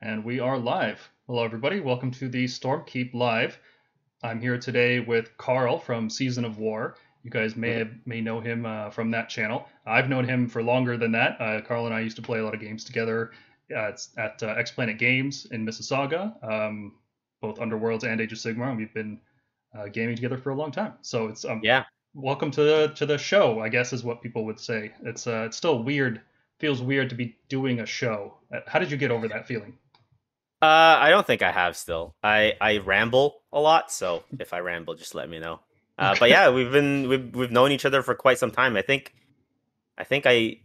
And we are live. Hello, everybody. Welcome to the Stormkeep Live. I'm here today with Carl from Season of War. You guys may have, may know him uh, from that channel. I've known him for longer than that. Uh, Carl and I used to play a lot of games together at, at uh, X Planet Games in Mississauga, um, both Underworlds and Age of Sigmar, and we've been uh, gaming together for a long time. So it's um, Yeah. welcome to the to the show. I guess is what people would say. It's uh, it's still weird. Feels weird to be doing a show. Uh, How did you get over that feeling? Uh, I don't think I have still. I I ramble a lot, so if I ramble, just let me know. Uh, but yeah, we've been we've we've known each other for quite some time. I think, I think I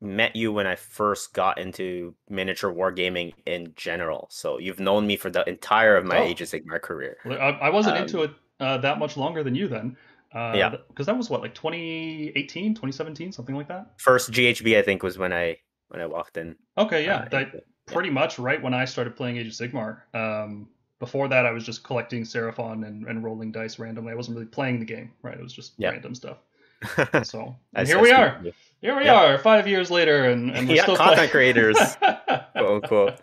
met you when I first got into miniature wargaming in general. So you've known me for the entire of my Oh. Age of Sigmar career. Well, I, I wasn't Um, into it uh, that much longer than you then. Uh, Yeah. Because that was what, like 2018, 2017, something like that? First GHB, I think, was when I when I walked in. Okay, yeah. Uh, that, pretty much right when I started playing Age of Sigmar. Um, before that, I was just collecting Seraphon and, and rolling dice randomly. I wasn't really playing the game, right? It was just Yeah. random stuff. So and here we are. Here we Yeah. are, five years later, and, and we're Yeah, still content playing. creators, quote unquote.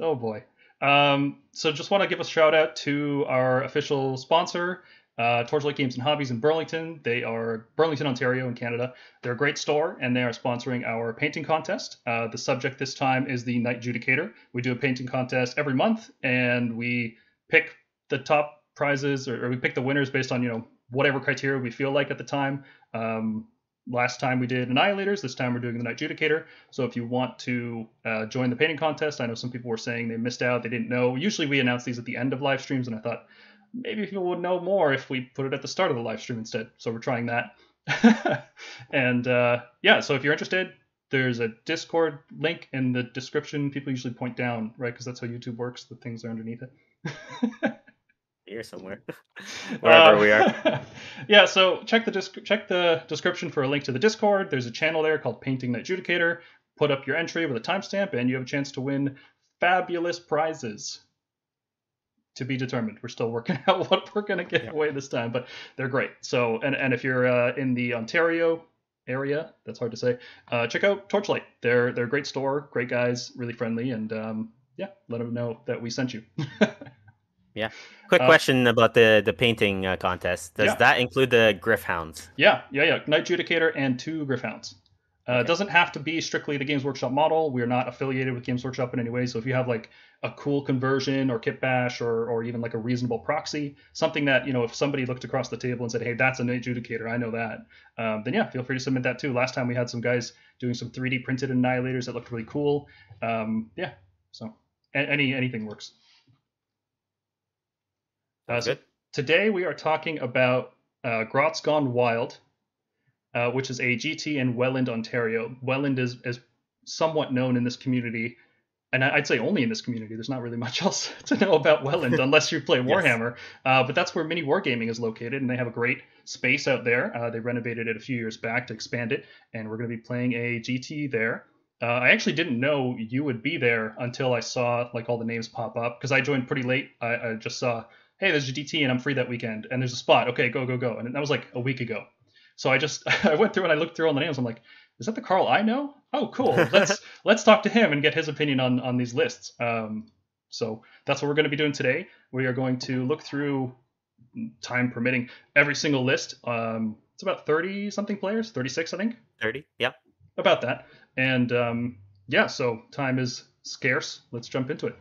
oh boy. Um, so just want to give a shout out to our official sponsor, uh, Torchlight Games and Hobbies in Burlington. They are Burlington, Ontario, in Canada. They're a great store, and they are sponsoring our painting contest. Uh, the subject this time is the Knight Judicator. We do a painting contest every month, and we pick the top prizes, or, or we pick the winners based on you know whatever criteria we feel like at the time. Um, last time we did Annihilators. This time we're doing the Knight Judicator. So if you want to uh, join the painting contest, I know some people were saying they missed out, they didn't know. Usually we announce these at the end of live streams, and I thought maybe people would know more if we put it at the start of the live stream instead. So we're trying that. and uh, yeah, so if you're interested, there's a Discord link in the description. People usually point down, right? Because that's how YouTube works. The things are underneath it. Here somewhere, wherever Uh, we are. yeah, so check the disc- check the description for a link to the Discord. There's a channel there called Painting the Judicator. Put up your entry with a timestamp, and you have a chance to win fabulous prizes. To be determined. We're still working out what we're gonna give Yeah. away this time, but they're great. So, and and if you're uh, in the Ontario area, that's hard to say. Uh, check out Torchlight. They're they're a great store, great guys, really friendly, and um, yeah, let them know that we sent you. Yeah. Quick Uh, question about the the painting uh, contest. Does Yeah. that include the Gryph-hounds? Yeah, yeah, yeah. Knight Judicator and two Gryph-hounds. Uh, It doesn't have to be strictly the Games Workshop model. We're not affiliated with Games Workshop in any way. So if you have like a cool conversion or kit bash or, or even like a reasonable proxy, something that, you know, if somebody looked across the table and said, hey, that's an adjudicator, I know that, um, then yeah, feel free to submit that too. Last time we had some guys doing some 3D printed annihilators that looked really cool. Um, yeah, so any anything works. Uh, so today we are talking about uh, Grot's Gone Wild, uh, which is a GT in Welland, Ontario. Welland is, is somewhat known in this community, and I'd say only in this community. There's not really much else to know about Welland unless you play Yes. Warhammer. Uh, but that's where Mini Wargaming is located, and they have a great space out there. Uh, they renovated it a few years back to expand it, and we're going to be playing a GT there. Uh, I actually didn't know you would be there until I saw like all the names pop up because I joined pretty late. I, I just saw, hey, there's a GT and I'm free that weekend, and there's a spot. Okay, go go go, and that was like a week ago. So I just I went through and I looked through all the names. I'm like, is that the Carl I know? Oh, cool. Let's let's talk to him and get his opinion on on these lists. Um, so that's what we're going to be doing today. We are going to look through, time permitting, every single list. Um, it's about 30 something players, 36 I think Thirty. Yeah. about that. And um, yeah, so time is scarce. Let's jump into it.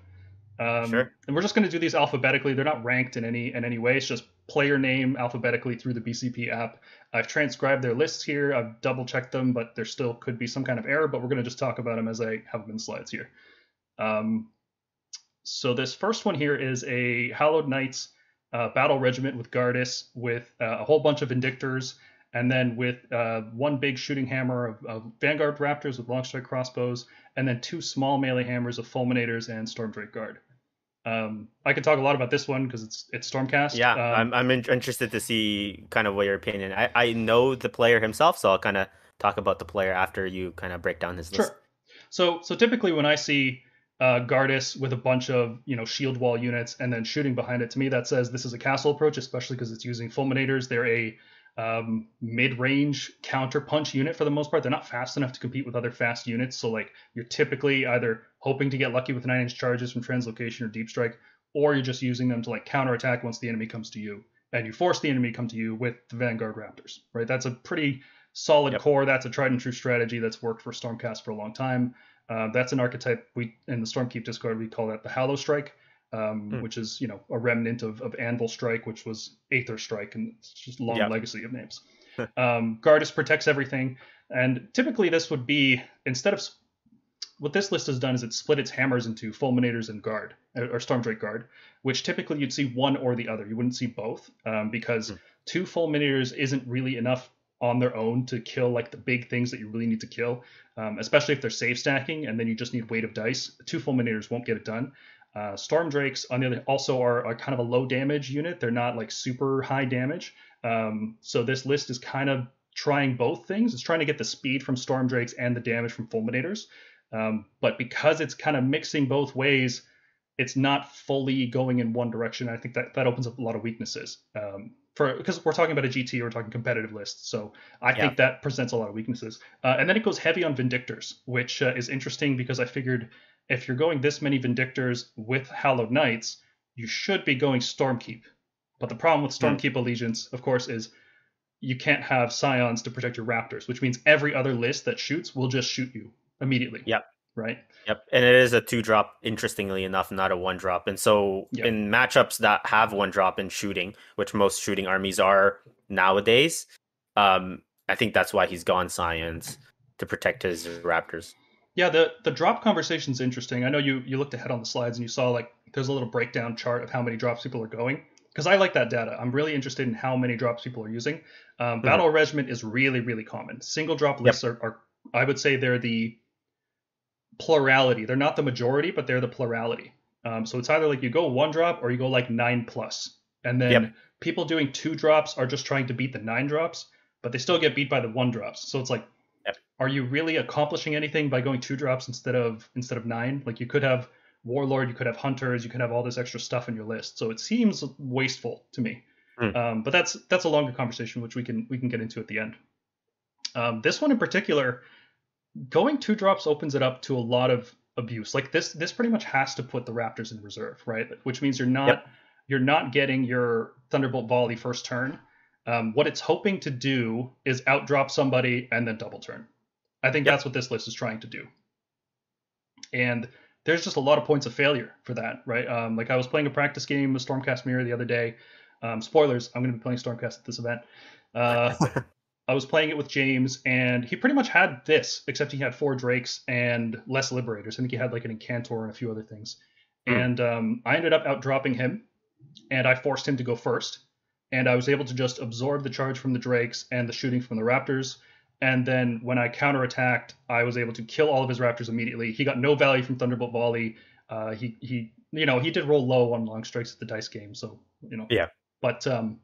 Um, Sure. And we're just going to do these alphabetically. They're not ranked in any in any way. It's just player name alphabetically through the BCP app. I've transcribed their lists here. I've double checked them, but there still could be some kind of error. But we're going to just talk about them as I have them in slides here. Um, so this first one here is a Hallowed Knights uh, battle regiment with Gardus with uh, a whole bunch of Indictors and then with uh, one big shooting hammer of, of Vanguard Raptors with long strike crossbows, and then two small melee hammers of Fulminators and Stormdrake Guard. Um, I could talk a lot about this one because it's it's Stormcast. Yeah. Um, I'm I'm in- interested to see kind of what your opinion. I I know the player himself, so I'll kind of talk about the player after you kind of break down his list. Sure. So so typically when I see uh, Gardus with a bunch of you know shield wall units and then shooting behind it, to me that says this is a castle approach, especially because it's using fulminators. They're a um, mid-range counter punch unit for the most part. They're not fast enough to compete with other fast units. So like you're typically either hoping to get lucky with nine inch charges from translocation or deep strike, or you're just using them to like counterattack once the enemy comes to you, and you force the enemy to come to you with the Vanguard Raptors. Right? That's a pretty solid Yep. core. That's a tried and true strategy that's worked for Stormcast for a long time. Uh, that's an archetype we in the Stormkeep Discord we call that the Hallow Strike, um, Hmm. which is you know a remnant of, of Anvil Strike, which was Aether Strike, and it's just a long Yep. legacy of names. um, Gardus protects everything, and typically this would be instead of what this list has done is it split its hammers into Fulminators and Guard or or Stormdrake Guard, which typically you'd see one or the other. You wouldn't see both um, because Hmm. two Fulminators isn't really enough on their own to kill like the big things that you really need to kill, um, especially if they're safe stacking and then you just need weight of dice. Two Fulminators won't get it done. Uh, Storm Drakes, on the other, also are, are kind of a low damage unit. They're not like super high damage. Um, so this list is kind of trying both things. It's trying to get the speed from Storm Drakes and the damage from Fulminators. Um, but because it's kind of mixing both ways, it's not fully going in one direction. I think that that opens up a lot of weaknesses. Um, for because we're talking about a GT, we're talking competitive lists, so I think that presents a lot of weaknesses. Uh, and then it goes heavy on Vindictors, which uh, is interesting because I figured if you're going this many Vindictors with Hallowed Knights, you should be going Stormkeep. But the problem with Stormkeep allegiance, of course, is you can't have Scions to protect your Raptors, which means every other list that shoots will just shoot you immediately. Yep. Right. Yep, and it is a two drop. Interestingly enough, not a one drop. And so Yep. in matchups that have one drop in shooting, which most shooting armies are nowadays, um, I think that's why he's gone Scions to protect his Raptors. Yeah, the the drop conversation is interesting. I know you you looked ahead on the slides and you saw like there's a little breakdown chart of how many drops people are going because I like that data. I'm really interested in how many drops people are using. Um, Battle Regiment is really really common. Single drop lists are, are I would say they're the plurality. They're not the majority, but they're the plurality. Um, so it's either like you go one drop or you go like nine plus, and then Yep. people doing two drops are just trying to beat the nine drops, but they still get beat by the one drops. So it's like Yep. Are you really accomplishing anything by going two drops instead of instead of nine? Like you could have warlord, you could have hunters, you could have all this extra stuff in your list. So it seems wasteful to me. Hmm. Um, but that's that's a longer conversation which we can we can get into at the end. Um, this one in particular, going two drops opens it up to a lot of abuse. Like this this pretty much has to put the Raptors in reserve, right? Which means you're not Yep. you're not getting your Thunderbolt volley first turn. Um, what it's hoping to do is outdrop somebody and then double turn. I think Yep. that's what this list is trying to do. And there's just a lot of points of failure for that, right? Um, like I was playing a practice game with Stormcast Mirror the other day. Um, spoilers, I'm going to be playing Stormcast at this event. Uh, I was playing it with James, and he pretty much had this, except he had four Drakes and less Liberators. I think he had like an Incantor and a few other things. Hmm. And um, I ended up outdropping him, and I forced him to go first. And I was able to just absorb the charge from the Drakes and the shooting from the Raptors. And then when I counterattacked, I was able to kill all of his Raptors immediately. He got no value from Thunderbolt Volley. Uh, he he, you know, he did roll low on long strikes at the dice game, so you know. Yeah. But um,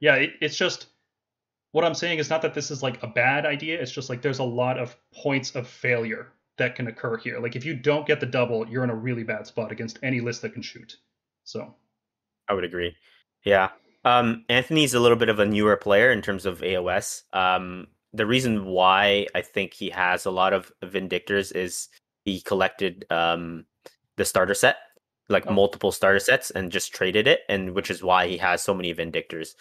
yeah, it, it's just what I'm saying is not that this is like a bad idea. It's just like there's a lot of points of failure that can occur here. Like if you don't get the double, you're in a really bad spot against any list that can shoot. So I would agree. Yeah. Um, Anthony's a little bit of a newer player in terms of AOS. Um, the reason why I think he has a lot of Vindictors is he collected um, the starter set, like Oh. multiple starter sets, and just traded it, and which is why he has so many Vindictors.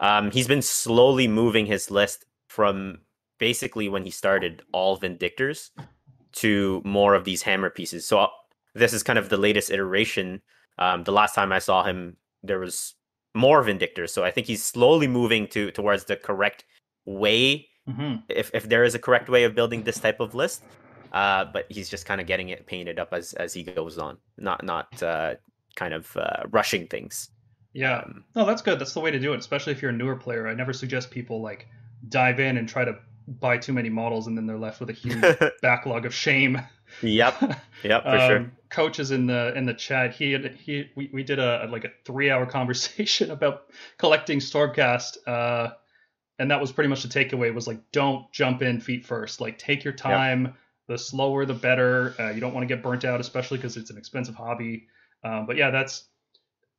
Um, he's been slowly moving his list from basically when he started all Vindictors to more of these hammer pieces. So uh, this is kind of the latest iteration. Um, the last time I saw him, there was more Vindictors. So I think he's slowly moving to towards the correct way, mhm. if if there is a correct way of building this type of list. Uh, but he's just kind of getting it painted up as as he goes on, not not uh, kind of uh, rushing things. yeah, Um, no, that's good. That's the way to do it, especially if you're a newer player. I never suggest people like dive in and try to buy too many models and then they're left with a huge backlog of shame. Yep, yep, for sure. um, Coach is in the in the chat. He had, he we, we did a like a three hour conversation about collecting Stormcast, uh, and that was pretty much the takeaway. Was like don't jump in feet first. Like take your time. The slower the better. Uh, you don't want to get burnt out, especially because it's an expensive hobby. Um, but yeah, that's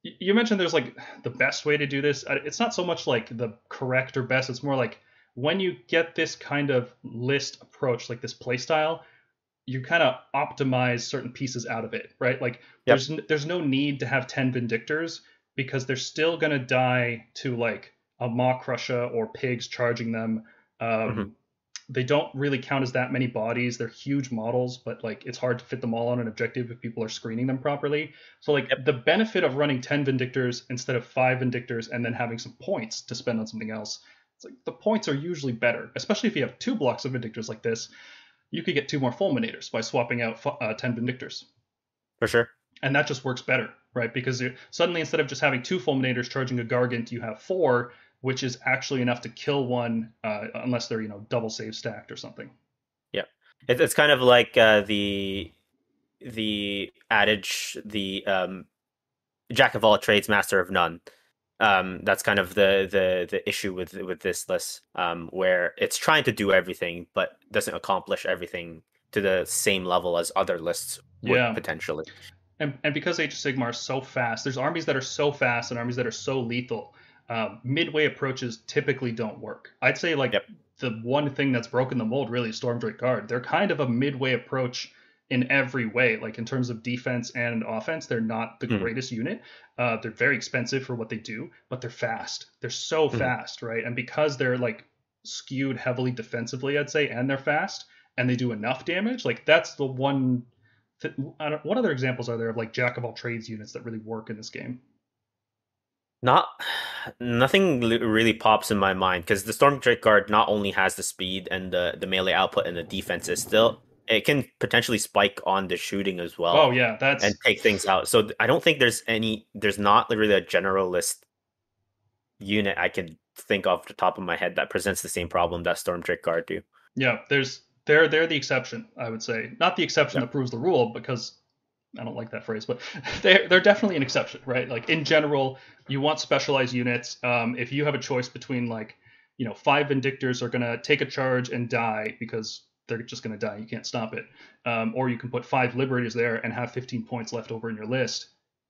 you mentioned there's like the best way to do this. It's not so much like the correct or best. It's more like when you get this kind of list approach, like this playstyle, you kind of optimize certain pieces out of it, right? Like yep. there's there's no need to have ten Vindictors because they're still gonna die to like a Maw Krusha or pigs charging them. Um, mm-hmm. They don't really count as that many bodies. They're huge models, but like it's hard to fit them all on an objective if people are screening them properly. So like yep. the benefit of running ten Vindictors instead of five Vindictors and then having some points to spend on something else. It's like the points are usually better, especially if you have two blocks of Vindictors like this. You could get two more Fulminators by swapping out uh, ten Vindictors. For sure. And that just works better, right? Because suddenly instead of just having two Fulminators charging a Gargant, you have four which is actually enough to kill one uh, unless they're you know double save stacked or something. Yeah, it's kind of like uh, the the adage, the um, jack of all trades, master of none. Um, that's kind of the the the issue with with this list, um, where it's trying to do everything but doesn't accomplish everything to the same level as other lists would yeah. potentially. And, and because Age of Sigmar is so fast, there's armies that are so fast and armies that are so lethal uh, midway approaches typically don't work. I'd say like yep. the one thing that's broken the mold really is Stormdrake Guard. They're kind of a midway approach in every way. Like in terms of defense and offense, they're not the mm. greatest unit. Uh, they're very expensive for what they do, but they're fast. They're so mm. fast, right? And because they're like skewed heavily defensively, I'd say, and they're fast and they do enough damage, like that's the one. Th- what other examples are there of like jack of all trades units that really work in this game? Not nothing really pops in my mind because the Storm Drake Guard not only has the speed and the the melee output and the defense is still it can potentially spike on the shooting as well. Oh yeah, that's and take things out. So I don't think there's any there's not really a generalist unit I can think off the top of my head that presents the same problem that Stormdrake Guard do. Yeah, there's they're they're the exception, I would say. Not the exception yeah. that proves the rule because I don't like that phrase, but they're they're definitely an exception, right? Like in general, you want specialized units. Um, if you have a choice between like, you know, five Vindictors are gonna take a charge and die because they're just gonna die. You can't stop it. Um, or you can put five Liberators there and have 15 points left over in your list.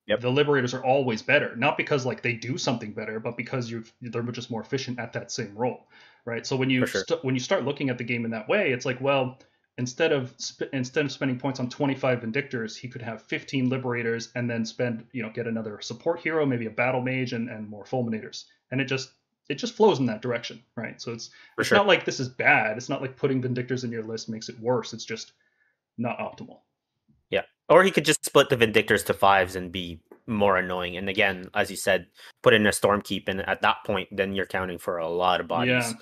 Yep. The Liberators are always better, not because like they do something better, but because you they're just more efficient at that same role, right? So when you sure. st- when you start looking at the game in that way, it's like, well instead of sp- instead of spending points on 25 vindictors he could have 15 liberators and then spend you know get another support hero maybe a battle mage and, and more fulminators and it just it just flows in that direction right so it's For it's sure. not like this is bad it's not like putting vindictors in your list makes it worse it's just not optimal yeah or he could just split the vindictors to fives and be more annoying and again as you said put in a stormkeep and at that point then you're counting for a lot of bodies yeah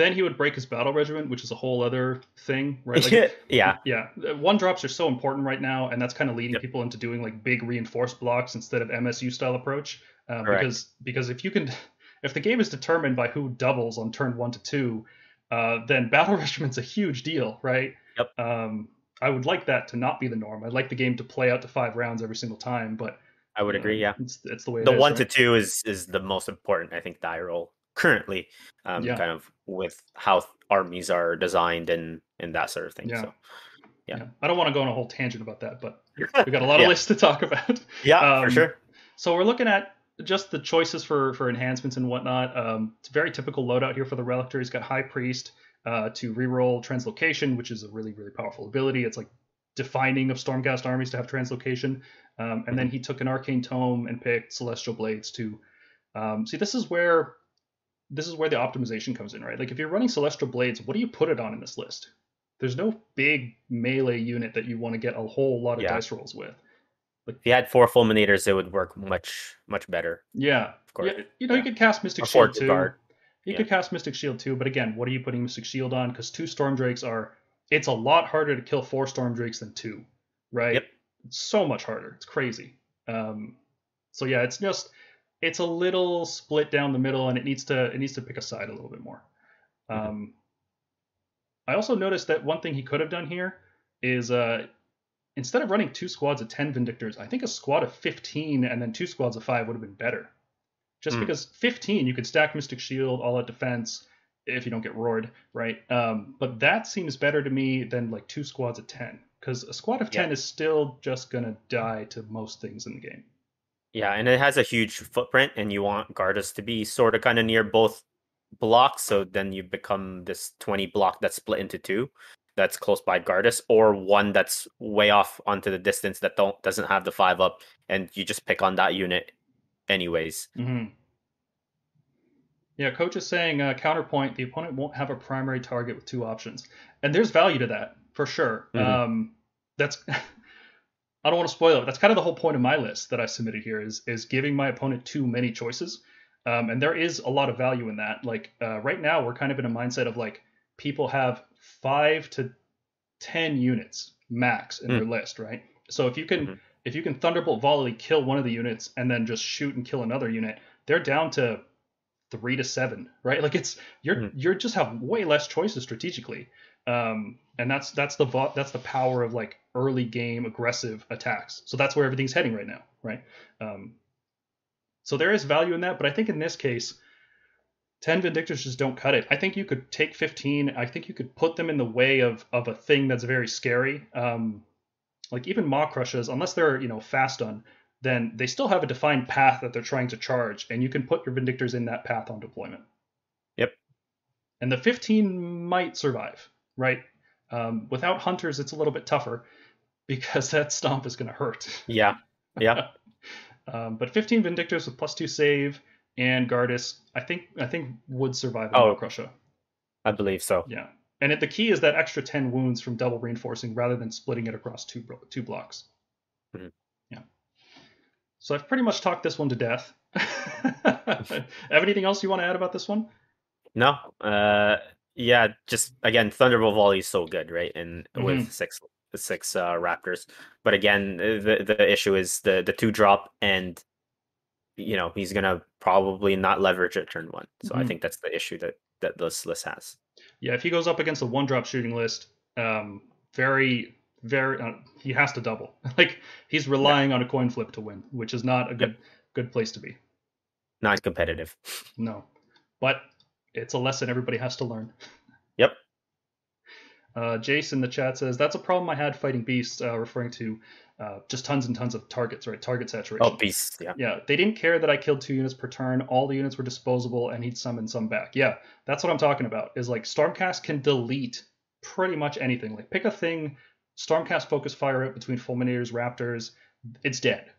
then he would break his battle regiment, which is a whole other thing, right? Like, yeah, yeah. One drops are so important right now, and that's kind of leading yep. people into doing like big reinforced blocks instead of MSU style approach. Uh, because because if you can, if the game is determined by who doubles on turn one to two, uh, then battle regiment's a huge deal, right? Yep. Um, I would like that to not be the norm. I'd like the game to play out to five rounds every single time, but I would agree. Yeah, it's, it's the way. the is, one right? to two is is the most important, I think, die roll currently, um, yeah. kind of with how armies are designed and and that sort of thing. Yeah. So, yeah. yeah. I don't want to go on a whole tangent about that, but we've got a lot of lists to talk about. Yeah, um, for sure. So we're looking at just the choices for for enhancements and whatnot. Um, it's a very typical loadout here for the Relictor. He's got High Priest uh, to reroll Translocation, which is a really really powerful ability. It's like defining of Stormcast armies to have Translocation. Um, and then he took an Arcane Tome and picked Celestial Blades to. Um, see, this is where this is where the optimization comes in, right? Like if you're running Celestial Blades, what do you put it on in this list? There's no big melee unit that you want to get a whole lot of yeah. dice rolls with. If you had four fulminators, it would work much much better. Yeah, of course. Yeah, you know, yeah. you could cast Mystic or Shield too. Guard. You yeah. could cast Mystic Shield too, but again, what are you putting Mystic Shield on? Because two Storm Drakes are. It's a lot harder to kill four Storm Drakes than two, right? Yep. It's so much harder. It's crazy. Um, so yeah, it's just it's a little split down the middle, and it needs to it needs to pick a side a little bit more. Mm-hmm. Um, I also noticed that one thing he could have done here is uh, instead of running two squads of ten Vindictors, I think a squad of fifteen and then two squads of five would have been better. Just mm. because fifteen, you could stack Mystic Shield, all out defense, if you don't get roared, right? Um, but that seems better to me than like two squads of ten, because a squad of ten yeah. is still just gonna die to most things in the game. Yeah, and it has a huge footprint, and you want Gardus to be sort of kind of near both blocks, so then you become this 20 block that's split into two that's close by Gardus, or one that's way off onto the distance that don't doesn't have the five up, and you just pick on that unit anyways. Mm-hmm. Yeah, coach is saying uh, counterpoint: the opponent won't have a primary target with two options, and there's value to that for sure. Mm-hmm. Um, that's I don't want to spoil it. That's kind of the whole point of my list that I submitted here is is giving my opponent too many choices, um, and there is a lot of value in that. Like uh, right now, we're kind of in a mindset of like people have five to ten units max in mm. their list, right? So if you can mm-hmm. if you can thunderbolt volley kill one of the units and then just shoot and kill another unit, they're down to three to seven, right? Like it's you're mm-hmm. you're just have way less choices strategically, um, and that's that's the that's the power of like early game aggressive attacks. So that's where everything's heading right now, right? Um, so there is value in that, but I think in this case, 10 Vindictors just don't cut it. I think you could take 15. I think you could put them in the way of of a thing that's very scary. Um, like even Maw Krushas, unless they're you know fast on, then they still have a defined path that they're trying to charge, and you can put your Vindictors in that path on deployment. Yep. And the 15 might survive, right? Um, without Hunters, it's a little bit tougher because that stomp is going to hurt. Yeah. Yeah. um, but 15 Vindictors with plus two save and Gardus, I think I think would survive oh, Crusher. I believe so. Yeah. And it, the key is that extra 10 wounds from double reinforcing rather than splitting it across two two blocks. Mm-hmm. Yeah. So I've pretty much talked this one to death. Have anything else you want to add about this one? No. Uh, yeah, just again, Thunderbolt Volley is so good, right? And mm-hmm. with six six uh, Raptors, but again, the the issue is the the two drop, and you know he's gonna probably not leverage at turn one. So mm-hmm. I think that's the issue that that this list has. Yeah, if he goes up against a one drop shooting list, um, very very uh, he has to double. like he's relying yeah. on a coin flip to win, which is not a good yep. good place to be. Not competitive. No, but it's a lesson everybody has to learn. Yep. Uh, Jace in the chat says that's a problem I had fighting beasts, uh, referring to uh, just tons and tons of targets, right? Target saturation. Oh, beasts, yeah. Yeah, they didn't care that I killed two units per turn. All the units were disposable, and he'd summon some back. Yeah, that's what I'm talking about. Is like Stormcast can delete pretty much anything. Like pick a thing, Stormcast focus fire it between Fulminators, Raptors, it's dead.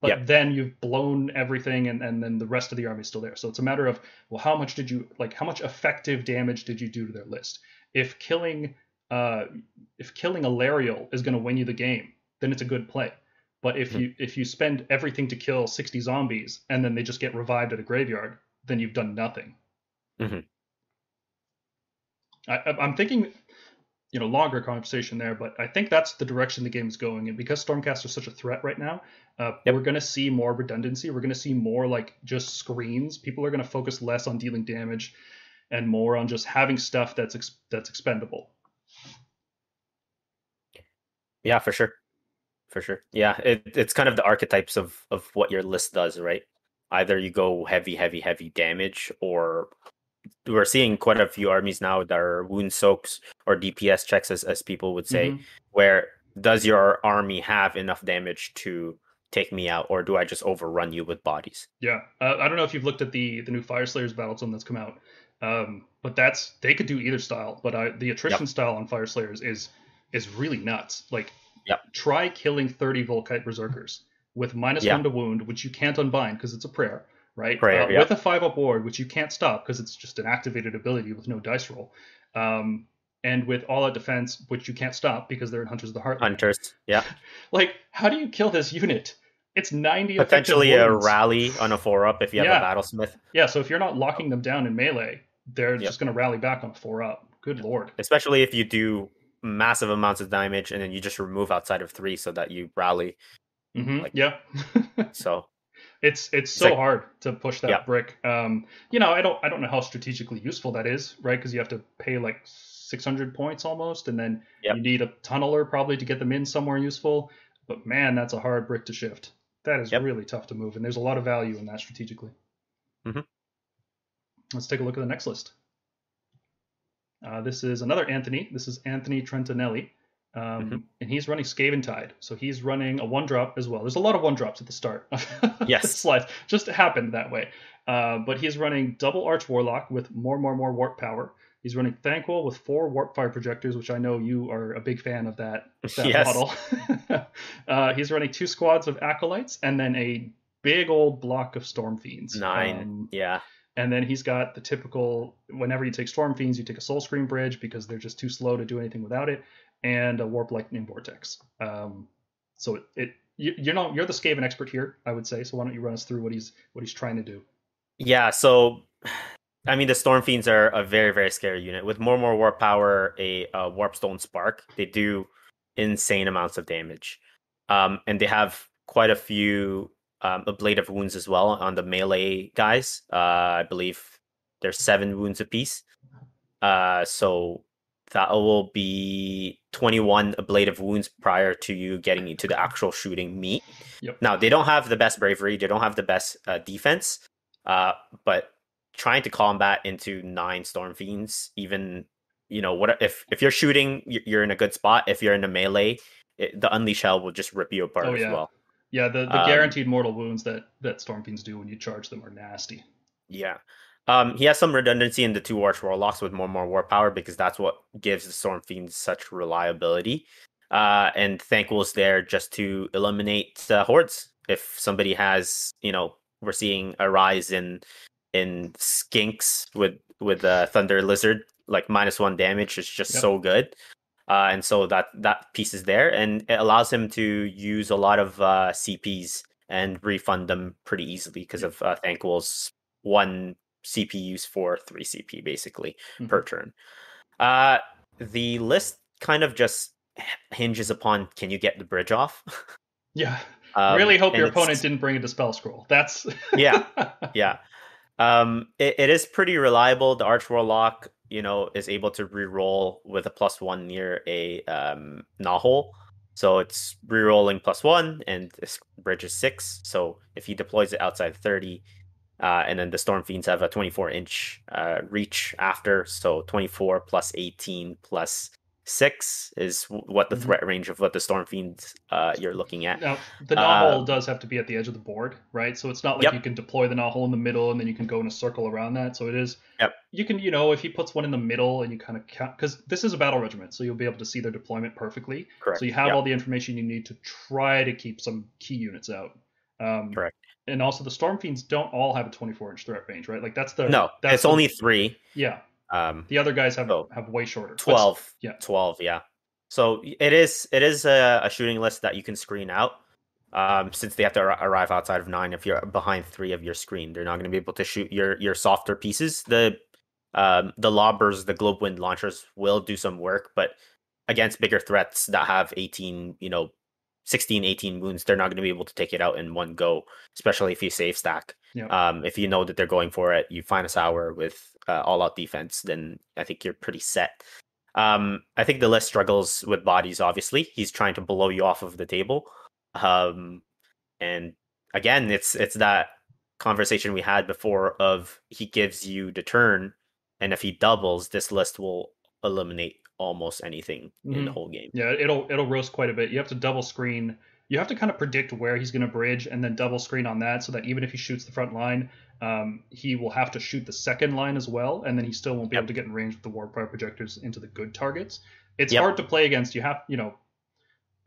But yep. then you've blown everything, and, and then the rest of the army is still there. So it's a matter of well, how much did you like? How much effective damage did you do to their list? If killing, uh, if killing Alarielle is going to win you the game, then it's a good play. But if mm-hmm. you if you spend everything to kill 60 zombies and then they just get revived at a graveyard, then you've done nothing. Mm-hmm. I, I'm thinking you know longer conversation there, but I think that's the direction the game is going. And because Stormcast is such a threat right now, uh, yep. we're going to see more redundancy. We're going to see more like just screens. People are going to focus less on dealing damage and more on just having stuff that's ex- that's expendable. Yeah, for sure, for sure. Yeah, it, it's kind of the archetypes of of what your list does, right? Either you go heavy, heavy, heavy damage, or we're seeing quite a few armies now that are wound soaks or DPS checks, as, as people would say, mm-hmm. where does your army have enough damage to take me out, or do I just overrun you with bodies? Yeah, uh, I don't know if you've looked at the the new Fyreslayers Battletome that's come out, um, but that's they could do either style. But I, the attrition yep. style on Fyreslayers is is really nuts. Like, yep. try killing thirty Vulkite Berzerkers with minus yep. one to wound, which you can't unbind because it's a prayer right? Prayer, uh, yeah. With a five up ward, which you can't stop because it's just an activated ability with no dice roll. Um, and with all out defense, which you can't stop because they're in Hunters of the Heart. Hunters, yeah. like, how do you kill this unit? It's 90 potentially a rally on a four up if you have yeah. a battlesmith. Yeah, so if you're not locking them down in melee, they're yep. just going to rally back on four up. Good lord. Especially if you do massive amounts of damage and then you just remove outside of three so that you rally. Mm-hmm. Like, yeah. so it's it's so like, hard to push that yeah. brick. Um, you know, I don't I don't know how strategically useful that is, right? Because you have to pay like 600 points almost, and then yep. you need a tunneler probably to get them in somewhere useful. But man, that's a hard brick to shift. That is yep. really tough to move, and there's a lot of value in that strategically. Mm-hmm. Let's take a look at the next list. Uh, this is another Anthony. This is Anthony Trentanelli. Um, Mhm. and he's running Skaventide, so he's running a one drop as well. There's a lot of one drops at the start. Yes. slides just happened that way. Uh, but he's running double Arch Warlock with more, more, more warp power. He's running Thanquol with four warp fire projectors, which I know you are a big fan of that, that Yes. model. uh, he's running two squads of acolytes and then a big old block of storm fiends. Nine. Um, Yeah. And then he's got the typical whenever you take Storm Fiends, you take a Soulscream Bridge because they're just too slow to do anything without it, and a Warp Lightning Vortex. Um, so it, it you, you're not you're the Skaven expert here, I would say. So why don't you run us through what he's what he's trying to do? Yeah, so I mean the Storm Fiends are a very very scary unit with more and more warp power, a, uh Warpstone Spark. They do insane amounts of damage, um, and they have quite a few um, of wounds as well on the melee guys. Uh, I believe there's seven wounds apiece. Uh, so that will be 21 ablative wounds prior to you getting into the actual shooting meat. Yep. Now they don't have the best bravery, they don't have the best uh, defense, uh, but trying to combat into nine storm fiends, even you know what if if you're shooting, you're in a good spot. If you're in a melee, it, the unleash hell will just rip you apart Oh, as well. Yeah, the, the Um, guaranteed mortal wounds that that Storm Fiends do when you charge them are nasty. Yeah. Um, he has some redundancy in the two Arch Warlocks with more and more warp power because that's what gives the Storm Fiends such reliability. Uh, and Thanquol's there just to eliminate uh, hordes. If somebody has, you know, we're seeing a rise in in skinks with with uh, Thunder Lizard, like minus one damage is just Yep. so good. Uh, and so that that piece is there, and it allows him to use a lot of uh, CPs and refund them pretty easily because of uh, Thanquol's one CP use for three CP basically Mhm. per turn. Uh, the list kind of just hinges upon can you get the bridge off? Yeah, Um, really hope your opponent didn't bring a dispel scroll. That's Yeah. yeah. Um, it, it is pretty reliable. The Arch Warlock, you know, is able to reroll with a plus one near a um Gnawhole. So it's rerolling plus one, and this bridge is six. So if he deploys it outside 30, uh, and then the Storm Fiends have a 24 inch uh, reach after, so 24 plus 18 plus six is what the Mhm. threat range of what the Storm Fiends uh, you're looking at. Now, the gnawhole Um, does have to be at the edge of the board, right? So it's not like Yep. you can deploy the gnawhole in the middle and then you can go in a circle around that. So it is. Yep. You can, you know, if he puts one in the middle and you kind of count, because this is a battle regiment, so you'll be able to see their deployment perfectly. Correct. So you have Yep. all the information you need to try to keep some key units out. Um, Correct. And also, the Storm Fiends don't all have a 24 inch threat range, right? Like that's the no, that's it's the- only three. yeah. Um, The other guys have So, have way shorter. But- 12 yeah. 12 yeah so it is it is a, a shooting list that you can screen out um since they have to ar- arrive outside of nine if you're behind three of your screen they're not going to be able to shoot your your softer pieces the um the lobbers the globe wind launchers will do some work but against bigger threats that have 18 you know 16 18 wounds they're not going to be able to take it out in one go especially if you save stack um if you know that they're going for it you find a sour with uh, all out defense then i think you're pretty set um, I think the list struggles with bodies. Obviously, he's trying to blow you off of the table. Um, and again, it's it's that conversation we had before of he gives you the turn, and if he doubles, this list will eliminate almost anything in Mhm. the whole game. Yeah, it'll it'll roast quite a bit. You have to double screen. You have to kind of predict where he's going to bridge, and then double screen on that, so that even if he shoots the front line, um, he will have to shoot the second line as well, and then he still won't be Yep. able to get in range with the warp fire projectors into the good targets. It's Yep. hard to play against. You have, you know,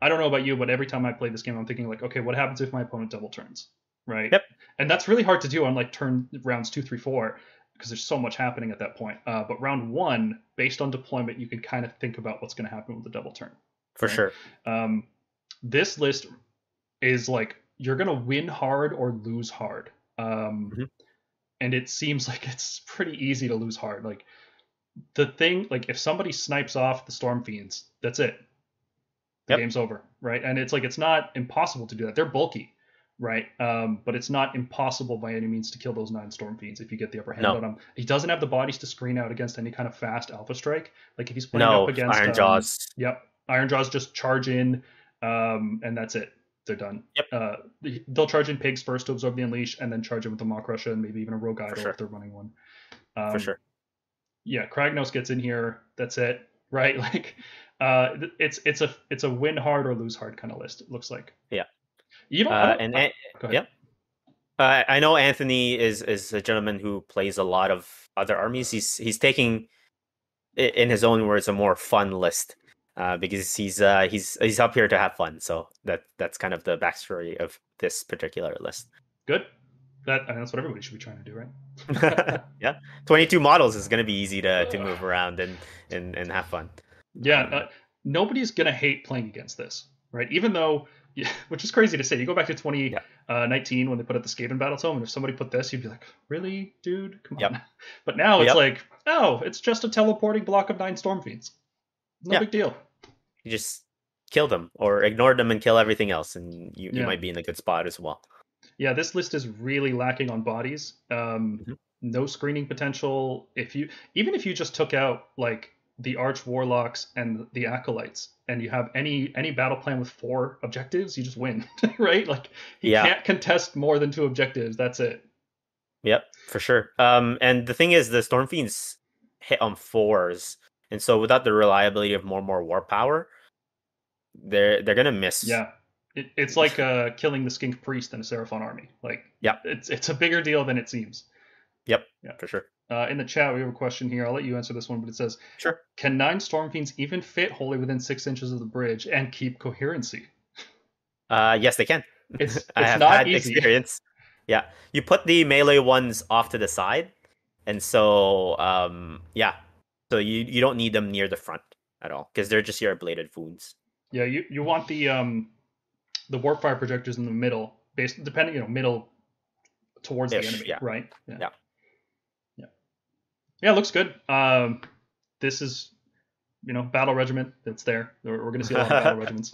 I don't know about you, but every time I play this game, I'm thinking like, okay, what happens if my opponent double turns, right? Yep. And that's really hard to do on like turn rounds two, three, four, because there's so much happening at that point. Uh, but round one, based on deployment, you can kind of think about what's going to happen with the double turn For Right. sure. um, this list is like you're gonna win hard or lose hard um, Mhm. and it seems like it's pretty easy to lose hard like the thing like if somebody snipes off the storm fiends that's it the Yep. game's over right and it's like it's not impossible to do that they're bulky right um, but it's not impossible by any means to kill those nine storm fiends if you get the upper hand No. on them he doesn't have the bodies to screen out against any kind of fast alpha strike like if he's playing No, up against Iron um, Jaws. Yep. Ironjawz just charge in, um, and that's it. They're done. Yep. Uh, they'll charge in pigs first to absorb the unleash, and then charge in with the Maw Krusha and maybe even a Rogue Idol sure. if they're running one. Um, For sure. Yeah, Kragnos gets in here. That's it. Right? Like, Uh, it's it's a it's a win hard or lose hard kind of list. It looks like. Yeah. You don't. Uh, don't- and I- An- go ahead. yep. Uh, I know Anthony is is a gentleman who plays a lot of other armies. He's he's taking, in his own words, a more fun list. Uh, because he's uh, he's he's up here to have fun, so that that's kind of the backstory of this particular list. Good. That that's what everybody should be trying to do, right? yeah, twenty two models is going to be easy to, to move around and, and and have fun. Yeah, uh, nobody's gonna hate playing against this, right? Even though, yeah, which is crazy to say. You go back to 2019 when they put out the Skaven Battle Tome, and if somebody put this, you'd be like, "Really, dude? Come on!" Yep. But now it's Yep. like, "Oh, it's just a teleporting block of nine Stormfiends. No Yeah. big deal." You just kill them or ignore them and kill everything else, and you, you might be in a good spot as well. Yeah, this list is really lacking on bodies. Um, Mhm. No screening potential. If you even if you just took out like the arch warlocks and the acolytes, and you have any any battle plan with four objectives, you just win, right? Like he Yeah. can't contest more than two objectives. That's it. Yep, for sure. Um, and the thing is, the storm fiends hit on fours, and so without the reliability of more and more warp power, they're they're gonna miss. Yeah. It, it's like uh, killing the skink priest in a Seraphon army. Like, Yeah. it's it's a bigger deal than it seems. Yep, yeah, for sure. Uh, in the chat, we have a question here. I'll let you answer this one, but it says, Sure. "Can nine storm fiends even fit wholly within six inches of the bridge and keep coherency?" Uh, yes, they can. It's I have not had easy. experience. Yeah, you put the melee ones off to the side, and so um, yeah, so you you don't need them near the front at all because they're just your bladed wounds. Yeah, you, you want the um the warp fire projectors in the middle, based depending you know middle towards the enemy, yeah. right? Yeah. yeah, yeah. It looks good. Um, this is you know battle regiment that's there. We're, we're going to see a lot of battle regiments.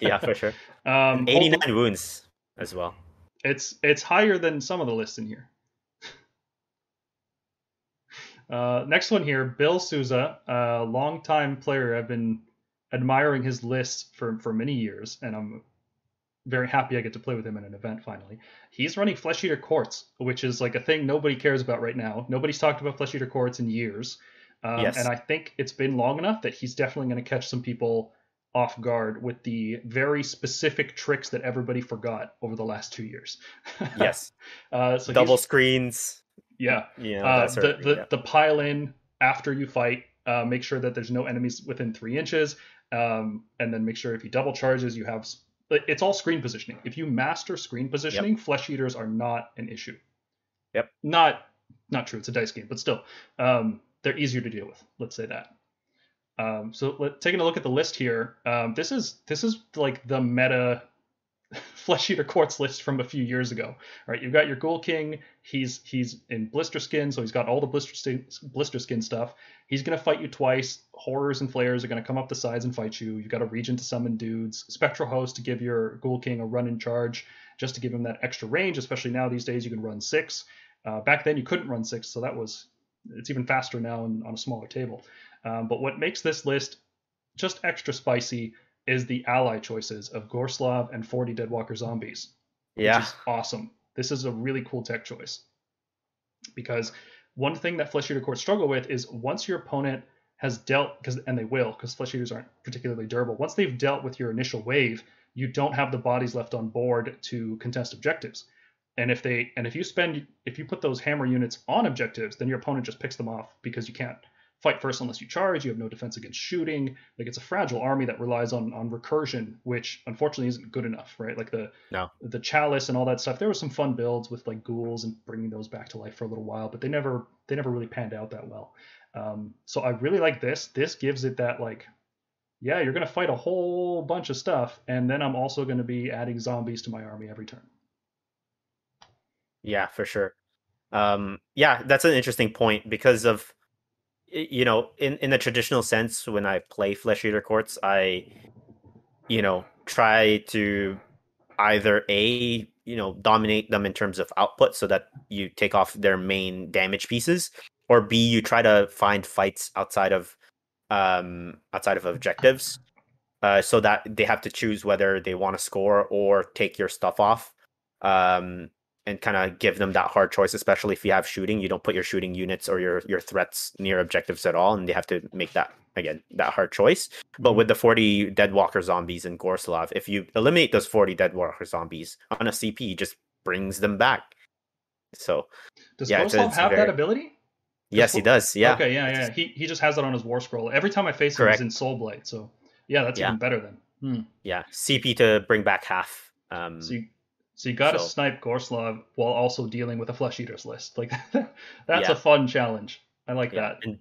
Yeah, for sure. um, Eighty hopefully- wounds as well. It's it's higher than some of the lists in here. Uh, next one here, Bill Souza, a longtime player. I've been admiring his list for for many years, and I'm very happy I get to play with him in an event finally. He's running Flesh Eater Courts, which is like a thing nobody cares about right now. Nobody's talked about Flesh Eater Courts in years, um, Yes. and I think it's been long enough that he's definitely going to catch some people off guard with the very specific tricks that everybody forgot over the last two years. Yes, uh, so double screens. yeah. Know, Uh, the of the, yeah. the pile in after you fight. Uh, make sure that there's no enemies within three inches, um, and then make sure if he double charges, you have. It's all screen positioning. If you master screen positioning, flesh eaters are not an issue. Yep. Not not true. It's a dice game, but still, um, they're easier to deal with. Let's say that. Um, so let, taking a look at the list here, um, this is this is like the meta flesh eater courts list from a few years ago. Right, you've got your Ghoul King. He's he's in blister skin, so he's got all the blister skin, blister skin stuff. He's gonna fight you twice. Horrors and Flayers are gonna come up the sides and fight you. You've got a regent to summon dudes. Spectral host to give your Ghoul King a run in charge, just to give him that extra range. Especially now these days, you can run six. Uh, back then you couldn't run six, so that was it's even faster now and on a smaller table. Um, but what makes this list just extra spicy is the ally choices of Gorslav and 40 Deadwalker zombies which yeah, is awesome. This is a really cool tech choice. Because one thing that Flesh Eater Courts struggle with is once your opponent has dealt, because and they will, because Flesh Eaters aren't particularly durable. Once they've dealt with your initial wave, you don't have the bodies left on board to contest objectives. And if they and if you spend if you put those hammer units on objectives, then your opponent just picks them off because you can't fight first unless you charge. You have no defense against shooting. Like it's a fragile army that relies on on recursion, which unfortunately isn't good enough, right? Like the No. the chalice and all that stuff. There were some fun builds with like ghouls and bringing those back to life for a little while, but they never they never really panned out that well. Um, so I really like this. This gives it that like, yeah, you're gonna fight a whole bunch of stuff, and then I'm also gonna be adding zombies to my army every turn. Yeah, for sure. Um, yeah, that's an interesting point because of you know, in in the traditional sense, when I play Flesh Eater Courts, I you know try to either a you know dominate them in terms of output so that you take off their main damage pieces, or b you try to find fights outside of um outside of objectives uh, so that they have to choose whether they want to score or take your stuff off. Um, and kind of give them that hard choice especially if you have shooting you don't put your shooting units or your your threats near objectives at all and they have to make that again that hard choice. But with the 40 dead walker zombies and Gorslav, if you eliminate those 40 dead walker zombies on a CP, he just brings them back. So Does Yeah, Gorslav have very- that ability? yes, he does. Yeah. Okay, yeah, yeah. He he just has that on his war scroll. Every time I face Correct. him, he's in Soul Blade. So yeah, that's Yeah. even better then. Hmm. Yeah. CP to bring back half. Um, So you so you got to So- snipe Gorslav while also dealing with a Flesh Eaters list. Like that's Yeah. a fun challenge. I like yeah. that. And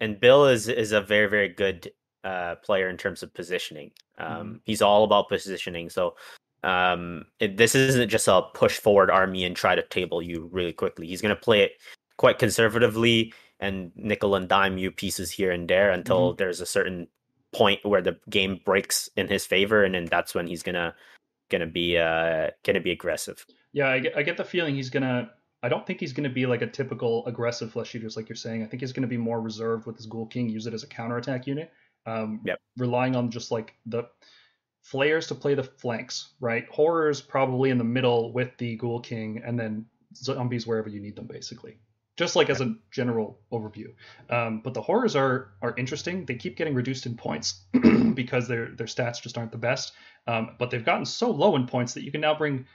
and Bill is is a very very good uh, player in terms of positioning. Um, Mm-hmm. He's all about positioning. So um, it, this isn't just a push forward army and try to table you really quickly. He's going to play it quite conservatively and nickel and dime you pieces here and there until Mm-hmm. there's a certain point where the game breaks in his favor, and then that's when he's gonna gonna be uh gonna be aggressive. Yeah, I get, I get the feeling he's gonna. I don't think he's gonna be like a typical aggressive Flesh Eaters like you're saying. I think he's gonna be more reserved with his Ghoul King, use it as a counterattack unit. Um, Yep. Relying on just like the flayers to play the flanks, right? Horrors probably in the middle with the Ghoul King, and then zombies wherever you need them, basically. Just like as a general overview. Um, but the horrors are are interesting. They keep getting reduced in points because their their stats just aren't the best. Um, but they've gotten so low in points that you can now bring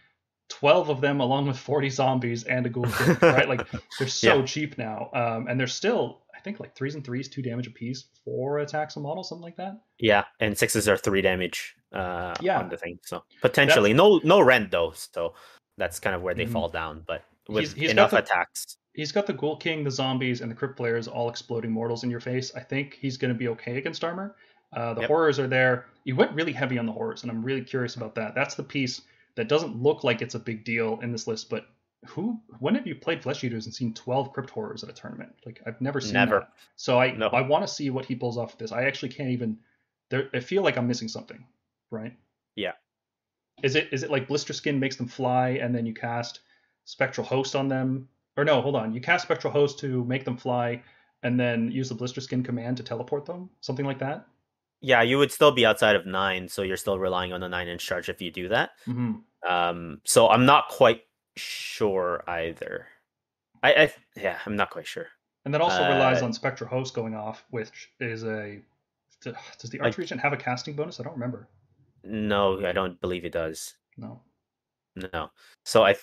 12 of them along with 40 zombies and a ghoul right? Like they're so Yeah. cheap now. Um, and they're still, I think, like threes and threes, two damage apiece, four attacks a model, something like that. Yeah, and sixes are three damage uh Yeah. on the thing. So potentially no no rend though. So that's kind of where they Mhm. fall down. But with He's- he's enough the- attacks. He's got the Ghoul King, the zombies, and the Crypt Flayers all exploding mortals in your face. I think he's going to be okay against armor. Uh, the Yep. horrors are there. You went really heavy on the horrors, and I'm really curious about that. That's the piece that doesn't look like it's a big deal in this list, but who? When have you played Flesh Eaters and seen 12 Crypt horrors at a tournament? Like I've never seen Never. that. So I No. I want to see what he pulls off with this. I actually can't even. There, I feel like I'm missing something, right? Yeah. Is it is it like Blisterskin makes them fly, and then you cast Spectral Host on them? Or no, hold on. You cast Spectral Host to make them fly, and then use the Blisterskin command to teleport them, something like that. Yeah, you would still be outside of nine, so you're still relying on the nine inch charge if you do that. hmm Um, so I'm not quite sure either. I, I yeah, I'm not quite sure. And that also relies Uh, on Spectral Host going off, which is a. Does the Archregent have a casting bonus? I don't remember. No, I don't believe it does. No. No. So I,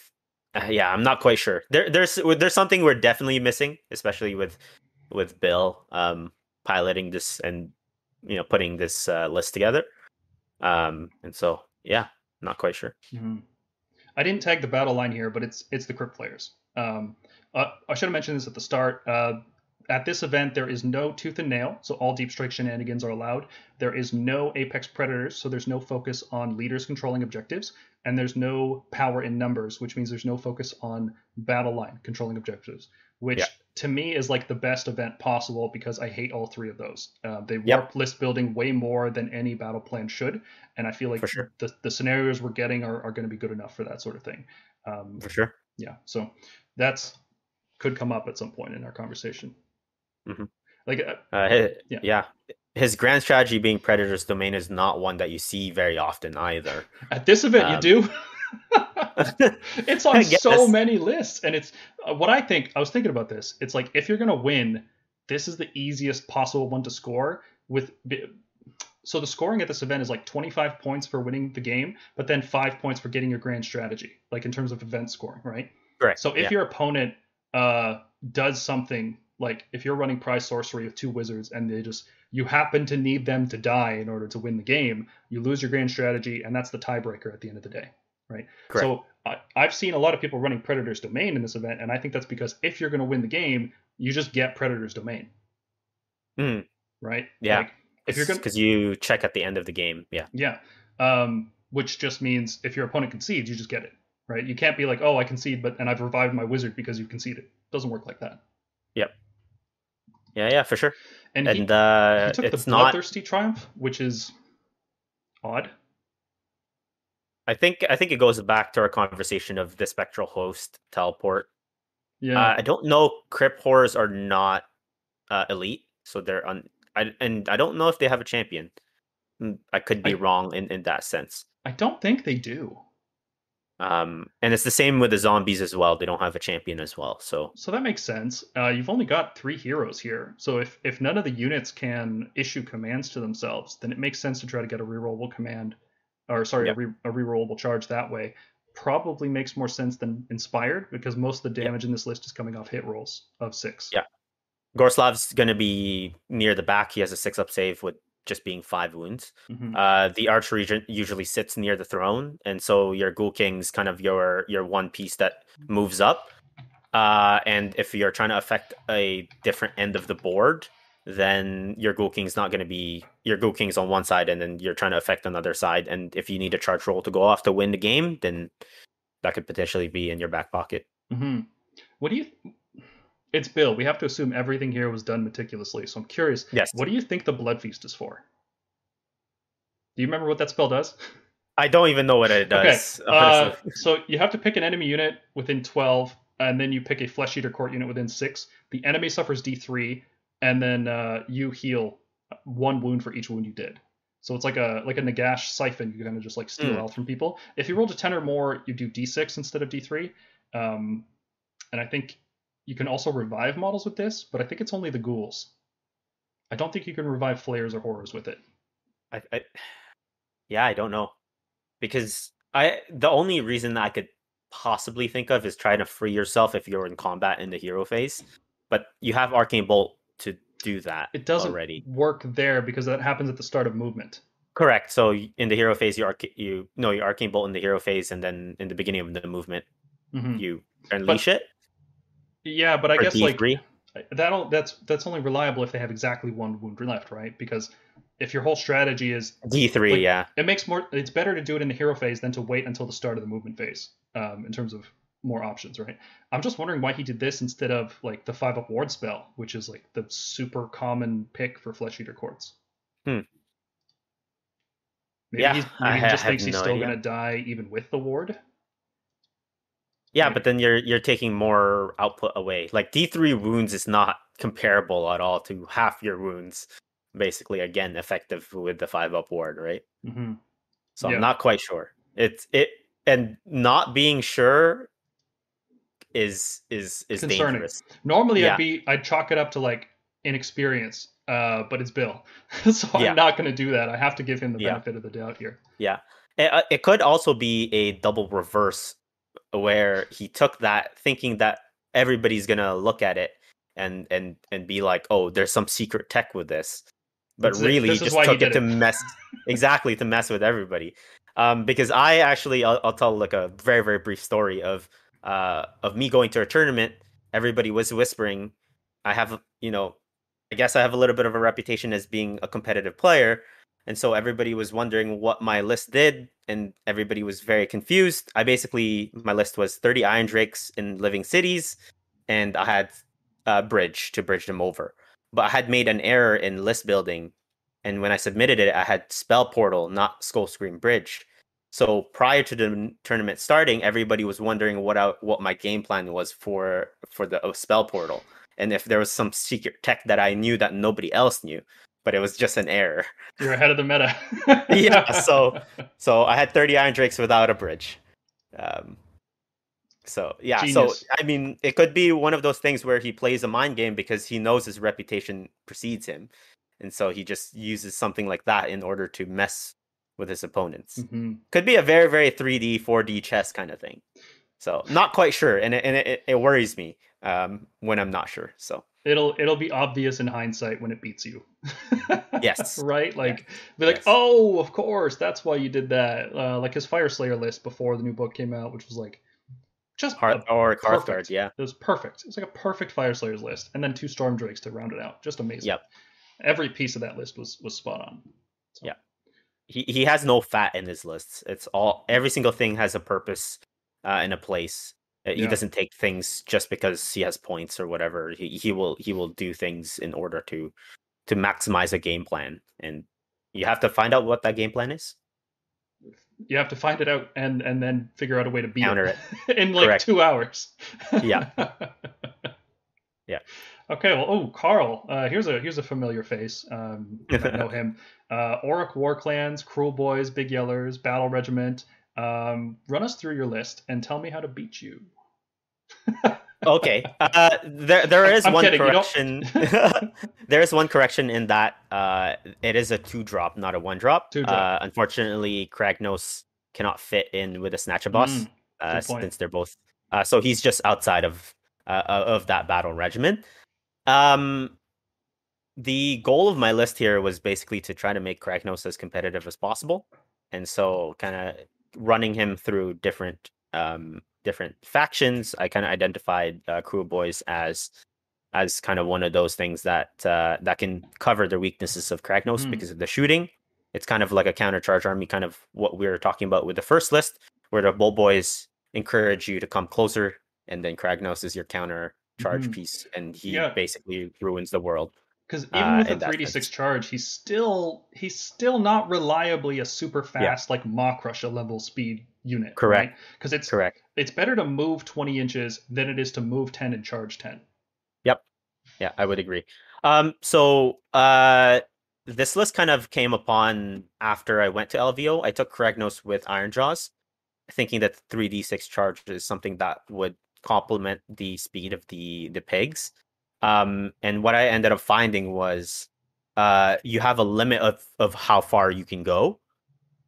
uh, yeah, I'm not quite sure. There, there's there's something we're definitely missing, especially with with Bill um piloting this and you know putting this uh, list together. Um, and so yeah, not quite sure. hmm I didn't tag the battle line here, but it's it's the crypt flayers. Um, uh, I should have mentioned this at the start. Uh, at this event, there is no tooth and nail, so all deep strike shenanigans are allowed. There is no apex predators, so there's no focus on leaders controlling objectives, and there's no power in numbers, which means there's no focus on battle line controlling objectives. Which Yeah. to me is like the best event possible because I hate all three of those. Uh, they warp list building way more than any battle plan should, and I feel like sure. the, the scenarios we're getting are, are going to be good enough for that sort of thing. Um, For sure. yeah, so that's could come up at some point in our conversation. Mhm. Like, uh, Uh, hi- Yeah. yeah. His grand strategy being Predator's domain is not one that you see very often either. at this event, Um, you do. it's on so many lists, and it's uh, what I think. I was thinking about this. It's like if you're going to win, this is the easiest possible one to score. With so the scoring at this event is like 25 points for winning the game, but then five points for getting your grand strategy, like in terms of event scoring, right? Right. So if yeah. your opponent uh, does something like if you're running prize sorcery with two wizards and they just you happen to need them to die in order to win the game, you lose your grand strategy, and that's the tiebreaker at the end of the day, right? Correct. So I, I've seen a lot of people running Predator's Domain in this event, and I think that's because if you're going to win the game, you just get Predator's Domain, Mm, right? Yeah. Like, if you're going, because you check at the end of the game. Yeah. yeah, um, which just means if your opponent concedes, you just get it, right? You can't be like, oh, I concede, but and I've revived my wizard because you conceded. It doesn't work like that. Yeah, yeah, for sure. And, And he, uh, he took it's the not. bloodthirsty triumph, which is odd. I think I think it goes back to our conversation of the spectral host teleport. Yeah, Uh, I don't know. Crypt horrors are not uh, elite, so they're on. I, and I don't know if they have a champion. Mm, I could be I- wrong in, in that sense. I don't think they do. Um, and it's the same with the zombies as well. They don't have a champion as well. So So that makes sense. Uh, you've only got three heroes here. So if, if none of the units can issue commands to themselves, then it makes sense to try to get a rerollable command, or sorry, Yep. a, re, a rerollable charge that way. Probably makes more sense than inspired because most of the Yep. damage in this list is coming off hit rolls of six. Yeah. Gorslav's going to be near the back. He has a six up save with just being five wounds. Mhm. Uh, the archer usually sits near the throne, and so your Ghoul King's kind of your your one piece that moves up. Uh, and if you're trying to affect a different end of the board, then your Ghoul King's not going to be your Ghoul King's on one side, and then you're trying to affect another side. And if you need a charge roll to go off to win the game, then that could potentially be in your back pocket. hmm What do you? It's Bill. We have to assume everything here was done meticulously. So I'm curious. Yes. What do you think the Blood Feast is for? Do you remember what that spell does? I don't even know what it does. Okay. Uh, so you have to pick an enemy unit within 12, and then you pick a Flesh Eater Court unit within 6. The enemy suffers D3, and then uh, you heal one wound for each wound you did. So it's like a like a Nagash siphon. You kind of just like steal Mm. health from people. If you roll to 10 or more, you do D6 instead of D3. Um, and I think you can also revive models with this, but I think it's only the ghouls. I don't think you can revive flayers or horrors with it. I, I, yeah, I don't know because I the only reason I could possibly think of is trying to free yourself if you're in combat in the hero phase, but you have arcane bolt to do that. It doesn't already. work there because that happens at the start of movement. Correct. So in the hero phase, you arca- you no you arcane bolt in the hero phase, and then in the beginning of the movement, Mhm. you unleash it. Yeah, but I for guess like D3. that'll that's that's only reliable if they have exactly one wound left, right? Because if your whole strategy is D three, like- yeah, it makes more it's better to do it in the hero phase than to wait until the start of the movement phase um, in terms of more options right i'm just wondering why he did this instead of like the five up ward spell which is like the super common pick for flesh eater courts Hmm. maybe, Yeah, maybe he just thinks he's still idea. gonna die even with the ward yeah. But then you're you're taking more output away. Like D three wounds is not comparable at all to half your wounds. Basically, again, effective with the five up ward, right? hmm So Yeah. I'm not quite sure. It's it and not being sure is is is Concerning. dangerous. normally Yeah. i'd be i'd chalk it up to like inexperience uh, but it's bill so Yeah. i'm not gonna do that i have to give him the Yeah. benefit of the doubt here It, uh, it could also be a double reverse where he took that thinking that everybody's gonna look at it and and and be like, oh, there's some secret tech with this, but That's it. really he just took it did to it. mess exactly to mess with everybody. Um, because I actually I'll, I'll tell like a very very brief story of uh of me going to a tournament. Everybody was whispering. I have you know, I guess I have a little bit of a reputation as being a competitive player. And so everybody was wondering what my list did, and everybody was very confused. I basically, my list was 30 Irondrakes in living cities, and I had a bridge to bridge them over. But I had made an error in list building, and when I submitted it, I had Spell Portal, not Soulscream Bridge. So prior to the tournament starting, everybody was wondering what I, what my game plan was for for the uh, Spell Portal, and if there was some secret tech that I knew that nobody else knew, but it was just an error. You're ahead of the meta. Yeah, so- So I had 30 Irondrakes without a bridge. Um, so yeah, Genius. so I mean, it could be one of those things where he plays a mind game because he knows his reputation precedes him, and so he just uses something like that in order to mess with his opponents. Mhm. Could be a very, very 3D, 4D chess kind of thing. So not quite sure, and it, and it, it worries me um, when I'm not sure. So It'll it'll be obvious in hindsight when it beats you. Yes. right? Like be like, Yes. oh, of course, that's why you did that. Uh, like his Fyreslayer list before the new book came out, which was like just Hearth a- or perfect. Yeah, it was perfect. It was like a perfect Fyreslayers list, and then two Stormdrakes to round it out. Just amazing. Yep. Every piece of that list was was spot on. So, Yeah. he he has no fat in his lists. It's all every single thing has a purpose uh, and a place. Uh, He Yeah. doesn't take things just because he has points or whatever. He he will he will do things in order to to maximize a game plan, and you have to find out what that game plan is. You have to find it out and and then figure out a way to beat Counter it in like Correct. two hours. Yeah. Yeah. Okay. Well, oh, Carl. Uh, here's a here's a familiar face. Um, might know him. Uh, Orruk Warclans, Cruel Boys, Big Yellers, Battle Regiment, Um, run us through your list and tell me how to beat you. Okay. Uh, there there is I'm one kidding, correction. there is one correction in that uh, it is a two drop, not a one drop. Two drop. Uh, unfortunately, Kragnos cannot fit in with a Snatchaboss Mm, uh, since they're both. Uh, so he's just outside of uh, of that battle regimen. Um, the goal of my list here was basically to try to make Kragnos as competitive as possible, and so kind of running him through different um different factions. I kind of identified uh, Kruleboyz as as kind of one of those things that uh, that can cover the weaknesses of Kragnos Hmm. because of the shooting. It's kind of like a countercharge army, kind of what we were talking about with the first list, where the Bolt Boys encourage you to come closer, and then Kragnos is your counter charge Mhm. piece, and he Yeah. basically ruins the world. Because even Uh, with a 3d6 charge, he's still he's still not reliably a super fast like Maw Krusha level speed unit. Correct. Because it's Correct. It's better to move 20 inches than it is to move 10 and charge 10. Yep. Yeah, I would agree. Um, so uh, this list kind of came upon after I went to LVO. I took Kragnos with Ironjawz, thinking that 3d6 charge is something that would complement the speed of the the pigs. Um, and what I ended up finding was uh, you have a limit of of how far you can go.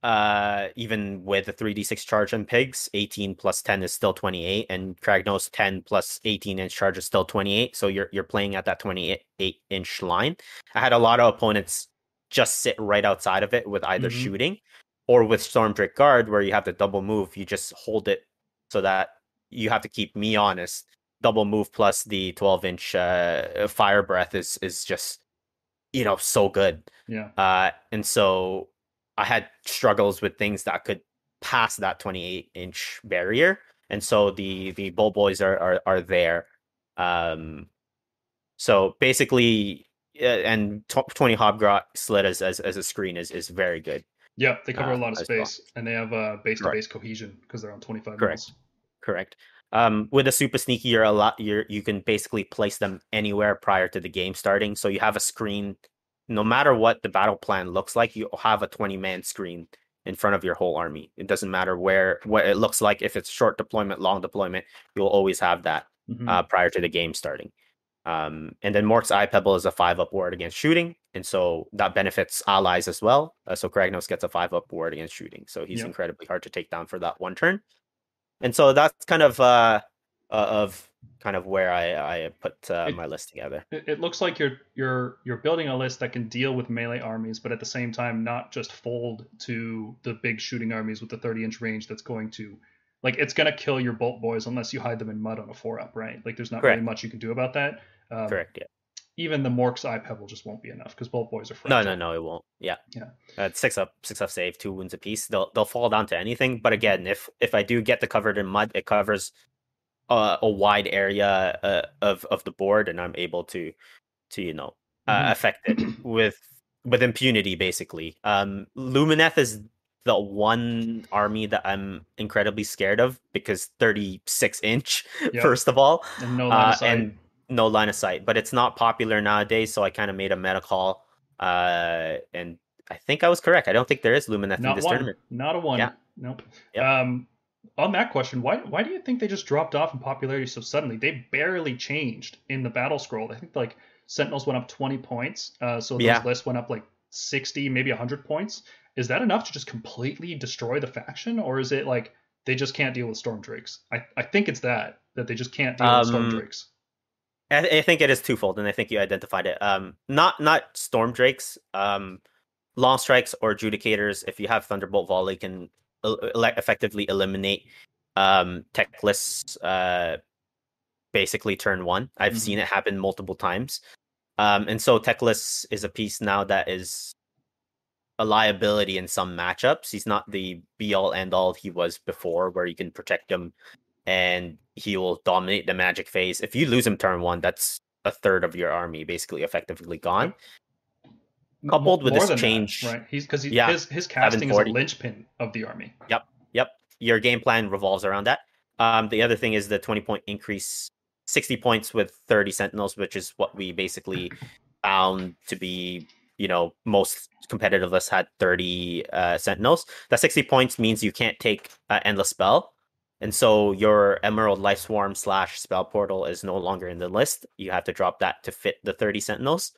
Uh, even with the 3d6 charge on pigs, 18 plus 10 is still 28, and Kragnos 10 plus 18 inch charge is still 28. So you're you're playing at that 28 inch line. I had a lot of opponents just sit right outside of it with either Mhm. shooting or with Stormdrake Guard, where you have to double move. You just hold it so that you have to keep me honest. Double move plus the 12 inch uh, fire breath is is just you know so good. Yeah. Uh, and so I had struggles with things that could pass that 28 inch barrier. And so the the bolt boys are are, are there. Um, so basically, uh, and 20 hobgrot slittas, as as a screen is is very good. Yeah, they cover Uh, a lot of as well. space and they have uh, base to Correct. base cohesion because they're on 25 Correct. mils. Correct. Um, with a super sneaky, you're a lot. You're you can basically place them anywhere prior to the game starting. So you have a screen, no matter what the battle plan looks like. You have a 20 man screen in front of your whole army. It doesn't matter where what it looks like. If it's short deployment, long deployment, you'll always have that Mhm. uh, prior to the game starting. Um, and then Mork's Eye Pebble is a five up ward against shooting, and so that benefits allies as well. Uh, so Kragnos gets a five up ward against shooting, so he's Yep. incredibly hard to take down for that one turn. And so that's kind of uh, uh of kind of where I I put uh, It- my list together. It, looks like you're you're you're building a list that can deal with melee armies, but at the same time not just fold to the big shooting armies with the 30 inch range. That's going to like it's gonna kill your bolt boys unless you hide them in mud on a four up, right? Like there's not Correct. really much you can do about that. Um, Correct. Yeah. Even the Mork's Eye Pebble just won't be enough because bolt boys are No, no, no, it won't. Yeah. Yeah. Uh, six up, six up save, two wounds apiece. They'll they'll fall down to anything. But again, if if I do get the covered in mud, it covers uh, a wide area uh, of of the board, and I'm able to to you know uh, Mhm. affect it with with impunity, basically. Um, Lumineth is the one army that I'm incredibly scared of because 36 inch, Yep. first of all And no line uh, of sight. and no line of sight. But it's not popular nowadays, so I kind of made a meta call, uh, and I think I was correct. I don't think there is Lumineth in this one. tournament. Not a one. Yeah. Nope. Yep. Um, on that question, why why do you think they just dropped off in popularity so suddenly? They barely changed in the battle scroll. I think like Sentinels went up 20 points, uh, so those Yeah. lists went up like 60, maybe 100 points. Is that enough to just completely destroy the faction, or is it like they just can't deal with Stormdrakes? I, I think it's that that they just can't deal with Storm Um, Drakes. I, I think it is twofold, and I think you identified it. Um, not not stormdrakes, um, long strikes or adjudicators. If you have thunderbolt volley, can effectively eliminate um Teclis. Uh, basically turn one. I've Mhm. seen it happen multiple times. Um, and so Teclis is a piece now that is a liability in some matchups. He's not the be all end all he was before, where you can protect him and he will dominate the magic phase. If you lose him turn one, that's a third of your army basically effectively gone. Coupled with this than that, change- right? He's because he, Yeah, his his casting is a linchpin of the army. Yep, yep. Your game plan revolves around that. Um, the other thing is the 20 point increase, 60 points with 30 sentinels, which is what we basically found to be you know most competitive lists had 30 uh, sentinels that 60 points means you can't take uh, endless spell and so your emerald life swarm slash spell portal is no longer in the list you have to drop that to fit the 30 sentinels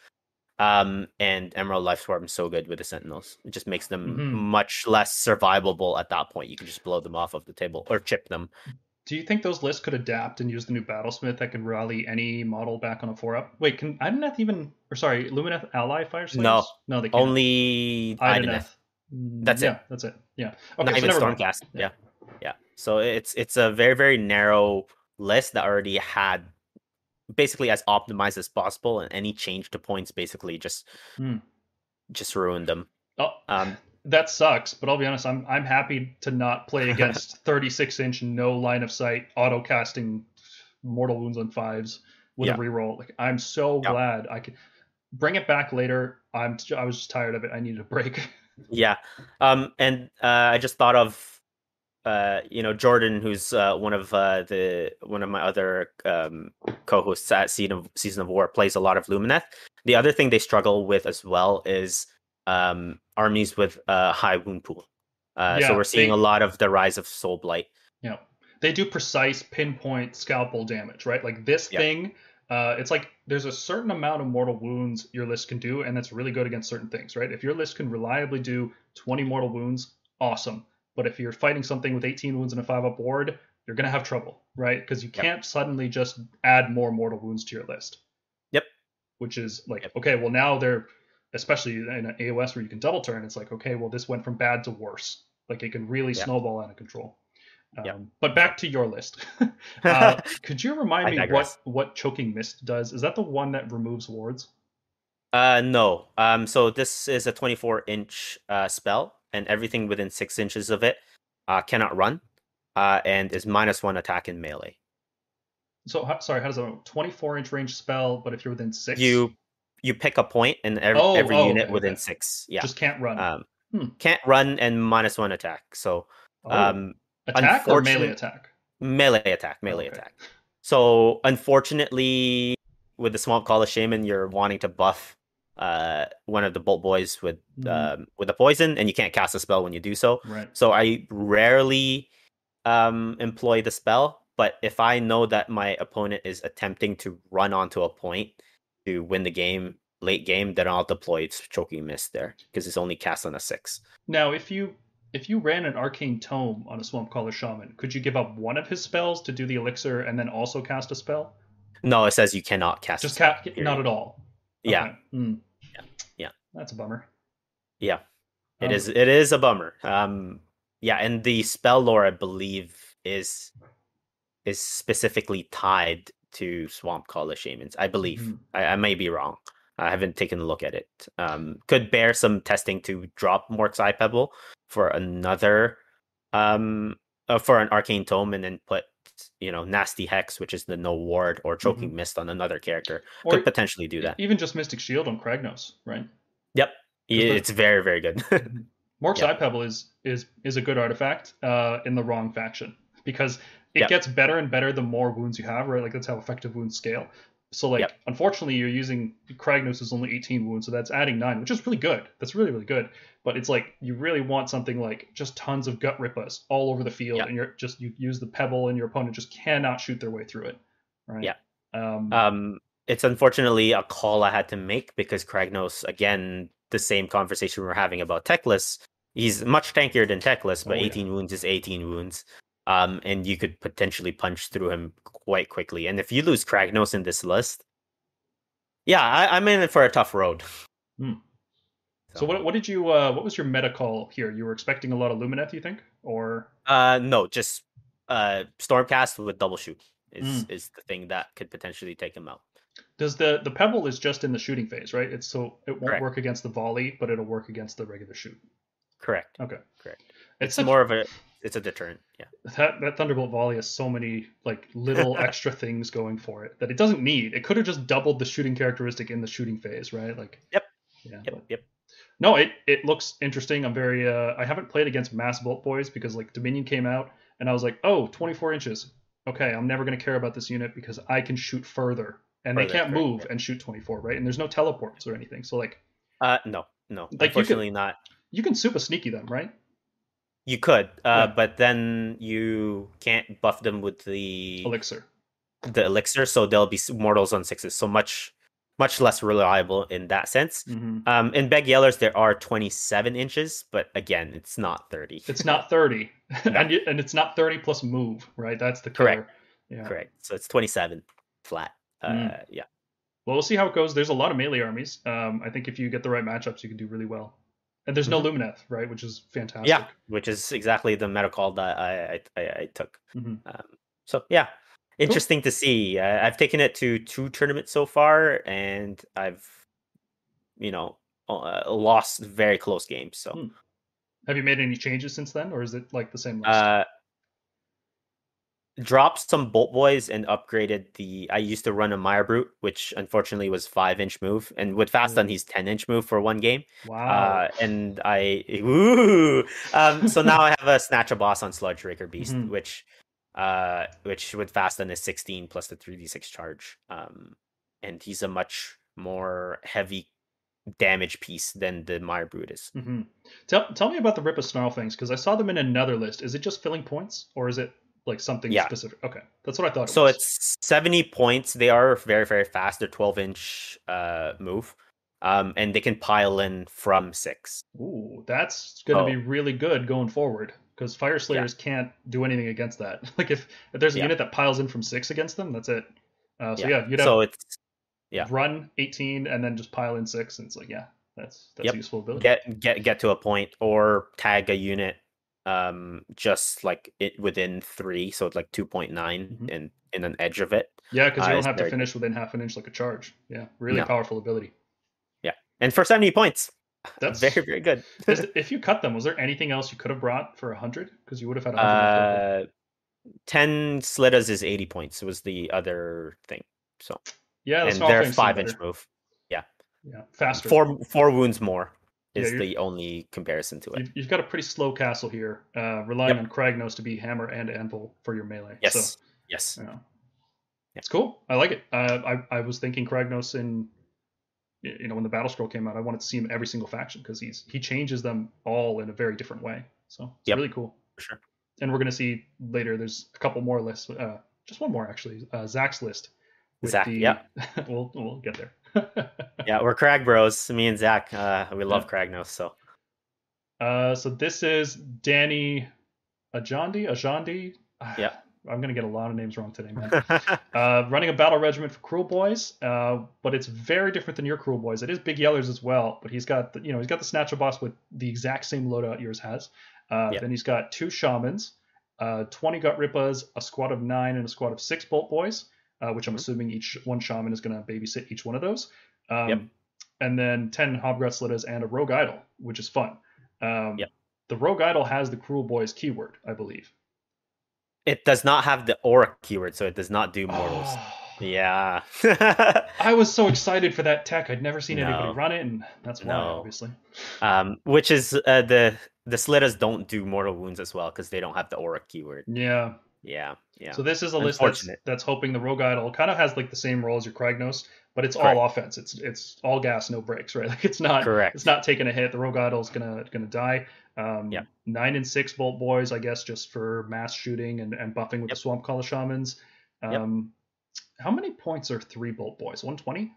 um, and emerald life swarm is so good with the sentinels it just makes them Mhm. much less survivable at that point you can just blow them off of the table or chip them Do you think those lists could adapt and use the new Battlesmith that can rally any model back on a four up? Wait, can Idoneth even or sorry, Lumineth ally fyreslayers? No. no, they can't. only Idoneth. Mm, That's it. yeah, That's it. Yeah. Okay, not so even. Stormcast. Yeah. Yeah. yeah, So it's it's a very very narrow list that already had basically as optimized as possible, and any change to points basically just Hmm. just ruined them. Oh, Um, that sucks. But I'll be honest, I'm I'm happy to not play against 36 inch no line of sight auto casting mortal wounds on fives with Yeah. a reroll. Like I'm so Yeah. glad I could bring it back later. I'm I was just tired of it. I needed a break. yeah, um, and uh, I just thought of uh, you know Jordan, who's uh, one of uh, the one of my other um, co-hosts at Season of Season of War, plays a lot of Lumineth. The other thing they struggle with as well is um, armies with a high wound pool. Uh, Yeah, so we're seeing they- a lot of the rise of Soulblight. know, they do precise pinpoint scalpel damage, right? Like this Yeah. thing, uh, it's like there's a certain amount of mortal wounds your list can do, and that's really good against certain things, right? If your list can reliably do 20 mortal wounds, awesome. But if you're fighting something with 18 wounds and a 5 up ward, you're going to have trouble, right? Because you can't suddenly just add more mortal wounds to your list. Yep. Which is like, Yep. okay, well, now they're, especially in an AOS where you can double turn, it's like, okay, well, this went from bad to worse. Like it can really Yeah. snowball out of control. Um, Yep. But back to your list. uh, could you remind me what what choking mist does? Is that the one that removes wards? Uh, no. Um, so this is a 24 inch uh, spell, and everything within six inches of it uh, cannot run, uh, and is minus one attack in melee. So sorry, how does that 24 inch range spell, but if you're within six, You you pick a point, and every, Oh, every oh, unit okay, within okay. six, yeah, just can't run. um, Hmm. can't run and minus one attack. So Oh, um, attack or melee attack? melee attack, melee Okay. attack. So unfortunately, with the Swampcalla Shaman, you're wanting to buff uh one of the Bolt Boys with Mhm. um with a poison, and you can't cast a spell when you do so. Right. So I rarely um employ the spell, but if I know that my opponent is attempting to run onto a point to win the game late game, then I'll deploy its choking mist there because it's only cast on a six. Now, if you if you ran an arcane tome on a swampcalla shaman, could you give up one of his spells to do the elixir and then also cast a spell? No, it says you cannot cast. a Just ca- not at all. Yeah, Okay. Yeah. Yeah. That's a bummer. yeah. It Um, is. It is a bummer. Um, yeah, and the spell lore, I believe, is is specifically tied to Swampcalla Shamans. I believe. Mhm. I, I may be wrong. I haven't taken a look at it. Um, could bear some testing to drop Mork's Eye Pebble for another, um, uh, for an Arcane Tome, and then put you know Nasty Hex, which is the no ward or Choking Mist on another character. Or could potentially do that. even just Mystic Shield on Kragnos, right? Yep, it's very very good. Mork's Yeah. Eye Pebble is is is a good artifact uh, in the wrong faction because it Yep. gets better and better the more wounds you have, right? Like that's how effective wounds scale. So like Yep. unfortunately you're using Kragnos is only 18 wounds, so that's adding nine, which is really good. That's really really good. But it's like you really want something like just tons of gut rippers all over the field, Yep. and you're just you use the pebble, and your opponent just cannot shoot their way through it, right? Yeah. Um, Um, it's unfortunately a call I had to make because Kragnos, again, the same conversation we are having about Teclis. He's much tankier than Teclis, but Oh, yeah. 18 wounds is 18 wounds. Um, and you could potentially punch through him quite quickly. And if you lose Kragnos in this list, yeah, I, I'm in it for a tough road. Hmm. so what what did you uh, what was your meta call here? You were expecting a lot of Lumineth, you think, or Uh, no, just uh, Stormcast with double shoot is Mm. is the thing that could potentially take him out. Does the the pebble is just in the shooting phase, right? It's so it won't Correct. work against the volley, but it'll work against the regular shoot. Correct. Okay, Correct. It's, It's more of a it's a deterrent. Yeah. that that thunderbolt volley has so many like little extra things going for it that it doesn't need. It could have just doubled the shooting characteristic in the shooting phase, right? Like Yep. yeah. Yep. but- Yep. No, it it looks interesting. I'm very uh I haven't played against mass bolt boys because like Dominion came out and I was like, "Oh, 24 inches. Okay, I'm never going to care about this unit because I can shoot further." And they can't move yeah. and shoot 24, right? And there's no teleports or anything. So like Uh, no, no, Like, you could- unfortunately not. You can super sneaky them, right? You could, uh, Yeah. but then you can't buff them with the Elixir. the elixir, so they'll be mortals on sixes. So much, much less reliable in that sense. hmm Um, in Big Yellers, there are 27 inches, but again, it's not 30. It's not 30, and, you, and it's not 30 plus move, right? That's the Correct. Yeah. correct. So it's 27 flat. Uh, Mm. yeah, Well, we'll see how it goes. There's a lot of melee armies. Um, I think if you get the right matchups, you can do really well. And there's no Lumineth, right? Which is fantastic. Mm-hmm. yeah, which is exactly the meta call that I I, I, took. Mhm. Um, so yeah, interesting to see. Uh, I've taken it to two tournaments so far, and I've, you know, uh, lost very close games. So. Hmm. Have you made any changes since then, or is it like the same list? Uh, dropped some bolt boys and upgraded the. I used to run a Mirebrute, which unfortunately was five inch move, and with Fast Done, he's ten inch move for one game. wow. Uh, and I, ooh, um, so now I have a Snatchaboss on Sludgeraker Beast, Mhm. which, uh, which with Fast Done is sixteen plus the three d six charge. Um, and he's a much more heavy damage piece than the Mirebrute is. hmm Tell tell me about the Rippa Snarl things because I saw them in another list. Is it just filling points, or is it like something Yeah. specific? Okay, that's what I thought. It So was. it's 70 points. They are very, very fast. They're 12 inch uh, move. Um, and they can pile in from six. ooh, that's going to Oh. be really good going forward because Fyreslayers can't do anything against that. like if if there's a Yeah. unit that piles in from six against them, that's it. Uh, so Yeah. yeah, you'd have So it's yeah. run 18 and then just pile in six, and it's like yeah, that's that's Yep. a useful ability. get get get to a point or tag a unit um just like it within three so it's like 2.9 Mhm. in in an edge of it Yeah, because you don't have to very finish within half an inch like a charge. Yeah, really No. powerful ability. Yeah, and for 70 points That's very very good if you cut them, was there anything else you could have brought for 100? Because you would have had 100 uh 10 slitas is 80 points was the other thing so Yeah, and they're five inch move Yeah, Yeah. faster. four four wounds more is you're- the only comparison to it You've, you've got a pretty slow castle here, uh, relying Yep. on Kragnos to be hammer and anvil for your melee. yes So, yes yeah. It's cool. I like it. Uh, I, I was thinking Kragnos in, you know, when the battle scroll came out, I wanted to see him every single faction because he's he changes them all in a very different way. So it's Yep. really cool. For sure. And we're gonna see later. There's a couple more lists. Uh, just one more actually. Uh, Zach's list. Zach, the- yeah. we'll we'll get there. yeah we're crag bros me and zach uh we love Kragnos so Uh, so this is Danny Ajandi. Ajandi. Yeah. I'm gonna get a lot of names wrong today, man. uh, running a battle regiment for Kruleboyz, uh, but it's very different than your Kruleboyz. It is Big Yellers as well, but he's got the, you know he's got the Snatchaboss with the exact same loadout yours has. Uh, Yeah. Then he's got two Shamans, uh, 20 Gut Rippas, a squad of nine, and a squad of six Bolt Boys, uh, which I'm Mhm. assuming each one Shaman is gonna babysit each one of those. Um, Yep. And then 10 Hobgrot Slittas and a Rogue Idol, which is fun. Um, Yep. The Rogue Idol has the Kruleboyz keyword, I believe. it does not have the aura keyword so it does not do mortals Oh. yeah I was so excited for that tech. I'd never seen anybody run it, and that's why, No. obviously. um which is uh, the the slittas don't do mortal wounds as well because they don't have the aura keyword Yeah. Yeah yeah So this is a list that's, that's hoping the Rogue Idol kind of has like the same role as your Kragnos, but it's Correct. all offense. It's it's all gas, no brakes, right? Like it's not correct it's not taking a hit. The Rogue Idol's gonna gonna die. Um, Yep. Nine and six Bolt Boys, I guess, just for mass shooting and, and buffing with Yep. the Swampcalla Shamans. Yep. Um, How many points are three Bolt Boys? 120?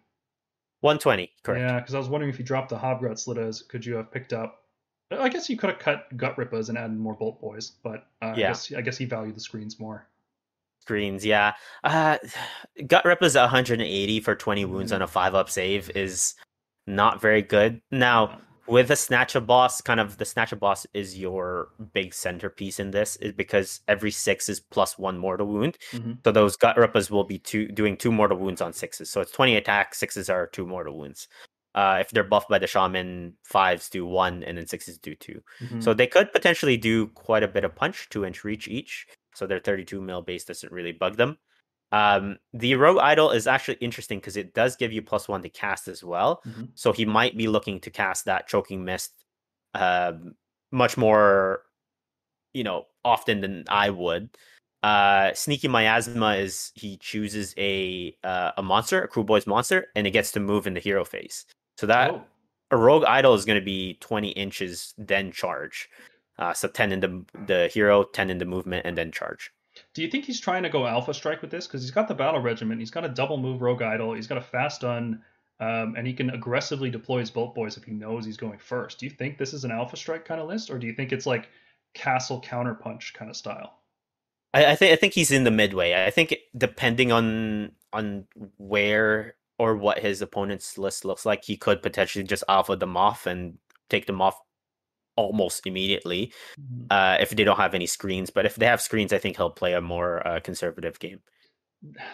120 correct Yeah, because I was wondering if you dropped the Hobgrot Slittas, could you have picked up? I guess you could have cut Gut Rippers and added more Bolt Boys, but uh, I guess I guess he valued the screens more. screens yeah. Uh gut Rippers 180 for 20 wounds Mm. on a 5 up save is not very good. Now with a snatchaboss kind of the snatchaboss is your big centerpiece in this is because every six is plus one mortal wound. Mhm. so those gut rippers will be two doing two mortal wounds on sixes. So it's 20 attack sixes are two mortal wounds uh if they're buffed by the shaman fives do one and then sixes do two Mhm. so they could potentially do quite a bit of punch, two inch reach each. So their 32 mil base doesn't really bug them. Um, the rogue idol is actually interesting because it does give you plus one to cast as well. Mhm. So he might be looking to cast that choking mist um, much more, you know, often than I would. Uh, sneaky miasma is he chooses a uh, a monster, a Kruleboyz monster, and it gets to move in the hero phase. So that Oh, a rogue idol is going to be 20 inches, then charge. Uh, so 10 in the the hero, 10 in the movement, and then charge. Do you think he's trying to go alpha strike with this? Because he's got the battle regiment, he's got a double move rogue idol, he's got a fast stun, um, and he can aggressively deploy his bolt boys if he knows he's going first. Do you think this is an alpha strike kind of list, or do you think it's like castle counterpunch kind of style? I, I think I think he's in the midway. I think depending on on where or what his opponent's list looks like, he could potentially just alpha them off and take them off almost immediately mm-hmm. uh, if they don't have any screens. But if they have screens, I think he'll play a more uh, conservative game.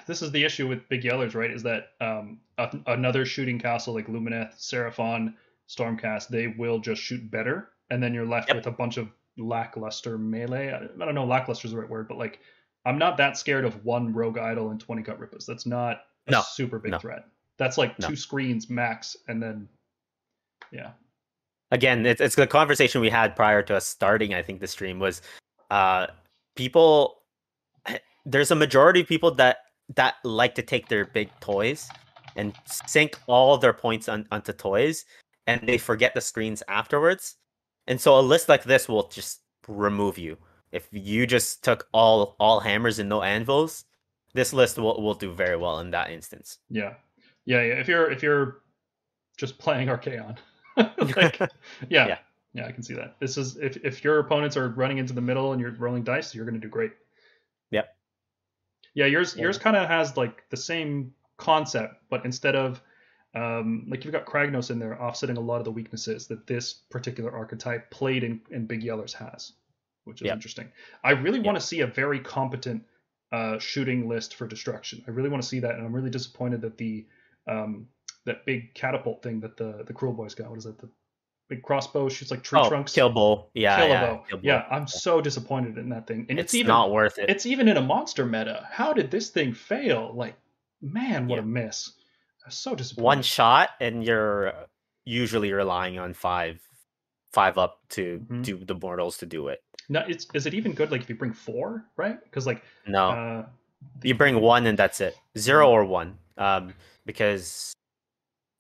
This is the issue with Big Yellers, right? Is that um, a- another shooting castle like Lumineth, Seraphon, Stormcast, they will just shoot better, and then you're left yep. with a bunch of lackluster melee. I, don't know, lackluster is the right word, but like I'm not that scared of one rogue idol and 20 cut rippers. That's not no, super big no. threat. That's like no. two screens max, and then yeah. Again, it's it's the conversation we had prior to us starting. I think the stream was, uh, people. There's a majority of people that that like to take their big toys and sink all their points on, onto toys, and they forget the screens afterwards. And so a list like this will just remove you. If you just took all all hammers and no anvils, this list will, will do very well in that instance. Yeah. Yeah, yeah. If you're if you're just playing Archaon. like, yeah, yeah. Yeah, I can see that. This is if if your opponents are running into the middle and you're rolling dice, you're gonna do great. Yep. Yeah, yours yeah. yours kind of has like the same concept, but instead of um, like you've got Kragnos in there offsetting a lot of the weaknesses that this particular archetype played in, in Big Yellers has, which is yep. interesting. I really yep. want to see a very competent uh, shooting list for destruction. I really want to see that, and I'm really disappointed that the um, that big catapult thing that the the Kruleboyz got. What is that? The big crossbow shoots like tree oh, trunks. Kill bow. Yeah, kill yeah, bow. Kill yeah. I'm so disappointed in that thing, and it's, it's even not worth it. It's even in a monster meta. How did this thing fail? Like, man, what yeah. a miss! so disappointed. One shot, and you're usually relying on five, five up to mm-hmm. do the mortals to do it. No, it's is it even good? Like if you bring four, right? Because like no, uh, you bring one and that's it. Zero or one, um, because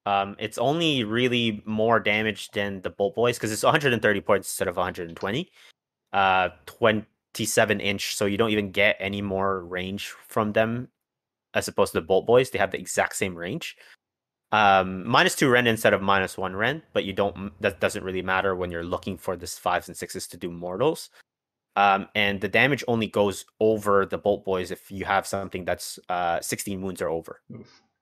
um, it's only really more damage than the bolt boys because it's 130 points instead of 120. Uh, 27 inch, so you don't even get any more range from them as opposed to the Bolt Boys. They have the exact same range. Um, minus two rend instead of minus one rend, but you don't. That doesn't really matter when you're looking for this fives and sixes to do mortals. Um, and the damage only goes over the Bolt Boys if you have something that's uh, 16 wounds or over.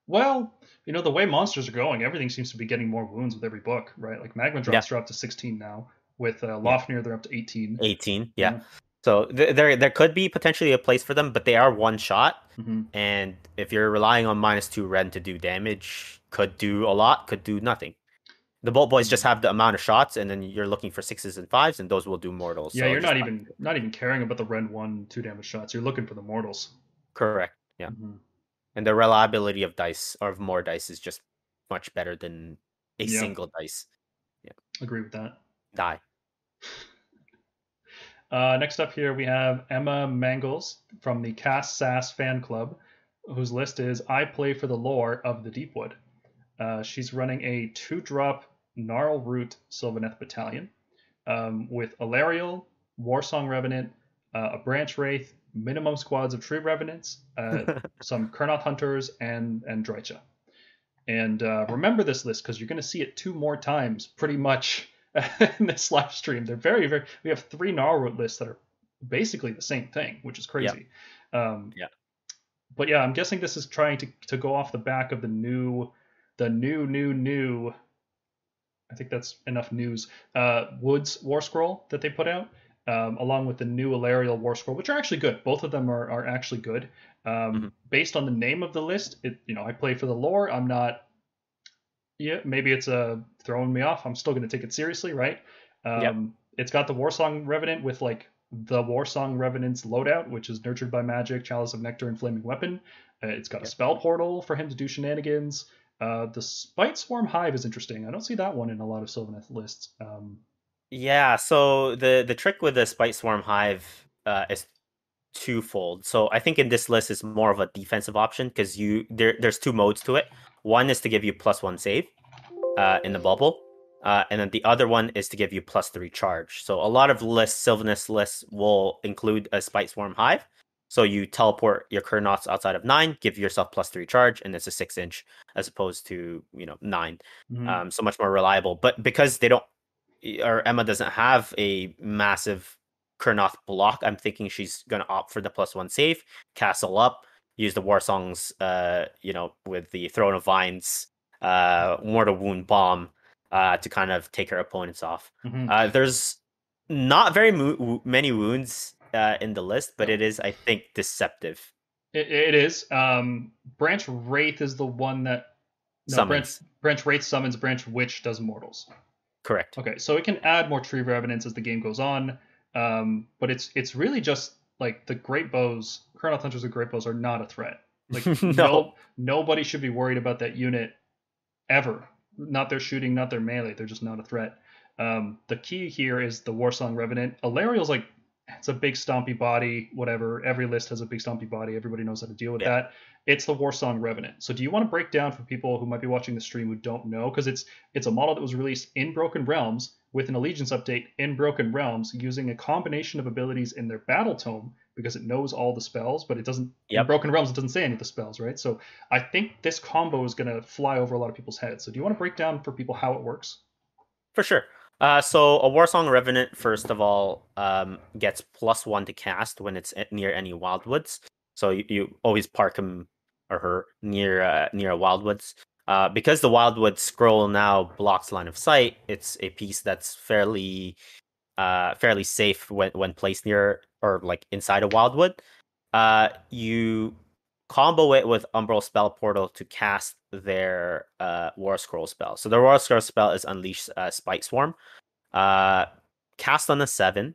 Well, you know the way monsters are going, everything seems to be getting more wounds with every book, right? Like Magmadroths yeah. are up to 16 now. With uh, Lofnir, they're up to 18. 18, yeah. yeah. So th- there there could be potentially a place for them, but they are one shot. Mm-hmm. And if you're relying on minus two rend to do damage, could do a lot, could do nothing. The bolt boys just have the amount of shots, and then you're looking for sixes and fives, and those will do mortals. Yeah, so you're not even not even caring about the rend one two damage shots. You're looking for the mortals. Correct. Yeah. Mm-hmm. And the reliability of dice or of more dice is just much better than a yeah. single dice. Yeah. Agree with that. Die. Uh, next up here we have Emma Mangels from the Cast Sass fan club, whose list is I play for the lore of the Deepwood. Uh, she's running a two drop Gnarlroot Sylvaneth battalion um, with Alarielle, Warsong Revenant, uh, a Branch Wraith, minimum squads of Tree Revenants, uh, some Kurnoth Hunters, and, and Drycha. And uh, remember this list because you're going to see it two more times pretty much in this live stream. They're very, very. We have three Gnarlroot lists that are basically the same thing, which is crazy. Yeah. Um, yeah. But yeah, I'm guessing this is trying to to go off the back of the new, the new, new, new. I think that's enough news. Uh, Woods War Scroll that they put out, um, along with the new Alarielle War Scroll, which are actually good. Both of them are are actually good. Um, mm-hmm. Based on the name of the list, it you know I play for the lore. I'm not yeah, maybe it's uh, throwing me off. I'm still going to take it seriously, right? Um, yep. It's got the Warsong Revenant with like the Warsong Revenant's loadout, which is nurtured by magic, Chalice of Nectar, and Flaming Weapon. Uh, it's got yep. a spell portal for him to do shenanigans. Uh, the Spite Swarm Hive is interesting. I don't see that one in a lot of Sylvaneth lists. Um, yeah, so the the trick with the Spite Swarm Hive uh, is twofold. So I think in this list is more of a defensive option because you there there's two modes to it. One is to give you plus one save uh, in the bubble, Uh, and then the other one is to give you plus three charge. So a lot of lists, Sylvaneth lists, will include a Spite Swarm Hive. So you teleport your Kurnoths outside of nine, give yourself plus three charge, and it's a six inch as opposed to you know 9 Mhm. Um, so much more reliable. But because they don't, or Emma doesn't have a massive Kurnoth block, I'm thinking she's gonna opt for the plus one save, castle up, use the war songs, uh, you know, with the Throne of Vines, uh, Mortal Wound Bomb, uh, to kind of take her opponents off. Mhm. Uh, there's not very mo- many wounds uh, in the list, but it is, I think, deceptive. It, it is. Um, Branch Wraith is the one that no, Branch, Summons. Branch Wraith summons. Branchwych does mortals. Correct. Okay, so it can add more tree revenants as the game goes on, um, but it's it's really just like the great bows. Kurnoth Hunters with great bows are not a threat. Like No. no, nobody should be worried about that unit ever. Not their shooting, not their melee. They're just not a threat. Um, the key here is the Warsong Revenant. Alarielle's like it's a big stompy body, whatever. Every list has a big stompy body. Everybody knows how to deal with Yeah. that. It's the Warsong Revenant. So do you want to break down for people who might be watching the stream who don't know? Because it's it's a model that was released in Broken Realms with an Allegiance update in Broken Realms using a combination of abilities in their Battletome because it knows all the spells, but it doesn't. In Broken Realms, it doesn't say any of the spells, right? So I think this combo is going to fly over a lot of people's heads. So do you want to break down for people how it works? For sure. Uh, so a Warsong Revenant, first of all, um, gets plus one to cast when it's near any wildwoods. So you, you always park him or her near uh, near a wildwoods. Uh, because the wildwood scroll now blocks line of sight, it's a piece that's fairly uh, fairly safe when when placed near or like inside a wildwood. Uh, you combo it with Umbral Spell Portal to cast their uh, War Scroll spell. So the War Scroll spell is Unleash uh, Spite Swarm. Uh, cast on a seven.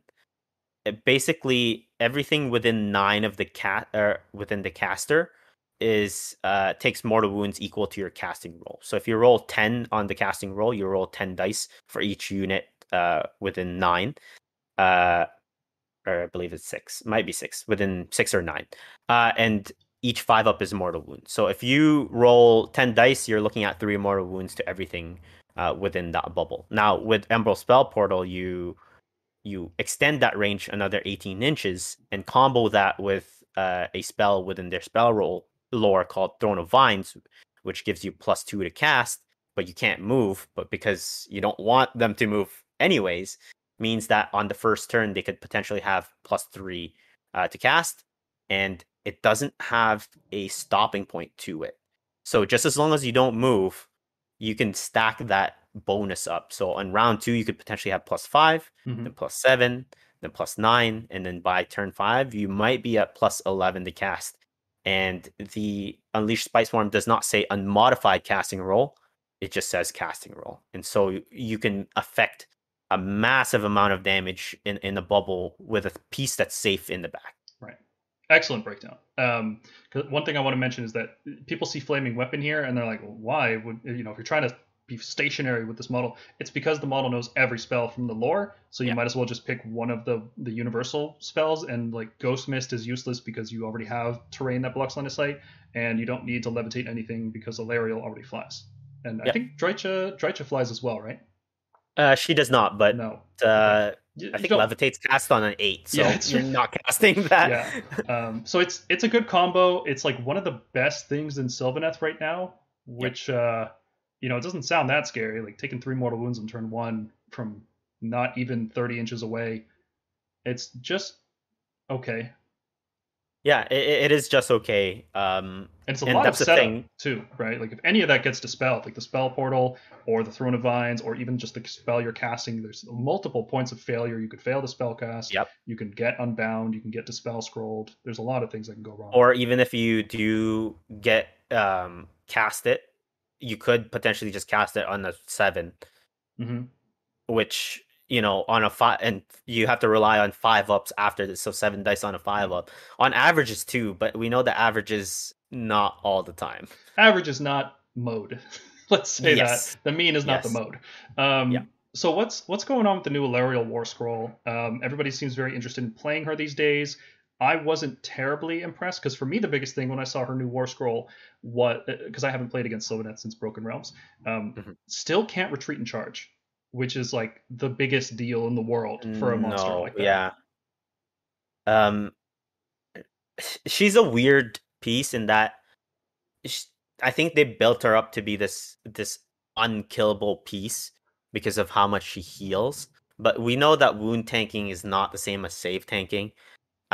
It basically, everything within nine of the cat or within the caster is uh takes mortal wounds equal to your casting roll. So if you roll ten on the casting roll, you roll ten dice for each unit uh within nine. Uh or I believe it's six, might be six, within six or nine. Uh, and each five up is mortal wounds. So if you roll 10 dice, you're looking at three mortal wounds to everything uh, within that bubble. Now, with Umbral Spell Portal, you you extend that range another 18 inches and combo that with uh, a spell within their spell roll lore called Throne of Vines, which gives you plus two to cast, but you can't move. But because you don't want them to move anyways, means that on the first turn they could potentially have plus three uh, to cast, and it doesn't have a stopping point to it. So just as long as you don't move, you can stack that bonus up. So on round two, you could potentially have plus five, Mhm. then plus seven, then plus nine, and then by turn five, you might be at plus eleven to cast. And the Unleashed Spite Swarm does not say unmodified casting roll; it just says casting roll, and so you- can affect a massive amount of damage in in a bubble with a piece that's safe in the back. Right. Excellent breakdown. Um, one thing I want to mention is that people see flaming weapon here and they're like, why would you know if you're trying to be stationary with this model? It's because the model knows every spell from the lore, so you Yeah. might as well just pick one of the the universal spells. And like Ghost Mist is useless because you already have terrain that blocks line of sight, and you don't need to levitate anything because Alarielle already flies. And I think Drycha Drycha flies as well, right? Uh, she does not, but No. uh, You- I think levitate's cast on an eight, so Yeah, you're not casting that. Yeah. Um, so it's it's a good combo. It's like one of the best things in Sylvaneth right now, which uh, you know it doesn't sound that scary. Like taking three mortal wounds on turn one from not even thirty inches away. It's just okay, Yeah, it, it is just okay. Um, and it's a And lot of setup thing. too, right? Like if any of that gets dispelled, like the spell portal or the Throne of Vines, or even just the spell you're casting, there's multiple points of failure. You could fail the spell cast. Yep. You can get unbound. You can get dispel scrolled. There's a lot of things that can go wrong. or even if you do get um, cast it, you could potentially just cast it on a seven, hmm which you know on a five, and you have to rely on five ups after this. So seven dice on a five up. On average is two, but we know the average is not all the time. average is not mode. Let's say Yes. that the mean is not the mode. Um, Yeah. So what's what's going on with the new Alarielle War Scroll? Um, everybody seems very interested in playing her these days. I wasn't terribly impressed because for me the biggest thing when I saw her new War Scroll was because I haven't played against Sylvaneth since Broken Realms. Um, Mhm. Still can't retreat and charge. which is like the biggest deal in the world for a monster No, like that. Yeah. Um, she's a weird piece in that sh I think they built her up to be this this unkillable piece because of how much she heals. But we know that wound tanking is not the same as save tanking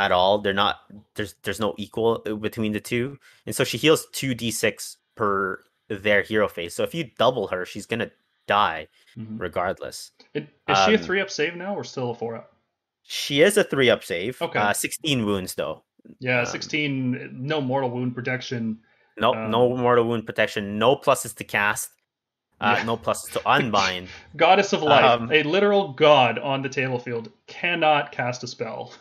at all. They're not. There's there's no equal uh, between the two, and so she heals two d6 per their hero phase. So if you double her, she's gonna die Mhm. regardless. It- Is she a Um, three up save now or still a four up? She is a three up save. Okay. Uh, 16 wounds though. Yeah, um, 16, no mortal wound protection. No, no Um, mortal wound protection. No pluses to cast. Uh, Yeah. No pluses to unbind. Goddess of Life, Um, a literal god on the table field, cannot cast a spell.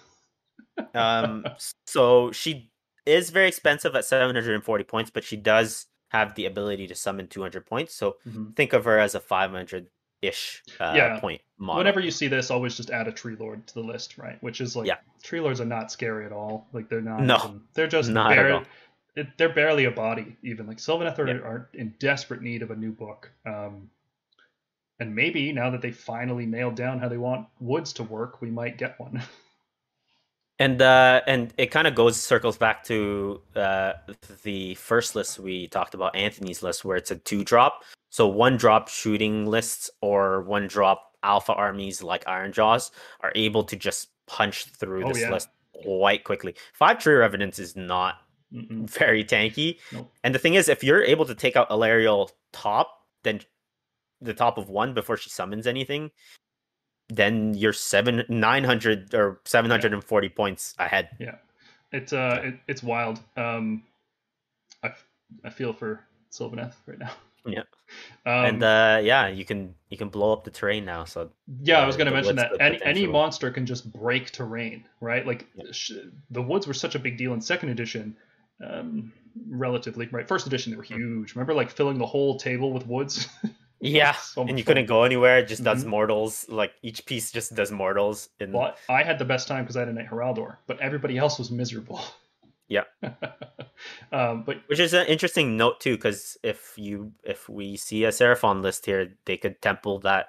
Um, so she is very expensive at 740 points, but she does have the ability to summon 200 points. So Mhm. think of her as a 500 ish uh, Yeah. point model. Whenever you see this, always just add a tree lord to the list, right? Which is like Yeah. tree lords are not scary at all. Like they're not. No. even- they're just Not at all. it- they're barely a body. Even like Sylvaneth are, Yeah. are in desperate need of a new book. Um, and maybe now that they finally nailed down how they want woods to work, we might get one. and uh and it kind of goes circles back to uh the first list we talked about anthony's list where it's a two drop so one drop shooting lists or one drop alpha armies like Ironjawz are able to just punch through Oh, this yeah. list quite quickly five tree revenants is not Mm-mm. very tanky Nope. and the thing is if you're able to take out Alarielle top then the top of one before she summons anything then you're seven 900 or 740 points ahead Yeah, It's uh, it, it's wild. Um, I, I feel for Sylvaneth right now. Yeah. Um, and uh yeah you can you can blow up the terrain now so yeah, I uh, was going to mention that any, any monster can just break terrain, right? Like Yeah. sh- the woods were such a big deal in second edition, um, relatively. Right, first edition they were Hmm. huge. Remember, like filling the whole table with woods. yeah So and you couldn't go anywhere it just does Mhm. mortals like each piece just does mortals in Well, I had the best time because I had a Knight Heraldor, but everybody else was miserable. Yeah. um, but which is an interesting note too because if you if we see a seraphon list here they could temple that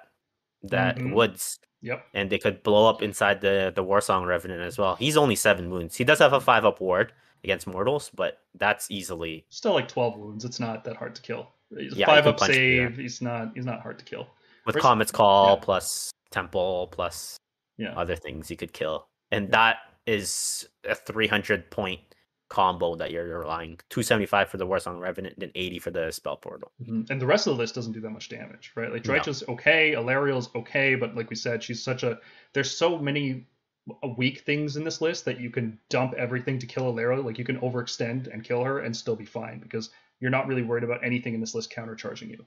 that Mhm. woods yep, and they could blow up inside the the warsong revenant as well he's only seven wounds he does have a five up ward against mortals but that's easily still like twelve wounds. It's not that hard to kill. He's Yeah, five up save. He's not. He's not hard to kill. with Where's- comet's call yeah. plus temple plus Yeah. other things you could kill and that is a 300 point combo that you're relying 275 for the warsong revenant and 80 for the spell portal Mhm. And the rest of the list doesn't do that much damage, right? Like No. Drycha's okay, Alarielle's okay, but like we said, she's such a. There's so many weak things in this list that you can dump everything to kill Alarielle. Like you can overextend and kill her and still be fine because you're not really worried about anything in this list countercharging you.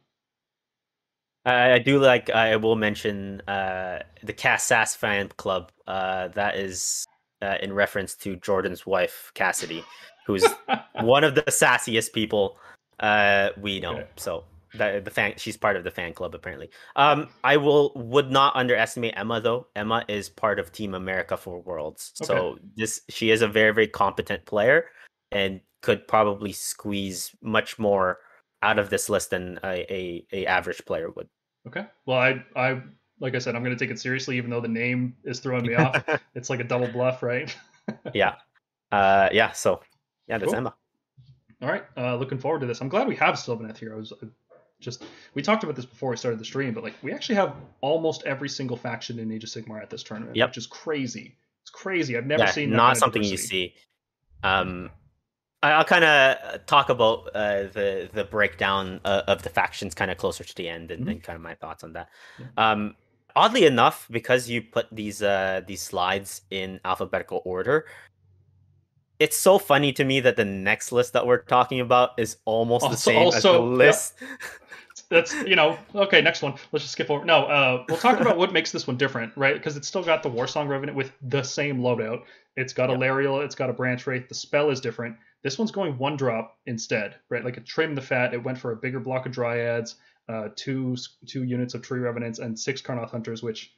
I, do like. I will mention uh, the Cass Sass fan club. Uh, that is uh, in reference to Jordan's wife Cassidy, who's one of the sassiest people uh, we know. Okay. So the, the fan, she's part of the fan club apparently. Um, I will would not underestimate Emma though. Emma is part of Team America for Worlds, so this she is a very very competent player and could probably squeeze much more out of this list than a, a, a average player would. Okay. Well, I, I, like I said, I'm going to take it seriously, even though the name is throwing me off. It's like a double bluff, right? yeah. Uh, yeah. So, yeah, that's Cool. Emma. All right. Uh, looking forward to this. I'm glad we have Sylvaneth here. I was just we talked about this before we started the stream, but like we actually have almost every single faction in Age of Sigmar at this tournament, Yep. which is crazy. It's crazy. I've never yeah, seen that not something you see. Um, I'll kind of talk about uh, the the breakdown uh, of the factions kind of closer to the end and, Mhm. and kind of my thoughts on that. Yeah. Um, oddly enough, because you put these uh, these slides in alphabetical order. It's so funny to me that the next list that we're talking about is almost the Also- same as the also, list. That's you know okay. Next one. Let's just skip over. No, uh, we'll talk about what makes this one different, right? Because it's still got the Warsong Revenant with the same loadout. It's got a Yep. Lariel. It's got a Branch Wraith. The spell is different. This one's going one drop instead, right? Like it trimmed the fat. It went for a bigger block of Dryads, uh, two two units of Tree Revenants, and six Kurnoth Hunters. Which,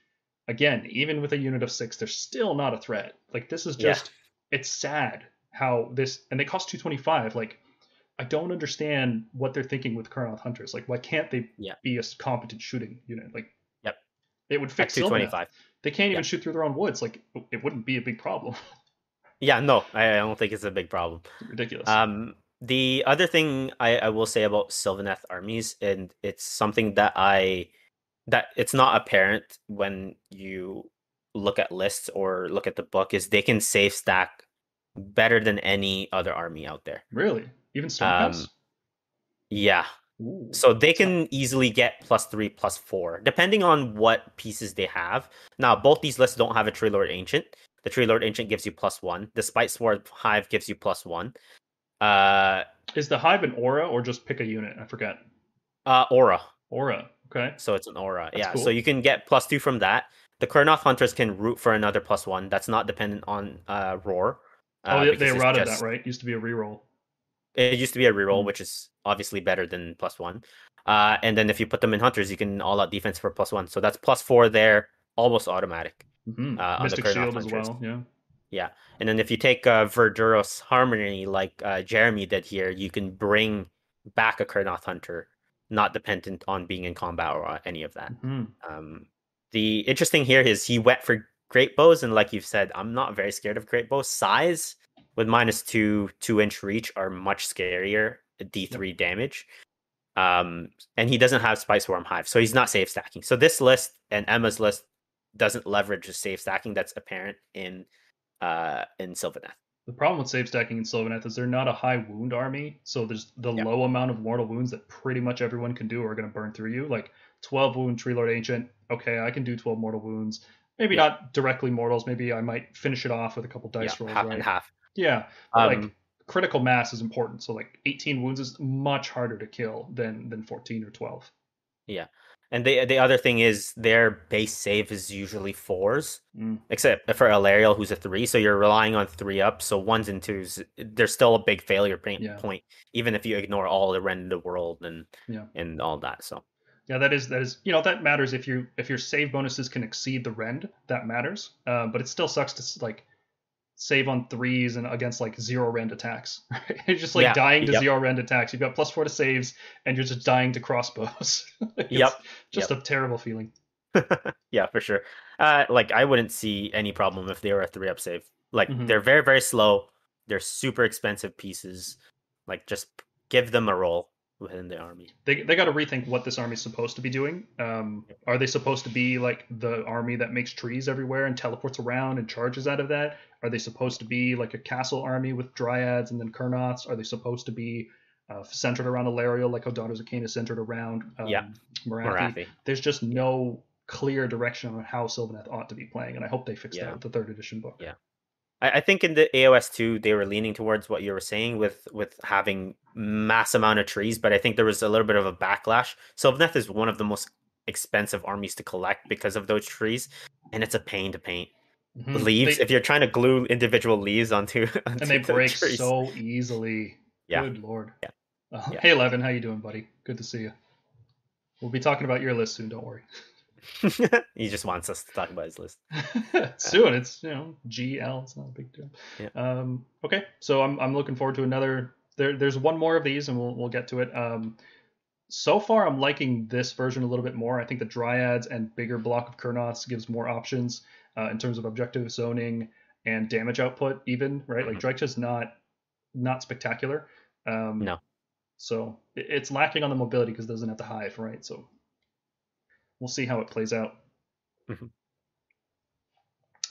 again, even with a unit of six, they're still not a threat. Like this is Yeah. just. It's sad how this and they cost 225. Like I don't understand what they're thinking with Kurnoth Hunters. Like, why can't they Yeah. be a competent shooting unit? Like, Yep. It would fix two Sylvaneth. twenty five. They can't even Yeah. shoot through their own woods. Like it wouldn't be a big problem. Yeah, no, I, I don't think it's a big problem. Ridiculous. Um, the other thing I, I will say about Sylvaneth armies, and it's something that I that it's not apparent when you look at lists or look at the book, is they can save stack better than any other army out there. really? Even um, Stonehouse? Yeah, Ooh. so they can easily get plus three, plus four, depending on what pieces they have. Now, both these lists don't have a Tree Lord Ancient. The Tree Lord Ancient gives you plus one. The Spiteswarm Hive gives you plus one. Uh, Is the hive an aura or just pick a unit? I forget. uh, Aura. Aura. Okay. So it's an aura. That's yeah. cool. So you can get plus two from that. The Kurnoth hunters can root for another plus one. That's not dependent on uh roar. Oh, uh, they, because they eroded just- that, right? Used to be a reroll. It used to be a reroll, Mm. which is obviously better than plus one. Uh, and then if you put them in hunters, you can all out defense for plus one. So that's plus four there, almost automatic. Hmm Uh, on the Mystic Shield as well. Yeah. Yeah, and then if you take uh, Verdurous Harmony, like uh, Jeremy did here, you can bring back a Kurnoth hunter, not dependent on being in combat or any of that. hmm Um, the interesting here is he went for great bows, and like you've said, I'm not very scared of great bows. Size with minus two, two inch reach are much scarier. D3 damage. Um, and he doesn't have Spiteswarm Hive, so he's not safe stacking. So this list and Emma's list doesn't leverage the save stacking that's apparent in uh in Sylvaneth. The problem with save stacking in Sylvaneth is they're not a high wound army, so there's the Yep. low amount of mortal wounds that pretty much everyone can do are going to burn through you. Like 12 wound Tree Lord Ancient, okay, I can do 12 mortal wounds. Maybe Yeah. not directly mortals. Maybe I might finish it off with a couple dice yeah, rolls, half right? and half. Yeah, Um, like critical mass is important. So like 18 wounds is much harder to kill than than 14 or 12. And the the other thing is their base save is usually fours, Mm. except for Alarielle, who's a three. So you're relying on three up. So ones and twos, there's still a big failure point, Yeah. point even if you ignore all the rend in the world and Yeah. and all that. So Yeah, that is that is you know that matters if you if your save bonuses can exceed the rend, that matters. Uh, but it still sucks to like save on threes and against like zero rend attacks. Right? You're just like Yeah, dying to yep. zero rend attacks. You've got plus four to saves, and you're just dying to crossbows. Yep, just a terrible feeling. yeah, for sure. Uh, like I wouldn't see any problem if they were a three up save. Like Mhm. they're very very slow. They're super expensive pieces. Like just give them a role within the army. They they got to rethink what this army's supposed to be doing. Um, are they supposed to be like the army that makes trees everywhere and teleports around and charges out of that? Are they supposed to be like a castle army with dryads and then Kurnoths? Are they supposed to be uh, centered around Alariel like how Daughters of Khaine is centered around um, Yeah. Morathi? Morathi. There's just no clear direction on how Sylvaneth ought to be playing, and I hope they fix Yeah. that with the third edition book. Yeah. I, I think in the AOS two they were leaning towards what you were saying with with having mass amount of trees, but I think there was a little bit of a backlash. Sylvaneth is one of the most expensive armies to collect because of those trees, and it's a pain to paint. Mhm. Leaves They- if you're trying to glue individual leaves onto, onto and they the break trees. so easily. Yeah. Good lord. Yeah. Uh, Yeah. Hey, Levan, how you doing, buddy? Good to see you. We'll be talking about your list soon. Don't worry. he just wants us to talk about his list. soon, it's you know GL. It's not a big deal. Yeah. Um. Okay. So I'm I'm looking forward to another. There there's one more of these, and we'll we'll get to it. Um. So far, I'm liking this version a little bit more. I think the Dryads and bigger block of Kurnoths gives more options uh, in terms of objective zoning and damage output. Even right, like Mhm. Drycha's not not spectacular. Um, No. So it's lacking on the mobility because it doesn't have the hive, right? So we'll see how it plays out. Mhm.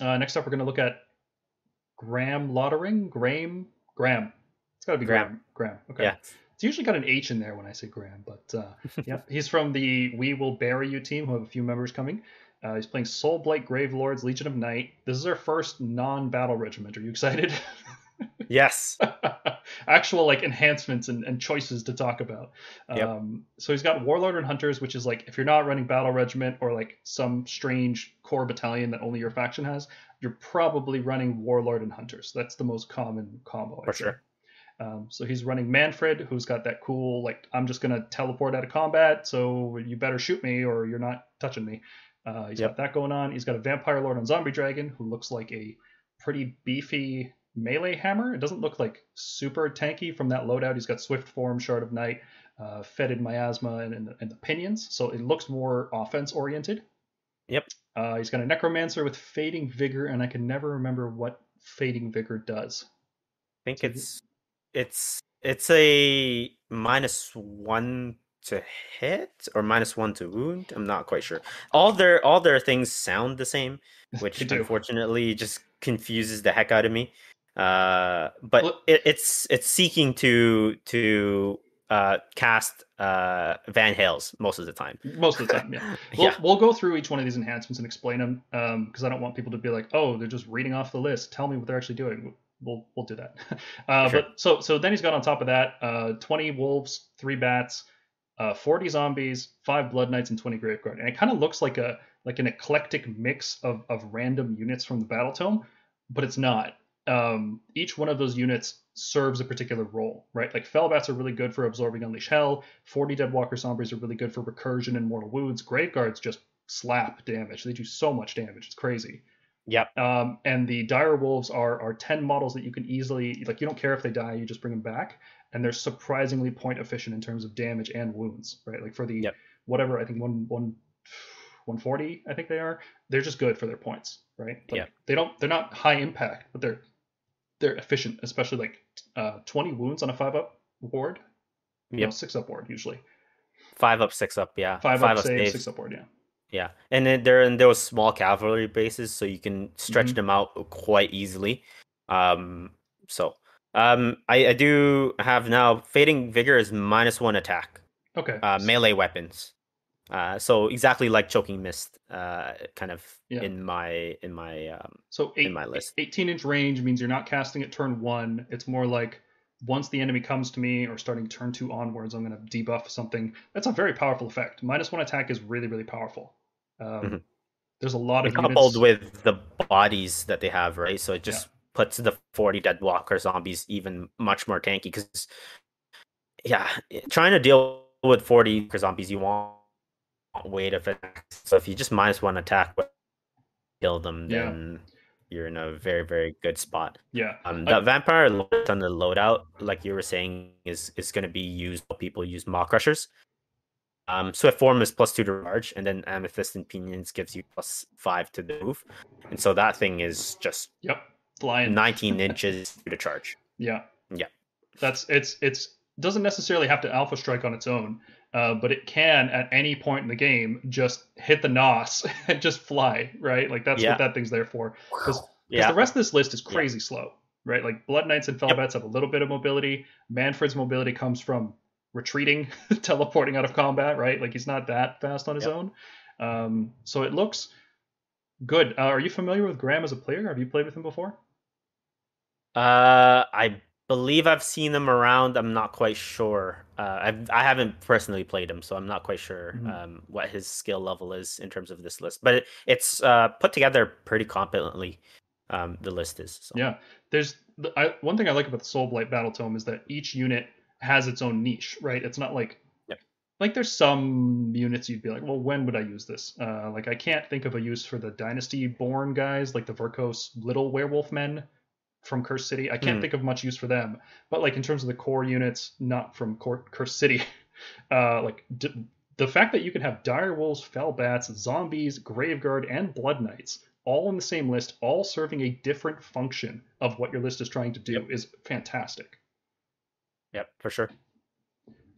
Uh, next up, we're going to look at Graeme Lottering. Graham. Graham. It's got to be Graham. Graham. Okay. Yeah. It's usually got an H in there when I say Graham, but uh, yeah, he's from the We Will Bury You team, who have a few members coming. Uh, he's playing Soulblight Gravelords Legion of Night. This is our first non-battle regiment. Are you excited? Yes. actual like enhancements and, and choices to talk about. Yep. Um, so he's got Warlord and Hunters, which is like if you're not running Battle Regiment or like some strange core battalion that only your faction has, you're probably running Warlord and Hunters. That's the most common combo. I'd For say. sure. Um, so he's running Mannfred, who's got that cool like I'm just gonna teleport out of combat, so you better shoot me or you're not touching me. Uh, he's Yep. got that going on. He's got a Vampire Lord on Zombie Dragon, who looks like a pretty beefy melee hammer. It doesn't look like super tanky from that loadout. He's got Swift Form, Shard of Night, uh, Fetid Miasma, and, and, the, and the pinions. So it looks more offense oriented. Yep. Uh, he's got a necromancer with fading vigor, and I can never remember what fading vigor does. I think So- it's it's it's a minus one to hit or minus one to wound. I'm not quite sure. All their all their things sound the same, which unfortunately just confuses the heck out of me. Uh, but Well- it, it's it's seeking to to uh, cast uh, Vanhel's most of the time. Most of the time, yeah. We'll, yeah, we'll go through each one of these enhancements and explain them because I don't want people to be like, oh, they're just reading off the list. Tell me what they're actually doing. We'll we'll do that. Uh, Sure. But so so then he's got on top of that uh, 20 wolves, three bats, uh, 40 zombies, five blood knights, and 20 graveguard. And it kind of looks like a like an eclectic mix of of random units from the battletome, but it's not. Um, each one of those units serves a particular role, right? Like Fellbats are really good for absorbing Unleash Hell. 40 Deadwalker Zombies are really good for recursion and mortal wounds. Graveguards just slap damage. They do so much damage. It's crazy. yep, Um, and the dire wolves are are 10 models that you can easily like you don't care if they die, you just bring them back. And they're surprisingly point efficient in terms of damage and wounds, right? Like for the Yep. whatever, I think one one 140, I think they are. They're just good for their points, right? Like, Yeah. They don't they're not high impact, but they're they're efficient, especially like uh 20 wounds on a five up ward. No, Yep. six up ward usually. five up, six up, yeah, Five, five up save, saves. six up ward, yeah. Yeah, and then they're in those small cavalry bases, so you can stretch Mhm. them out quite easily. Um, so um, I, I do have now fading vigor is minus one attack, Okay. uh, melee weapons. Uh, so exactly like choking mist, uh, kind of Yeah. in my in my um, So eight, in my list. 18 inch range means you're not casting at turn one. It's more like once the enemy comes to me or starting turn two onwards, I'm going to debuff something. That's a very powerful effect. Minus one attack is really, really powerful. Um, Mhm. There's a lot of coupled units. with the bodies that they have, right? So it just puts the 40 dead walker zombies even much more tanky because yeah, trying to deal with 40 walker zombies, you want weight of attack. So if you just minus one attack, kill them, Yeah. then you're in a very very good spot. yeah. Um, I- the vampire on the loadout, like you were saying, is is going to be used. People use Maw Krushas. Um, Swift form is plus two to charge, and then amethyst and pinions gives you plus five to the move, and so that thing is just Yep. Flying. 19 inches to charge. Yeah. Yeah. That's it's it's doesn't necessarily have to alpha strike on its own, uh, but it can at any point in the game just hit the nos and just fly, right? Like that's Yeah. what that thing's there for. Because Yeah, the rest of this list is Yeah. crazy slow, right? Like Blood Knights and Yep. Fellbats have a little bit of mobility. Mannfred's mobility comes from retreating, teleporting out of combat, right? Like he's not that fast on his Yep. own. Um, so it looks good. Uh, are you familiar with Graham as a player? Have you played with him before? uh, I believe I've seen them around. I'm not quite sure. Uh, I've, I haven't personally played him, so I'm not quite sure Mhm. um, what his skill level is in terms of this list. But it, it's uh, put together pretty competently. Um, the list is. So. Yeah, there's the, I, one thing I like about the Soulblight Battle Tome is that each unit has its own niche, right? It's not like Yep. like there's some units you'd be like, well, when would I use this? Uh, like I can't think of a use for the Dynasty born guys, like the Vyrkos little werewolf men from Curse City. I can't Hmm. think of much use for them. But like in terms of the core units, not from Cor- Curse City, uh, like d- the fact that you can have dire wolves, fell bats, zombies, graveguard, and blood knights all in the same list, all serving a different function of what your list is trying to do Yep. is fantastic. Yep, for sure.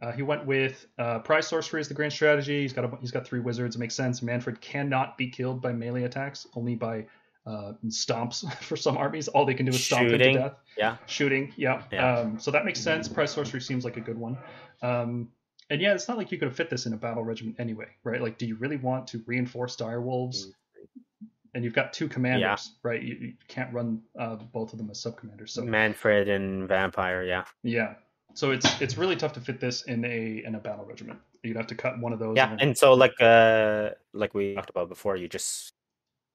Uh, he went with uh, prize sorcery as the grand strategy. He's got a, he's got three wizards. It makes sense. Mannfred cannot be killed by melee attacks, only by uh, stomps for some armies. All they can do is stomp Shooting. to death. Yeah. Shooting, yeah. Yeah. Um, so that makes sense. Price sorcery seems like a good one. Um, and yeah, it's not like you could have fit this in a battle regiment anyway, right? Like, do you really want to reinforce dire wolves? And you've got two commanders, right? You, you can't run uh, both of them as sub commanders. So Mannfred and Vampire, yeah. yeah, so it's it's really tough to fit this in a in a battle regiment. You'd have to cut one of those. Yeah, and- and so like uh like we talked about before, you just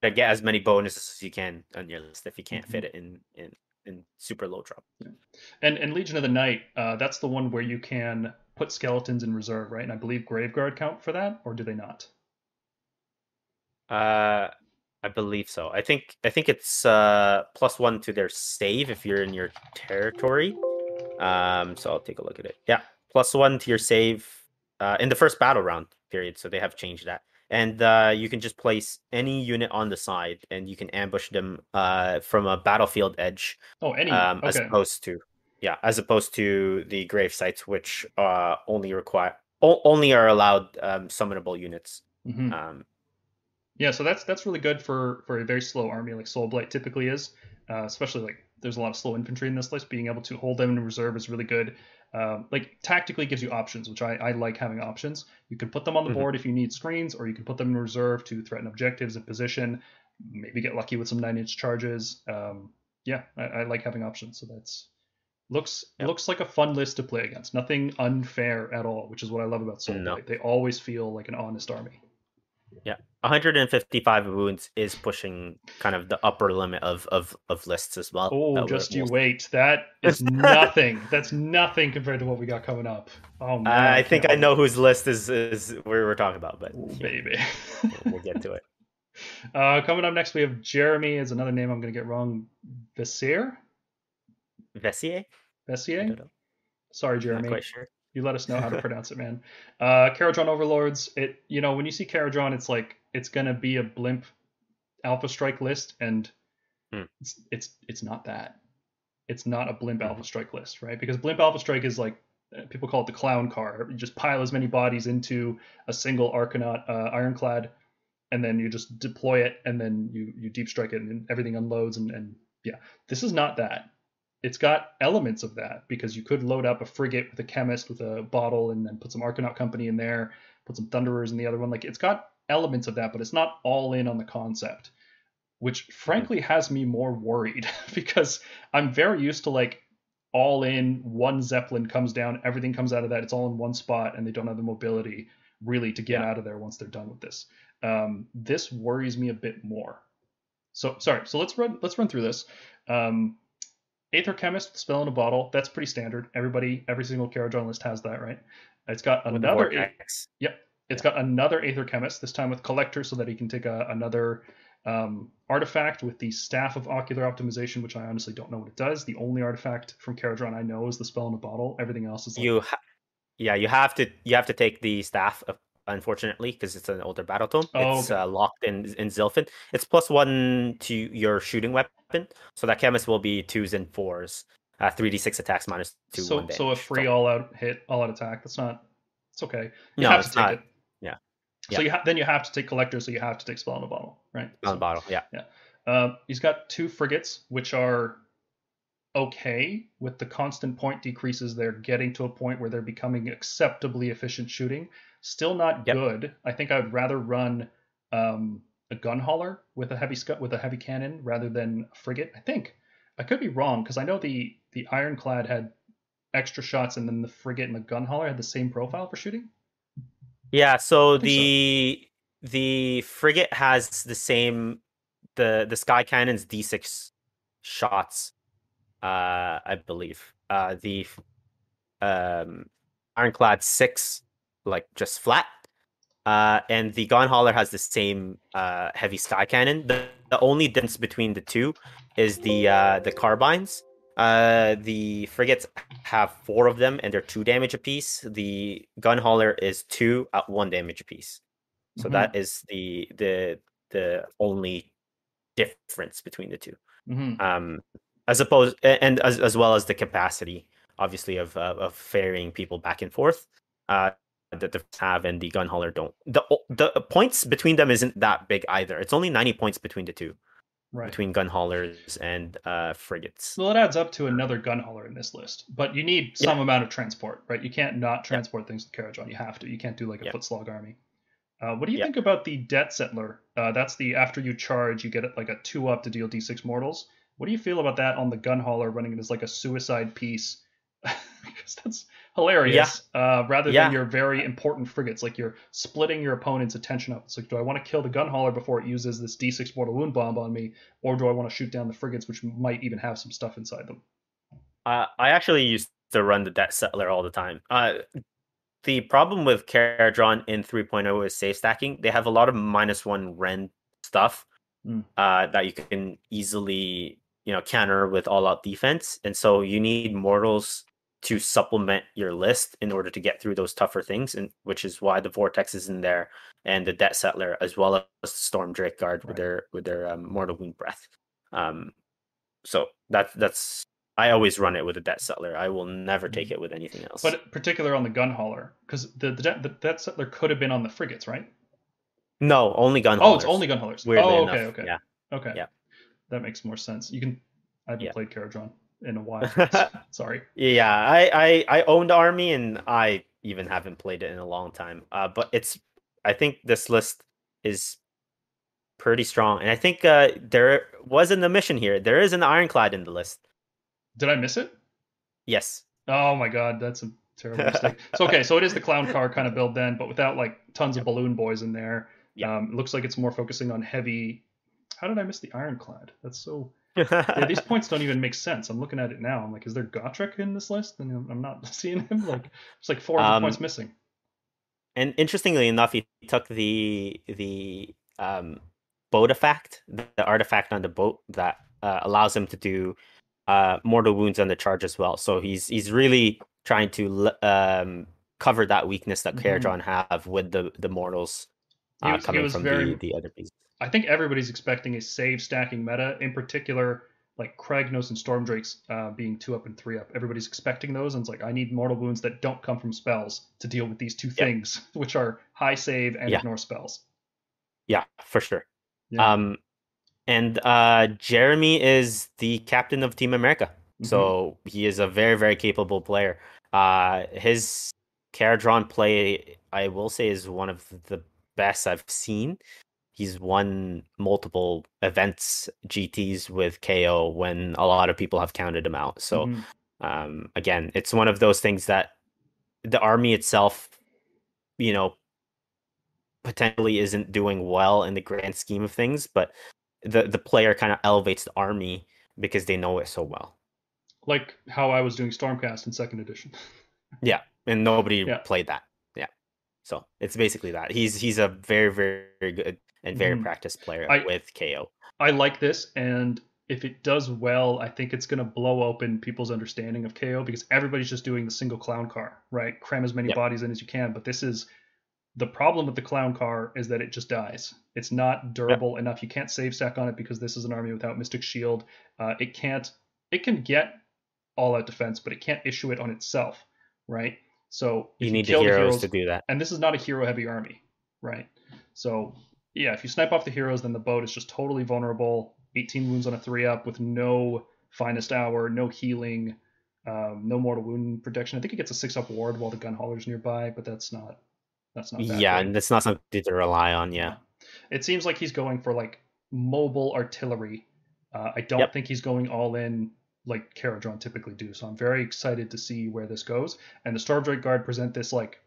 gotta get as many bonuses as you can on your list if you can't fit it in in in super low drop. And and Legion of the Night, uh, that's the one where you can put skeletons in reserve, right? And I believe Graveguard count for that, or do they not? Uh I believe so. I think I think it's uh plus one to their save if you're in your territory. Um so I'll take a look at it. Yeah. Plus one to your save uh in the first battle round period. So they have changed that. And uh, you can just place any unit on the side, and you can ambush them uh, from a battlefield edge. Oh, any um, okay. as opposed to yeah, as opposed to the grave sites, which uh, only require o- only are allowed um, summonable units. Mhm. Um, Yeah, so that's that's really good for for a very slow army like Soulblight typically is, uh, especially like there's a lot of slow infantry in this list. Being able to hold them in reserve is really good. Um, like tactically gives you options, which I, I like having options. You can put them on the Mhm. board if you need screens, or you can put them in reserve to threaten objectives and position. Maybe get lucky with some nine inch charges. Um, yeah, I, I like having options. So that's looks Yep. looks like a fun list to play against. Nothing unfair at all, which is what I love about Soul No. They always feel like an honest army. 155 wounds is pushing kind of the upper limit of of, of lists as well. Oh, just you wait. That is nothing. That's nothing compared to what we got coming up. Oh man, I think I know whose list is is we're talking about, but. Ooh, yeah, baby. we'll get to it. uh, coming up next, we have Jeremy. Is another name I'm going to get wrong. Vessier. Vessier? I Vessier. Sorry, Not Jeremy. quite sure. You let us know how to pronounce it, man. Uh, Kharadron Overlords. It you know when you see Kharadron, it's like it's gonna be a blimp Alpha Strike list, and Hmm. it's it's it's not that. It's not a blimp Mhm. Alpha Strike list, right? Because blimp Alpha Strike is like uh, people call it the clown car. You just pile as many bodies into a single Arcanaut uh, Ironclad, and then you just deploy it, and then you you deep strike it, and everything unloads, and and yeah, this is not that it's got elements of that because you could load up a frigate with a chemist with a bottle and then put some Arcanaut company in there, put some Thunderers in the other one. Like it's got elements of that, but it's not all in on the concept, which frankly has me more worried because I'm very used to like all in one Zeppelin comes down, everything comes out of that, it's all in one spot, and they don't have the mobility really to get Yeah. out of there once they're done with this. Um, this worries me a bit more. So sorry, so let's run let's run through this. Um, Aether-Khemist, spell in a bottle. That's pretty standard. Everybody, every single Kharadron list has that, right? It's got With another. A- vortex. it's got another Aether-Khemist. This time with Collector, so that he can take a, another um, artifact with the Staff of Ocular Optimization, which I honestly don't know what it does. The only artifact from Kharadron I know is the spell in a bottle. Everything else is like, You ha- yeah, you have to you have to take the staff uh, unfortunately because it's an older battletome. Oh, it's okay. uh, locked in in Zilfin. It's plus one to your shooting weapon, so that chemist will be twos and fours. Uh, 3d6 attacks minus two. so so a free all out hit, all out attack. That's not. It's okay. You No, have it's to take not. it. Yeah. So Yeah. you ha- then you have to take Collector, so you have to take spell in a bottle, right? on So- the bottle. Yeah. Uh, he's got two frigates, which are okay with the constant point decreases. They're getting to a point where they're becoming acceptably efficient shooting. Still not Yep. good. I think I'd rather run um, a gun hauler with a heavy scu- with a heavy cannon rather than a frigate. I think I could be wrong because I know the the ironclad had extra shots and then the frigate and the gun hauler had the same profile for shooting. Yeah, so think so. the the frigate has the same the the sky cannon's d6 shots uh I believe. Uh the um ironclad 6 like just flat. Uh and the gun hauler has the same uh heavy sky cannon. The, the only difference between the two is the uh the carbines. Uh the frigates have four of them and they're two damage apiece. The gun hauler is two at one damage apiece. So Mhm. that is the the the only difference between the two. hmm Um, as opposed and as as well as the capacity, obviously, of of, of ferrying people back and forth. Uh, that the have and the gun hauler don't. The the points between them isn't that big either. It's only ninety points between the two, Right. between gun haulers and uh frigates. Well, it adds up to another gun hauler in this list, but you need some amount of transport, right? You can't not transport things with carriage on You have to. You can't do like a Yeah. foot slog army. Uh, what do you Yeah. think about the Debt Settler? Uh, that's the after you charge, you get it like a two up to deal d6 mortals. What do you feel about that on the gun hauler running it as like a suicide piece? because that's hilarious. Uh, rather Yeah. than your very important frigates, like you're splitting your opponent's attention up. It's like, do I want to kill the gun hauler before it uses this d6 mortal wound bomb on me, or do I want to shoot down the frigates, which might even have some stuff inside them? Uh, I actually used to run the debt settler all the time. Uh, the problem with Kharadron in 3.0 is safe stacking. They have a lot of minus one rend stuff Mm. uh, that you can easily, you know, counter with all out defense, and so you need mortals to supplement your list in order to get through those tougher things, and which is why the Vortex is in there and the Debt Settler as well as the Stormdrake Guard with their with their um, Mortal Wound Breath. Um, so that's that's I always run it with a Debt Settler. I will never take it with anything else. But particular on the gun hauler, because the the, the that settler could have been on the frigates, right? no, only gun. Oh, it's haulers, only gun haulers. Weirdly oh, enough, okay, okay, yeah. okay. Yeah. That makes more sense. You can. I haven't Yeah. played Kharadron in a while. Sorry. Yeah, I, I I owned Army and I even haven't played it in a long time. Uh, but it's I think this list is pretty strong, and I think uh, there was an omission here. There is an Ironclad in the list. Did I miss it? Yes. Oh my god, that's a terrible mistake. So okay, so it is the clown car kind of build then, but without like tons of balloon boys in there. Yeah. Um, it looks like it's more focusing on heavy. How did I miss the ironclad? That's so. Yeah, these points don't even make sense. I'm looking at it now. I'm like, is there Gotrek in this list? And I'm- not seeing him. Like, it's like four Um, points missing. and interestingly enough, he took the the um, boat effect, the artifact on the boat that uh, allows him to do uh, mortal wounds on the charge as well. So he's he's really trying to um, cover that weakness that Mhm. Kharadron have with the the mortals He uh, was- he coming was from very- the, the other pieces. I think everybody's expecting a save stacking meta, in particular, like Kragnos and Stormdrakes uh, being two up and three up. Everybody's expecting those, and it's like, I need mortal wounds that don't come from spells to deal with these two things, which are high save and Yeah. ignore spells. Yeah, for sure. Yeah. Um, and uh, Jeremy is the captain of Team America. Mhm. So he is a very, very capable player. Uh, his Kharadron play, I will say, is one of the best I've seen. He's won multiple events, GTs with KO when a lot of people have counted him out. So Mhm. um, again, it's one of those things that the army itself, you know, potentially isn't doing well in the grand scheme of things, but the the player kind of elevates the army because they know it so well. like how I was doing Stormcast in second edition. Yeah, and nobody Yeah. played that. Yeah, so it's basically that. He's he's a very, very good and very Mhm. practiced player I- with KO. I like this, and if it does well, I think it's going to blow open people's understanding of KO because everybody's just doing the single clown car, right? Cram as many Yep. bodies in as you can. But this is the problem with the clown car is that it just dies. It's not durable enough. You can't save stack on it because this is an army without Mystic Shield. Uh, it can't. It can get all out defense, but it can't issue it on itself, right? So You need the kill heroes, to do that. and this is not a hero heavy army, right? So yeah, if you snipe off the heroes, then the boat is just totally vulnerable. 18 wounds on a three up with no finest hour, no healing, um, no mortal wound protection. I think it gets a six up ward while the gun hauler's nearby, but that's not that's not Yeah, and that's not something to rely on. Yeah, It seems like he's going for like mobile artillery. Uh, I don't Yep. think he's going all in like Kharadron typically do. So I'm very excited to see where this goes. And the Stormdrake Guard present this like,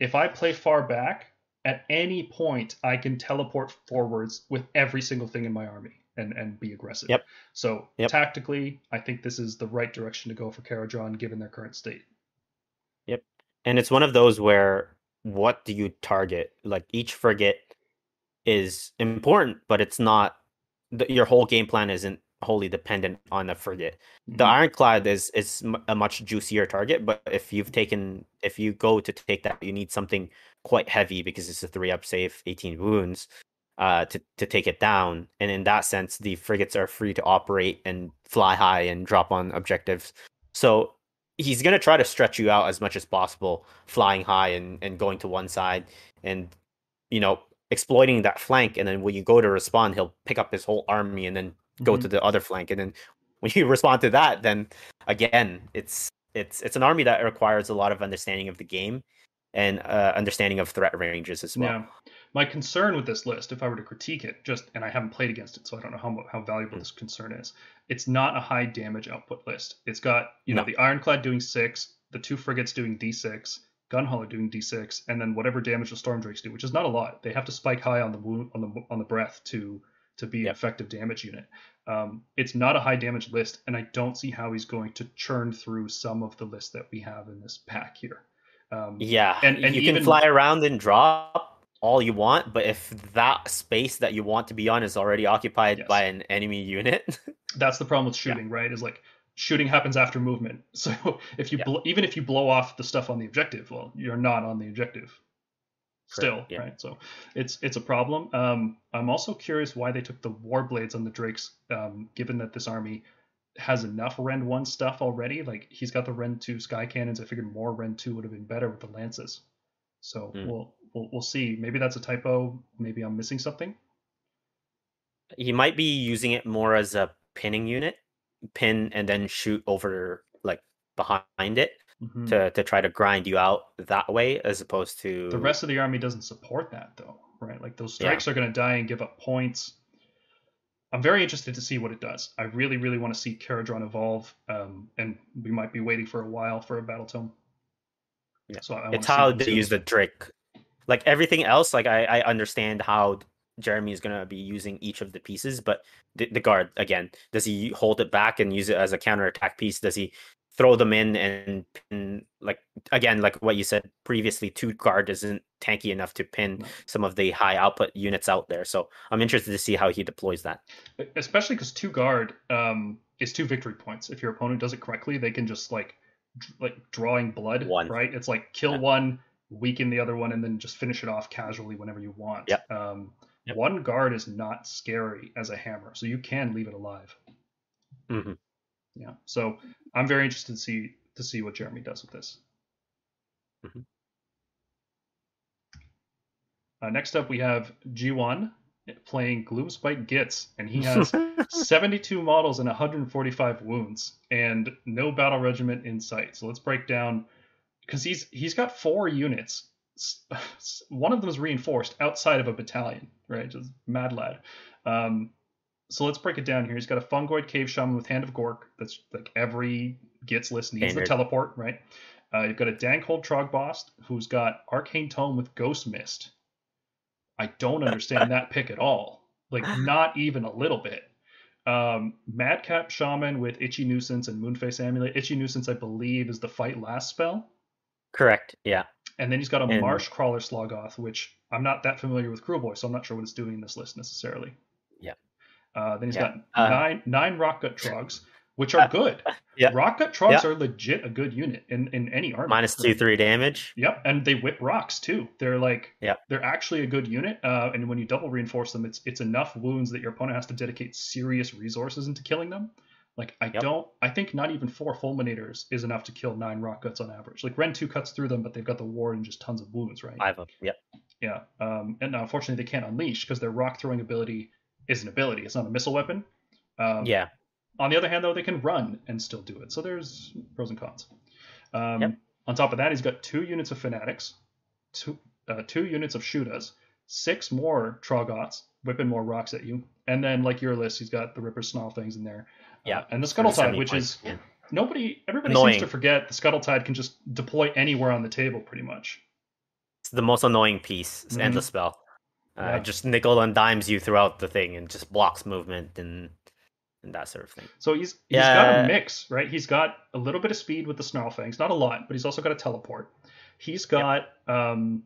if I play far back, at any point I can teleport forwards with every single thing in my army and and be aggressive. Yep. So Yep. tactically, I think this is the right direction to go for Kharadron given their current state. Yep. And it's one of those where what do you target? Like each frigate is important, but it's not. Your whole game plan isn't wholly dependent on the frigate. The Mhm. ironclad is is a much juicier target, but if you've taken if you go to take that, you need something quite heavy because it's a three up save, eighteen wounds, uh, to to take it down. And in that sense, the frigates are free to operate and fly high and drop on objectives. So he's gonna try to stretch you out as much as possible, flying high and and going to one side, and you know exploiting that flank. And then when you go to respond, he'll pick up his whole army and then go Mhm. to the other flank and then when you respond to that then again it's it's it's an army that requires a lot of understanding of the game and uh, understanding of threat ranges as well Yeah. My concern with this list, if I were to critique it, just and I haven't played against it, so I don't know how how valuable Mm. this concern is. It's not a high damage output list. It's got you know the ironclad doing six, the two frigates doing d6, gunhauler doing d6, and then whatever damage the stormdrakes do, which is not a lot. They have to spike high on the wound on the on the breath to to be an effective damage unit. Um, it's not a high damage list, and I don't see how he's going to churn through some of the lists that we have in this pack here. Um, yeah And- and you even- can fly around and drop all you want but if that space that you want to be on is already occupied Yes. by an enemy unit that's the problem with shooting, right? Is like shooting happens after movement. So if you Yeah. bl- even if you blow off the stuff on the objective, well, you're not on the objective still, yeah. right? So it's it's a problem. Um, I'm also curious why they took the war blades on the drakes, um, given that this army has enough Rend one stuff already. Like he's got the Rend two sky cannons. I figured more Rend two would have been better with the lances. So Hmm. we'll, we'll we'll see. Maybe that's a typo. Maybe I'm missing something. He might be using it more as a pinning unit, pin and then shoot over like behind it Mhm. to to try to grind you out that way, as opposed to The rest of the army doesn't support that though, right? Like those Yeah. strikes are going to die and give up points. I'm very interested to see what it does. I really, really want to see Kharadron evolve, um, and we might be waiting for a while for a battletome. Yeah. So it's how they use the Drake. Like everything else, like I, I understand how Jeremy is gonna be using each of the pieces, but the, the guard again, does he hold it back and use it as a counter attack piece? Does he throw them in and pin like again, like what you said previously, two guard isn't tanky enough to pin some of the high output units out there. So I'm interested to see how he deploys that. especially because two guard um, is two victory points. If your opponent does it correctly, they can just like like drawing blood, One. right? It's like kill Yeah. one, weaken the other one, and then just finish it off casually whenever you want. Yep. Um, Yep. One guard is not scary as a hammer, so you can leave it alive. Mhm. Yeah. So I'm very interested to see to see what Jeremy does with this. Mhm. Uh, next up, we have Jiwan playing Gloomspite Gitz, and he has 72 models and 145 wounds, and no battle regiment in sight. So let's break down because he's he's got four units. One of them is reinforced outside of a battalion, right? Just mad lad. Um, so let's break it down here. He's got a fungoid cave shaman with hand of gork. That's like every Gitz list needs Standard. the teleport, right? Uh, you've got a Dankhold Troggboss who's got arcane tome with ghost mist. I don't understand that pick at all. Like not even a little bit. Um, Madcap Shaman with Itchy Nuisance and Moonface Amulet. Itchy Nuisance, I believe, is the fight last spell. Correct. Yeah. And then he's got a And- Marshcrawla Sloggoth, which I'm not that familiar with Kruleboy, so I'm not sure what it's doing in this list necessarily. Yeah. Uh, then he's Yeah. got Uh, nine nine Rockgut Trogs, which are good. Yeah. Rockgut Trogs Yeah. are legit a good unit in, in any army. Minus two, three damage. Yep, and they whip rocks too. They're like, Yep. they're actually a good unit. Uh, and when you double reinforce them, it's it's enough wounds that your opponent has to dedicate serious resources into killing them. Like I Yep. don't, I think not even four fulminators is enough to kill nine rock guts on average. Like Rend two cuts through them, but they've got the ward and just tons of wounds, right? Five of Yep. Yeah. Um, and now, unfortunately, they can't unleash because their rock throwing ability is an ability. It's not a missile weapon. Um, Yeah. on the other hand, though, they can run and still do it. So there's pros and cons. Um, Yep. On top of that, he's got two units of fanatics, two uh, two units of shootas, six more Troggoths whipping more rocks at you, and then like your list, he's got the Ripper Snarl things in there. Uh, Yeah. and the Scuttle Tide, which is yeah. nobody, everybody Annoying. seems to forget the Scuttle Tide can just deploy anywhere on the table, pretty much. It's the most annoying piece. It's Mhm. endless spell. Uh, Just nickel and dimes you throughout the thing and just blocks movement and and that sort of thing. So he's he's got a mix, right? He's got a little bit of speed with the snarl fangs, not a lot, but he's also got a teleport. He's got um,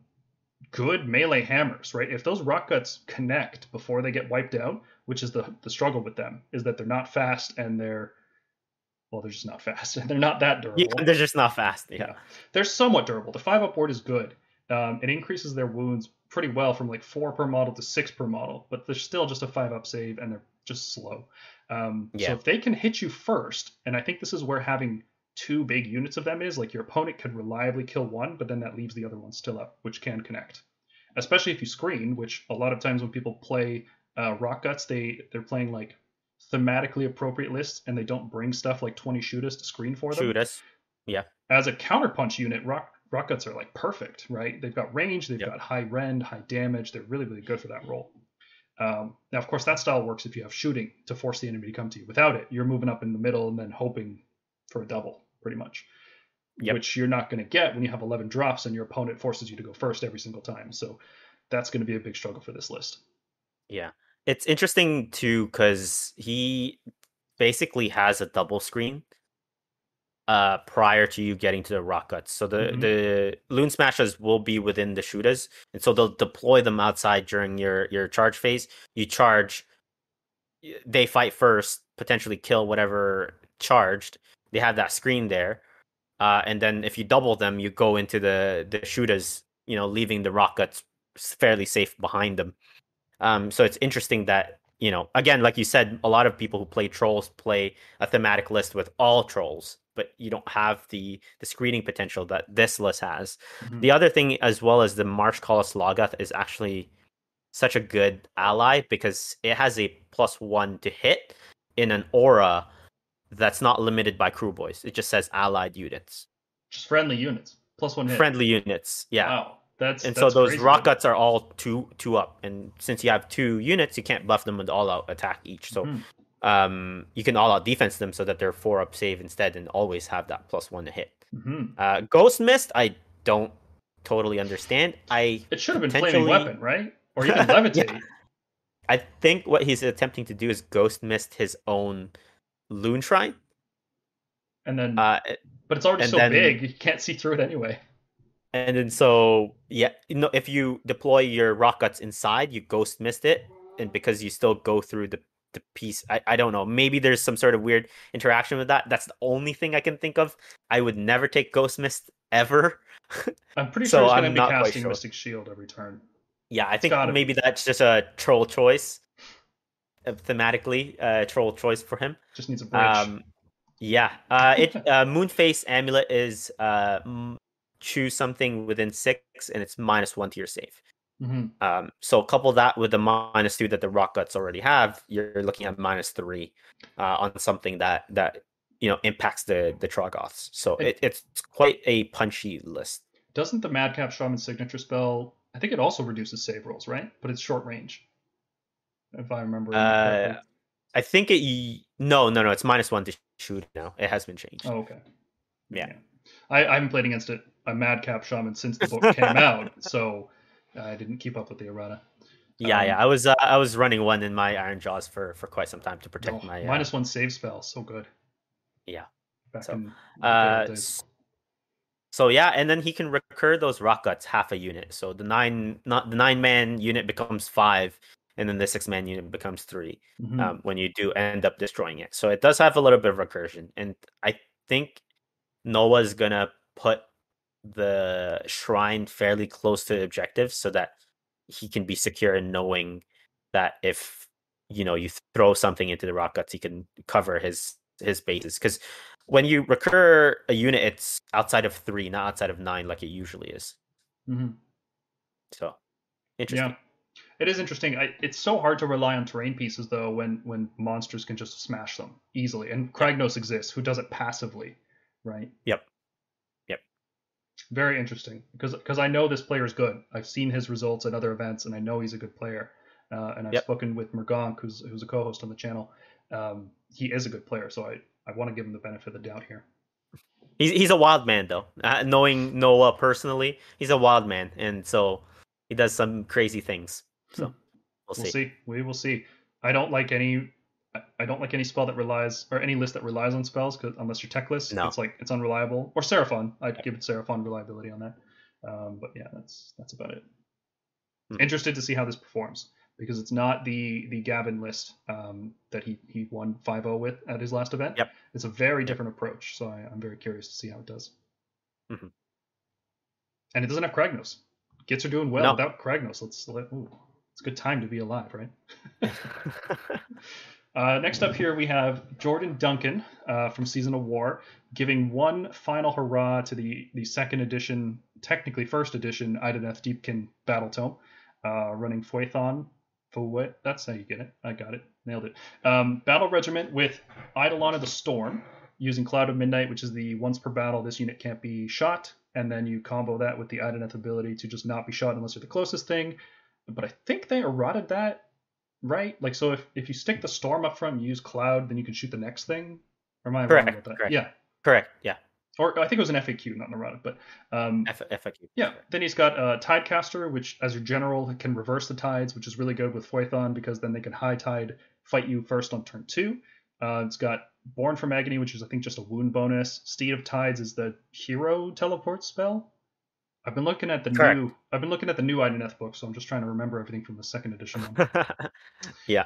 good melee hammers, right? If those rock guts connect before they get wiped out, which is the the struggle with them, is that they're not fast and they're well, they're just not fast and they're not that durable. Yeah, they're just not fast. Yeah. Yeah. They're somewhat durable. The five up ward is good. Um, it increases their wounds pretty well from like four per model to six per model, but they're still just a five up save and they're just slow. Um, So if they can hit you first, and I think this is where having two big units of them is like your opponent could reliably kill one, but then that leaves the other one still up, which can connect. Especially if you screen, which a lot of times when people play uh, rock guts, they they're playing like thematically appropriate lists and they don't bring stuff like 20 shooters to screen for them Shootas. Yeah. As a counterpunch unit, rock rock guts are like perfect, right? They've got range, they've Yep. got high rend, high damage. They're really, really good for that role. Um, now, of course, that style works if you have shooting to force the enemy to come to you. Without it, you're moving up in the middle and then hoping for a double, pretty much. Yep. Which you're not going to get when you have 11 drops and your opponent forces you to go first every single time. So that's going to be a big struggle for this list. Yeah. It's interesting too because he basically has a double screen uh prior to you getting to the rock guts. So the Mhm. the loon smashers will be within the shooters, and so they'll deploy them outside during your your charge phase. You charge, they fight first, potentially kill whatever charged, they have that screen there. Uh, and then if you double them, you go into the the shooters, you know, leaving the rock rockets fairly safe behind them. Um, so it's interesting that you know, again, like you said, a lot of people who play trolls play a thematic list with all trolls, but you don't have the the screening potential that this list has. Mhm. The other thing, as well as the Marshcrawla Sloggoth, is actually such a good ally because it has a plus one to hit in an aura that's not limited by Kruleboyz. It just says allied units, Just friendly units. Plus one hit. friendly units. Yeah. Wow. That's and that's so those crazy rock good. guts are all two two up, and since you have two units, you can't buff them with all out attack each. So Mhm. Um, you can all out defense them so that they're four up save instead, and always have that plus one to hit. Mhm. Uh, Ghost Mist, I don't totally understand. I It should have been flaming Potentially- weapon, right? Or even levitate. I think what he's attempting to do is Ghost Mist his own Loon Shrine. And then Uh, but it's already so then- big you can't see through it anyway. and then so yeah, you know, if you deploy your rock guts inside, you Ghost Mist it, and because you still go through the the piece, I, I don't know. Maybe there's some sort of weird interaction with that. That's the only thing I can think of. I would never take Ghost Mist ever. I'm pretty So sure it's gonna be casting sure. Mystic Shield every turn. Yeah, I think gotta be. maybe that's just a troll choice, uh, thematically, uh, troll choice for him. Just needs a bridge. Um, yeah. Uh, it uh, Moonface Amulet is uh, choose something within six, and it's minus one to your save. Mhm. Um, so couple that with the minus two that the rock guts already have, you're looking at minus three uh, on something that that you know impacts the the Troggoths. So And- it, it's quite a punchy list. Doesn't the Madcap Shaman signature spell I think it also reduces save rolls, right? But it's short range. If I remember Uh. I think it. No, no, no. It's minus one to shoot now. It has been changed. Oh, okay. Yeah. I, I haven't played against it, a Madcap Shaman since the book came out, so I didn't keep up with the errata. Yeah, Um, yeah. I was uh, I was running one in my Ironjawz for for quite some time to protect Oh, my uh, minus one save spell, so good. Yeah. Back So, in Uh, so yeah, and then he can recur those rock guts half a unit. So the nine not the nine man unit becomes five, and then the six man unit becomes three. Mhm. Um, when you do end up destroying it, so it does have a little bit of recursion, and I think Noah's gonna put the shrine fairly close to the objective so that he can be secure in knowing that if you know you throw something into the rock guts, he can cover his his bases because when you recur a unit, it's outside of three, not outside of nine, like it usually is. Mhm. So interesting. Yeah, it is interesting. I, it's so hard to rely on terrain pieces though when when monsters can just smash them easily. And Kragnos exists, who does it passively, right? Yep. Very interesting because because I know this player is good. I've seen his results at other events, and I know he's a good player. Uh, and I've Yep. spoken with Mergonk, who's who's a co-host on the channel. Um, he is a good player, so I I want to give him the benefit of the doubt here. He's he's a wild man though. Uh, knowing Noah personally, he's a wild man, and so he does some crazy things. So Hmm. we'll, We'll see. see. We will see. I don't like any. I- I don't like any spell that relies or any list that relies on spells cause, unless you're Teclis, No. it's like it's unreliable. Or Seraphon, I'd give it Seraphon reliability on that. Um, but yeah, that's that's about it. Hmm. Interested to see how this performs because it's not the the Gavin list um, that he he won 5-0 with at his last event. Yep. It's a very different approach, so I, I'm very curious to see how it does. Mhm. And it doesn't have Kragnos. Gitz are doing well No. without Kragnos. Let's let. Ooh, it's a good time to be alive, right? Uh, next up here we have Jordan Duncan uh, from Season of War giving one final hurrah to the, the second edition, technically first edition, Idoneth Deepkin Battletome, uh, running Fuethan. Fouet, that's how you get it. I got it. Nailed it. Um, battle Regiment with Eidolon of the Storm using Cloud of Midnight, which is the once per battle this unit can't be shot. And then you combo that with the Idoneth ability to just not be shot unless you're the closest thing. But I think they eroded that right? Like, so if, if you stick the storm up front and use cloud, then you can shoot the next thing. Or am I wrong about that? correct. Yeah. Correct. Yeah. Or I think it was an FAQ, not an errata. But um, F- FAQ. yeah. Then he's got uh, Tidecaster, which as your general can reverse the tides, which is really good with Fuethan because then they can high tide fight you first on turn two. Uh, it's got Born from Agony, which is I think just a wound bonus. Steed of Tides is the hero teleport spell. I've been looking at the Correct. new. I've been looking at the new Idoneth book, so I'm just trying to remember everything from the second edition. one. yeah.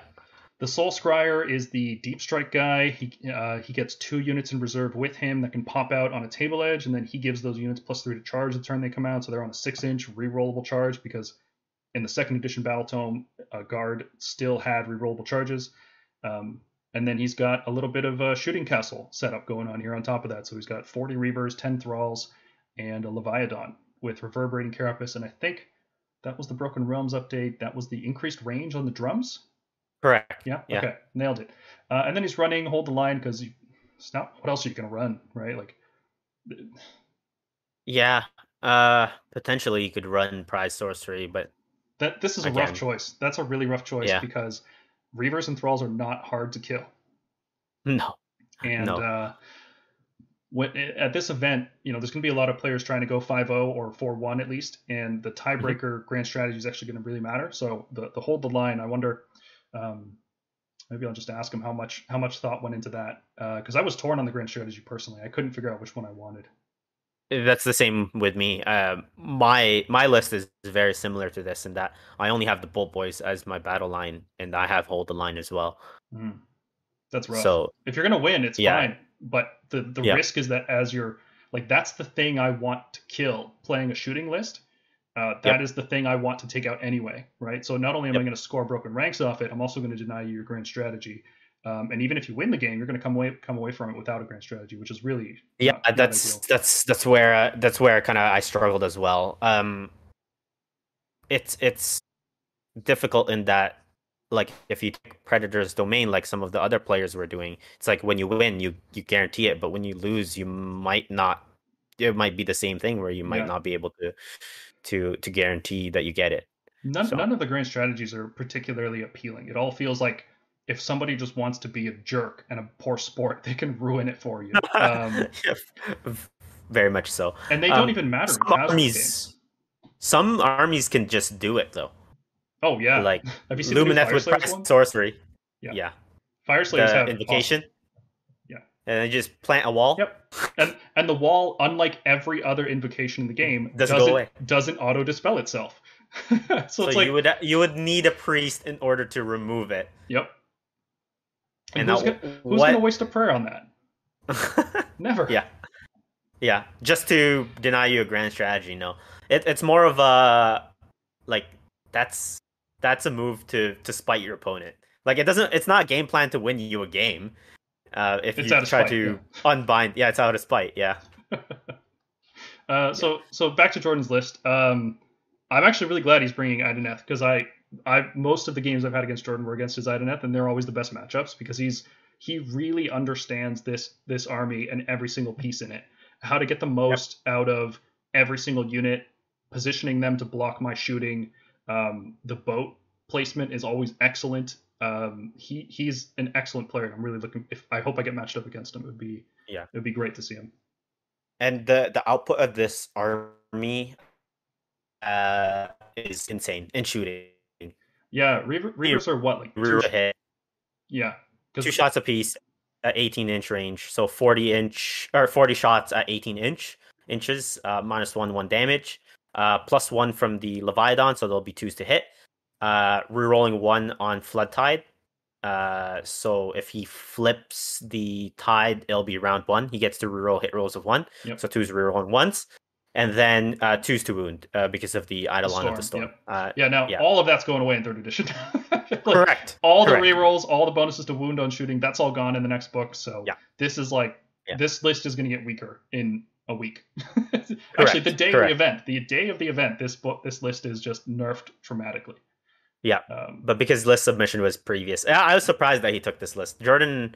the Soulscryer is the deep strike guy. He uh, he gets two units in reserve with him that can pop out on a table edge, and then he gives those units plus three to charge the turn they come out. So they're on a six inch rerollable charge because in the second edition Battletome, a guard still had rerollable charges. Um, and then he's got a little bit of a shooting castle setup going on here on top of that. So he's got 40 Reavers, 10 Thralls, and a Leviathan with reverberating Carapace. And I think that was the Broken Realms update. That was the increased range on the drums. Correct. Yeah. Yeah. Okay. Nailed it. Uh, and then he's running hold the line because it's not. What else are you gonna run, right? Like, Yeah. Uh, potentially you could run prize sorcery, but that this is a rough choice. That's a really rough choice Yeah. because Reavers and Thralls are not hard to kill. no. And No. uh, when, at this event, you know, there's going to be a lot of players trying to go 5-0 or 4-1 at least, and the Mm-hmm. tiebreaker grand strategy is actually going to really matter. So the the hold the line, I wonder. Um, maybe I'll just ask him how much how much thought went into that because I was torn on the grand strategy personally. I couldn't figure out which one I wanted. That's the same with me. Um, my my list is very similar to this in that I only have the Bolt Boys as my battle line, and I have Hold the Line as well. Mm. That's rough. So if you're gonna win, it's Yeah. fine. But the the Yeah. risk is that as you're like that's the thing I want to kill playing a shooting list. Uh, that is Yep. the thing I want to take out anyway, right? So not only am I going to score broken ranks off it, I'm also going to deny you your grand strategy. Um, and even if you win the game, you're going to come away come away from it without a grand strategy, which is really yeah, not- not that's ideal. that's that's where uh, that's where kind of I struggled as well. Um, it's it's difficult in that like if you take predator's domain like some of the other players were doing it's like when you win you you guarantee it but when you lose you might not it might be the same thing where you might Yeah. not be able to to to guarantee that you get it None, So- none of the grand strategies are particularly appealing. It all feels like if somebody just wants to be a jerk and a poor sport, they can ruin it for you. Um, very much so and they don't Um, even matter some armies some armies can just do it though Oh yeah, like have you seen lumineth with one? sorcery Yeah. yeah Fyreslayers the have invocation Yeah. and then just plant a wall Yep. and and the wall, unlike every other invocation in the game, Doesn't doesn't doesn't auto dispel itself. so, so, it's like, you would you would need a priest in order to remove it yep. And, and who's, now gonna, who's gonna waste a prayer on that? Never. Yeah. yeah just to deny you a grand strategy no it, it's more of a like that's that's a move to to spite your opponent like it doesn't it's not a game plan to win you a game uh if It's you try spite, to unbind yeah it's out of spite yeah Uh, so so back to Jordan's list. Um, I'm actually really glad he's bringing Idoneth because I I most of the games I've had against Jordan were against his Idoneth, and they're always the best matchups because he's he really understands this this army and every single piece in it, how to get the most out of every single unit, positioning them to block my shooting. Um, the boat placement is always excellent. Um, he he's an excellent player. and I'm really looking. If I hope I get matched up against him, it would be Yeah. it would be great to see him. and the the output of this army uh is insane in shooting Yeah, Reaver, Reavers are what like two, hit yeah, two shots apiece at 18 inch range so 40 inch or 40 shots at 18 inch inches uh, minus one one damage uh, plus one from the leviathan so there'll be twos to hit uh, rerolling one on flood tide uh, so if he flips the tide it'll be round one he gets to reroll hit rolls of one Yep. so two's rerolling once and then uh, twos to wound uh, because of the eidolon of the storm, storm uh, Yeah, now Yeah. all of that's going away in third edition. Like, correct All the correct. rerolls, all the bonuses to wound on shooting, that's all gone in the next book. So Yeah. this is like Yeah. this list is going to get weaker in a week. Actually, the day of the event, the day of the event, this book, this list is just nerfed dramatically. Yeah. Um, but because list submission was previous, I I was surprised that he took this list. Jordan,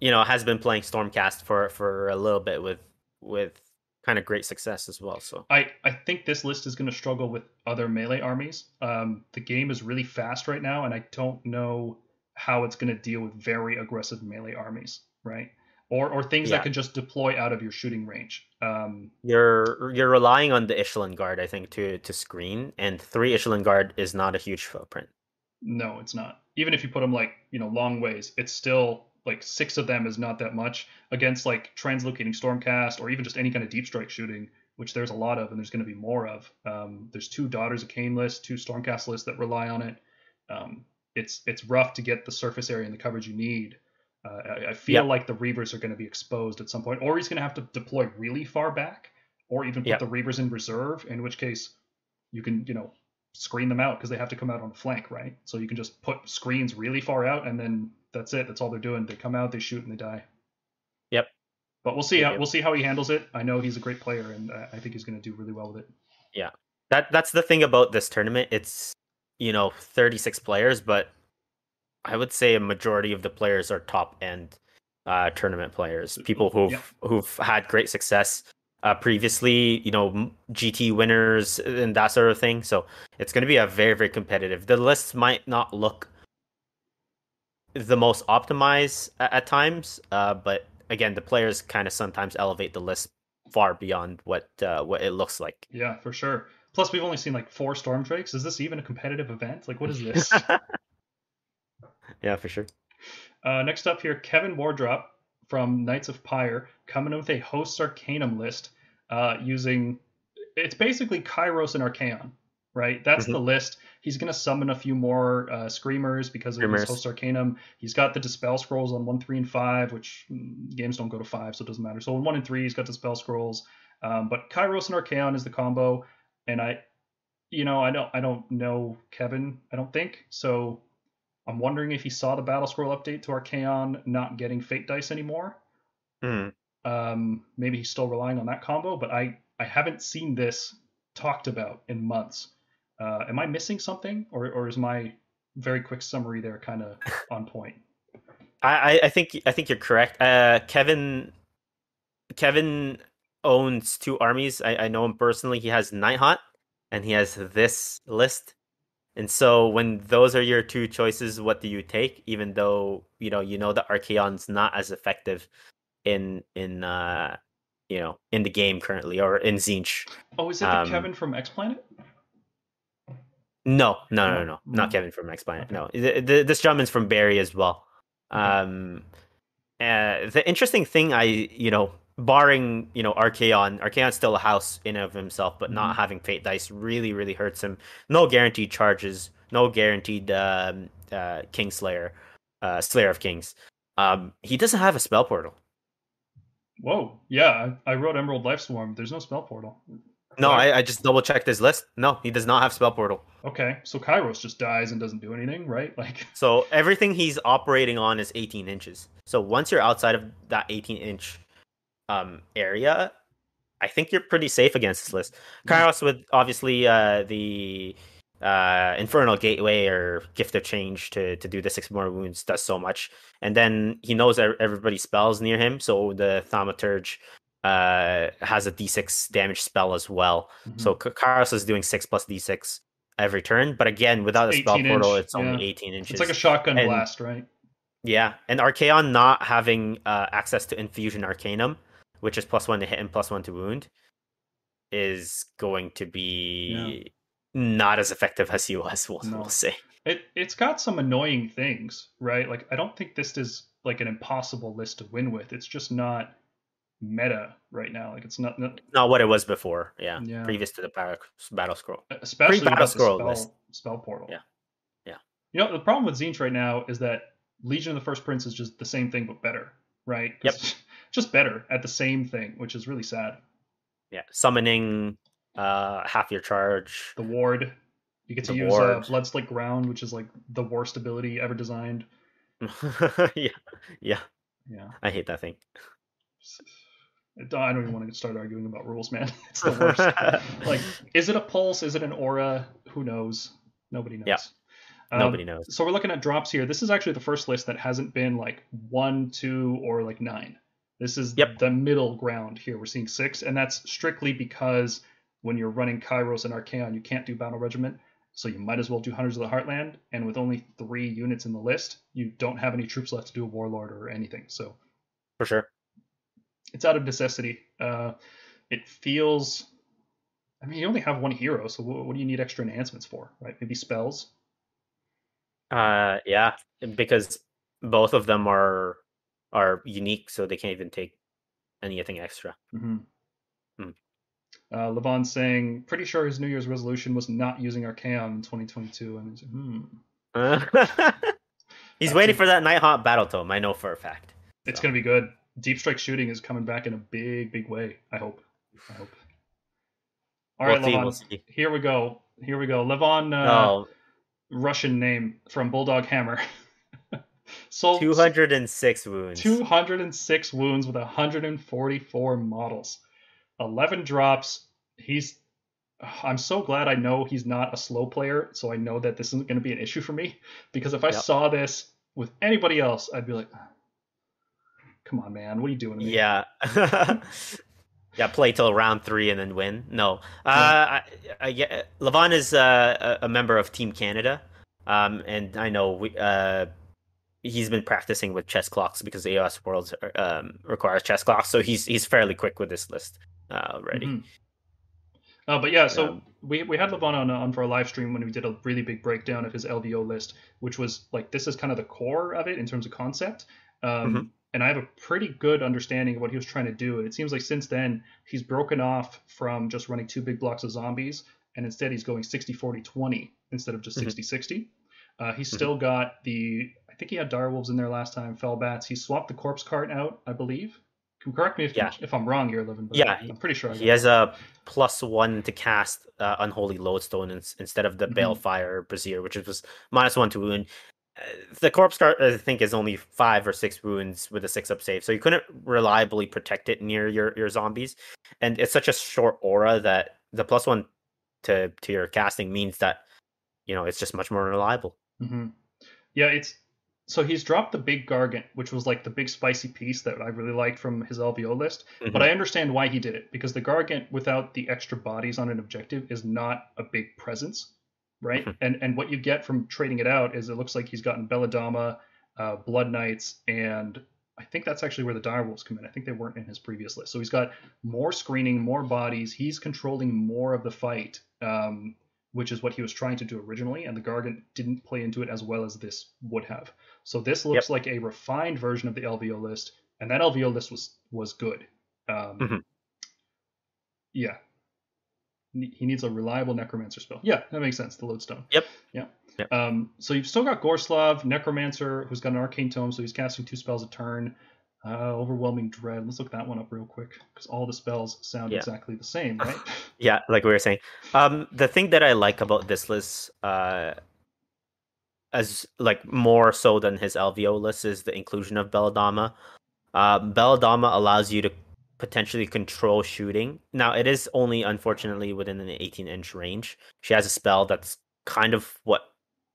you know, has been playing Stormcast for for a little bit with with kind of great success as well. So I, I think this list is going to struggle with other melee armies. Um, the game is really fast right now, and I don't know how it's going to deal with very aggressive melee armies, right? Or or things Yeah. that can just deploy out of your shooting range. Um, you're you're relying on the Echelon Guard, I think, to to screen, and three Echelon Guard is not a huge footprint. no, it's not. Even if you put them like you know long ways, it's still like six of them is not that much against like translocating stormcast or even just any kind of deep strike shooting, which there's a lot of, and there's going to be more of. Um, there's two Daughters of Khaine lists, two stormcast lists that rely on it. Um, it's it's rough to get the surface area and the coverage you need. Uh, I, I, feel yep. like the Reavers are going to be exposed at some point, or he's going to have to deploy really far back, or even put yep. the Reavers in reserve. In which case, you can you know screen them out because they have to come out on the flank, right? So you can just put screens really far out, and then that's it. That's all they're doing. They come out, they shoot, and they die. Yep. But we'll see. How, we'll see how he handles it. I know he's a great player, and I think he's going to do really well with it. Yeah, that that's the thing about this tournament. It's you know 36 players, but I would say a majority of the players are top end uh, tournament players, people who've yeah. who've had great success uh, previously, you know, GT winners and that sort of thing. So it's going to be a very very competitive. The lists might not look the most optimized at, at times, uh, but again, the players kind of sometimes elevate the list far beyond what uh, what it looks like. Yeah, for sure. Plus, we've only seen like four stormdrakes. Is this even a competitive event? Like, what is this? yeah, for sure. Uh, next up here, Kevin Wardrop from Knights of Pyre coming with a host Arcanum list uh, using. It's basically Kairos and Archaon, right? That's mm-hmm. the list. He's going to summon a few more uh, Screamers because of Screamers. his host Arcanum. He's got the Dispel Scrolls on 1, 3, and 5, which mm, games don't go to 5, so it doesn't matter. So on 1 and 3, he's got Dispel Scrolls. Um, but Kairos and Archaon is the combo and I, you know, I don't, I don't know Kevin. I don't think so. I'm wondering if he saw the battle scroll update to Archaon not getting Fate dice anymore. Mm. Um, maybe he's still relying on that combo, but I, I haven't seen this talked about in months. Uh, am I missing something, or, or is my very quick summary there kind of on point? I, I think I think you're correct. Uh, Kevin Kevin owns two armies. I, I know him personally. He has Nighthaunt and he has this list. And so when those are your two choices, what do you take? Even though you know you know the Archaon's not as effective in in uh you know in the game currently or in Tzeentch. Oh, is it um, Kevin from X Planet? No, no, no, no, no, not Kevin from X Planet. No, the, the, this gentleman's from Barrie as well. Um, uh, the interesting thing I you know barring you know Archaon, Archaon's still a house in of himself, but mm-hmm. not having Fate dice really really hurts him. No guaranteed charges, no guaranteed um, uh, Kingslayer, uh, Slayer of Kings. Um, he doesn't have a spell portal. Whoa, yeah, I, I wrote Emerald Life Swarm. There's no spell portal. No, I, I, just double checked his list. No, he does not have spell portal. Okay, so Kairos just dies and doesn't do anything, right? Like so, everything he's operating on is 18 inches. So once you're outside of that 18 inch um, area, I think you're pretty safe against this list. Kairos with obviously uh, the uh, Infernal Gateway or Gift of Change to to do the six more wounds does so much, and then he knows everybody spells near him, so the Thaumaturge uh, has a d6 damage spell as well. Mm-hmm. So Kairos is doing six plus d6 every turn, but again, without a spell portal, it's only yeah. 18 inches. It's like a shotgun and, blast, right? Yeah, and Archaon not having uh, access to Infusion Arcanum which is plus one to hit and plus one to wound, is going to be yeah. not as effective as he was. We'll, no. we'll say it. It's got some annoying things, right? Like I don't think this is like an impossible list to win with. It's just not meta right now. Like it's not not, not what it was before. Yeah, yeah. previous to the battle, battle scroll, especially battle scroll spell, list. spell portal. Yeah, yeah. You know the problem with Tzeentch right now is that Legion of the First Prince is just the same thing but better, right? Yep. Just better at the same thing, which is really sad. Yeah, summoning uh half your charge. The ward. You get to the use uh, Bloodslick Ground, which is like the worst ability ever designed. yeah, yeah, yeah. I hate that thing. I don't even want to start arguing about rules, man. It's the worst. like, is it a pulse? Is it an aura? Who knows? Nobody knows. Yeah. Um, Nobody knows. So we're looking at drops here. This is actually the first list that hasn't been like one, two, or like nine. This is yep. the middle ground here. We're seeing six, and that's strictly because when you're running Kairos and Archaon, you can't do Battle Regiment, so you might as well do Hunters of the Heartland. And with only three units in the list, you don't have any troops left to do a Warlord or anything. So, for sure, it's out of necessity. Uh, it feels. I mean, you only have one hero, so what, what do you need extra enhancements for, right? Maybe spells. Uh, yeah, because both of them are are unique, so they can't even take anything extra. Mm-hmm. Hmm. Uh, Levan saying, pretty sure his New Year's resolution was not using Archaon in 2022. And he's like, hmm. He's waiting for that Nighthaunt battle tome. I know for a fact. It's So. gonna be good. Deep strike shooting is coming back in a big, big way. I hope. I hope. All right, We'll see, Levan. we'll. Here we go. Here we go. Levan, uh, Oh, Russian name from Bulldog Hammer. Sold 206 wounds. 206 wounds with 144 models. 11 drops. He's. I'm so glad I know he's not a slow player, so I know that this isn't going to be an issue for me. Because if I Yep. saw this with anybody else, I'd be like, "Come on, man, what are you doing?" To me? Yeah. yeah, play till round three and then win. No. Uh, I, I, yeah, Levan is uh, a, a member of Team Canada. Um, and I know we, uh, he's been practicing with chess clocks because AOS Worlds um, requires chess clocks. So he's he's fairly quick with this list uh, already. Mhm. Uh, but yeah, so Um, we, we had Levan on, on for a live stream when we did a really big breakdown of his LVO list, which was like this is kind of the core of it in terms of concept. Um, Mhm. And I have a pretty good understanding of what he was trying to do. And it seems like since then, he's broken off from just running two big blocks of zombies, and instead he's going 60 40 20 instead of just Mhm. 60 60. Uh, he's Mhm. still got the, I think he had direwolves in there last time, fell bats. He swapped the corpse cart out, I believe. Can correct me if, Yeah. if I'm wrong here, Levan. But Yeah, I'm pretty sure. I He has a plus one to cast uh, Unholy Lodestone ins- instead of the Mhm. Balefire Brazier, which was minus one to wound. Uh, the Corpse Cart, I think, is only five or six wounds with a six up save, so you couldn't reliably protect it near your, your zombies. And it's such a short aura that the plus one to, to your casting means that, you know, it's just much more reliable. hmm Yeah, it's so he's dropped the big gargant, which was like the big spicy piece that I really liked from his LVO list. But I understand why he did it because the gargant without the extra bodies on an objective is not a big presence, right? Mhm. and and what you get from trading it out is it looks like he's gotten Belladamma, uh, Blood Knights, and I think that's actually where the direwolves come in. I think they weren't in his previous list. So he's got more screening, more bodies. He's controlling more of the fight, um, which is what he was trying to do originally. And the Gargant didn't play into it as well as this would have. So this looks like a refined version of the LVO list, and that LVO list was was good. Um, Mhm. Yeah. He needs a reliable necromancer spell. Yeah, that makes sense. The lodestone. Yep. Yeah. Yep. Um, so you've still got Gorslav, necromancer, who's got an arcane tome, so he's casting two spells a turn. Uh, overwhelming dread. Let's look that one up real quick because all the spells sound Yeah. exactly the same, right? Yeah, like we were saying. Um, the thing that I like about this list, uh, as like more so than his LVO list, is the inclusion of Belladamma. Um, Belladamma allows you to potentially control shooting. Now, it is only unfortunately within an 18 inch range. She has a spell that's kind of what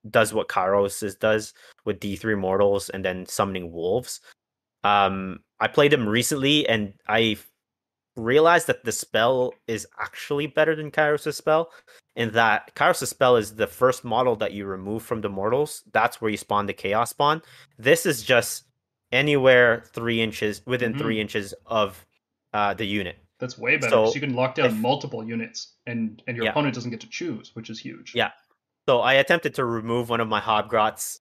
does what Kairos is does with D3 mortals and then summoning wolves. Um, I played him recently and I realized that the spell is actually better than Kairos' spell in that Kairos' spell is the first model that you remove from the mortals. That's where you spawn the chaos spawn. This is just anywhere three inches within Mhm. three inches of uh, the unit. That's way better. So, So you can lock down if- multiple units, and and your Yeah. opponent doesn't get to choose, which is huge. Yeah. So I attempted to remove one of my Hobgrots,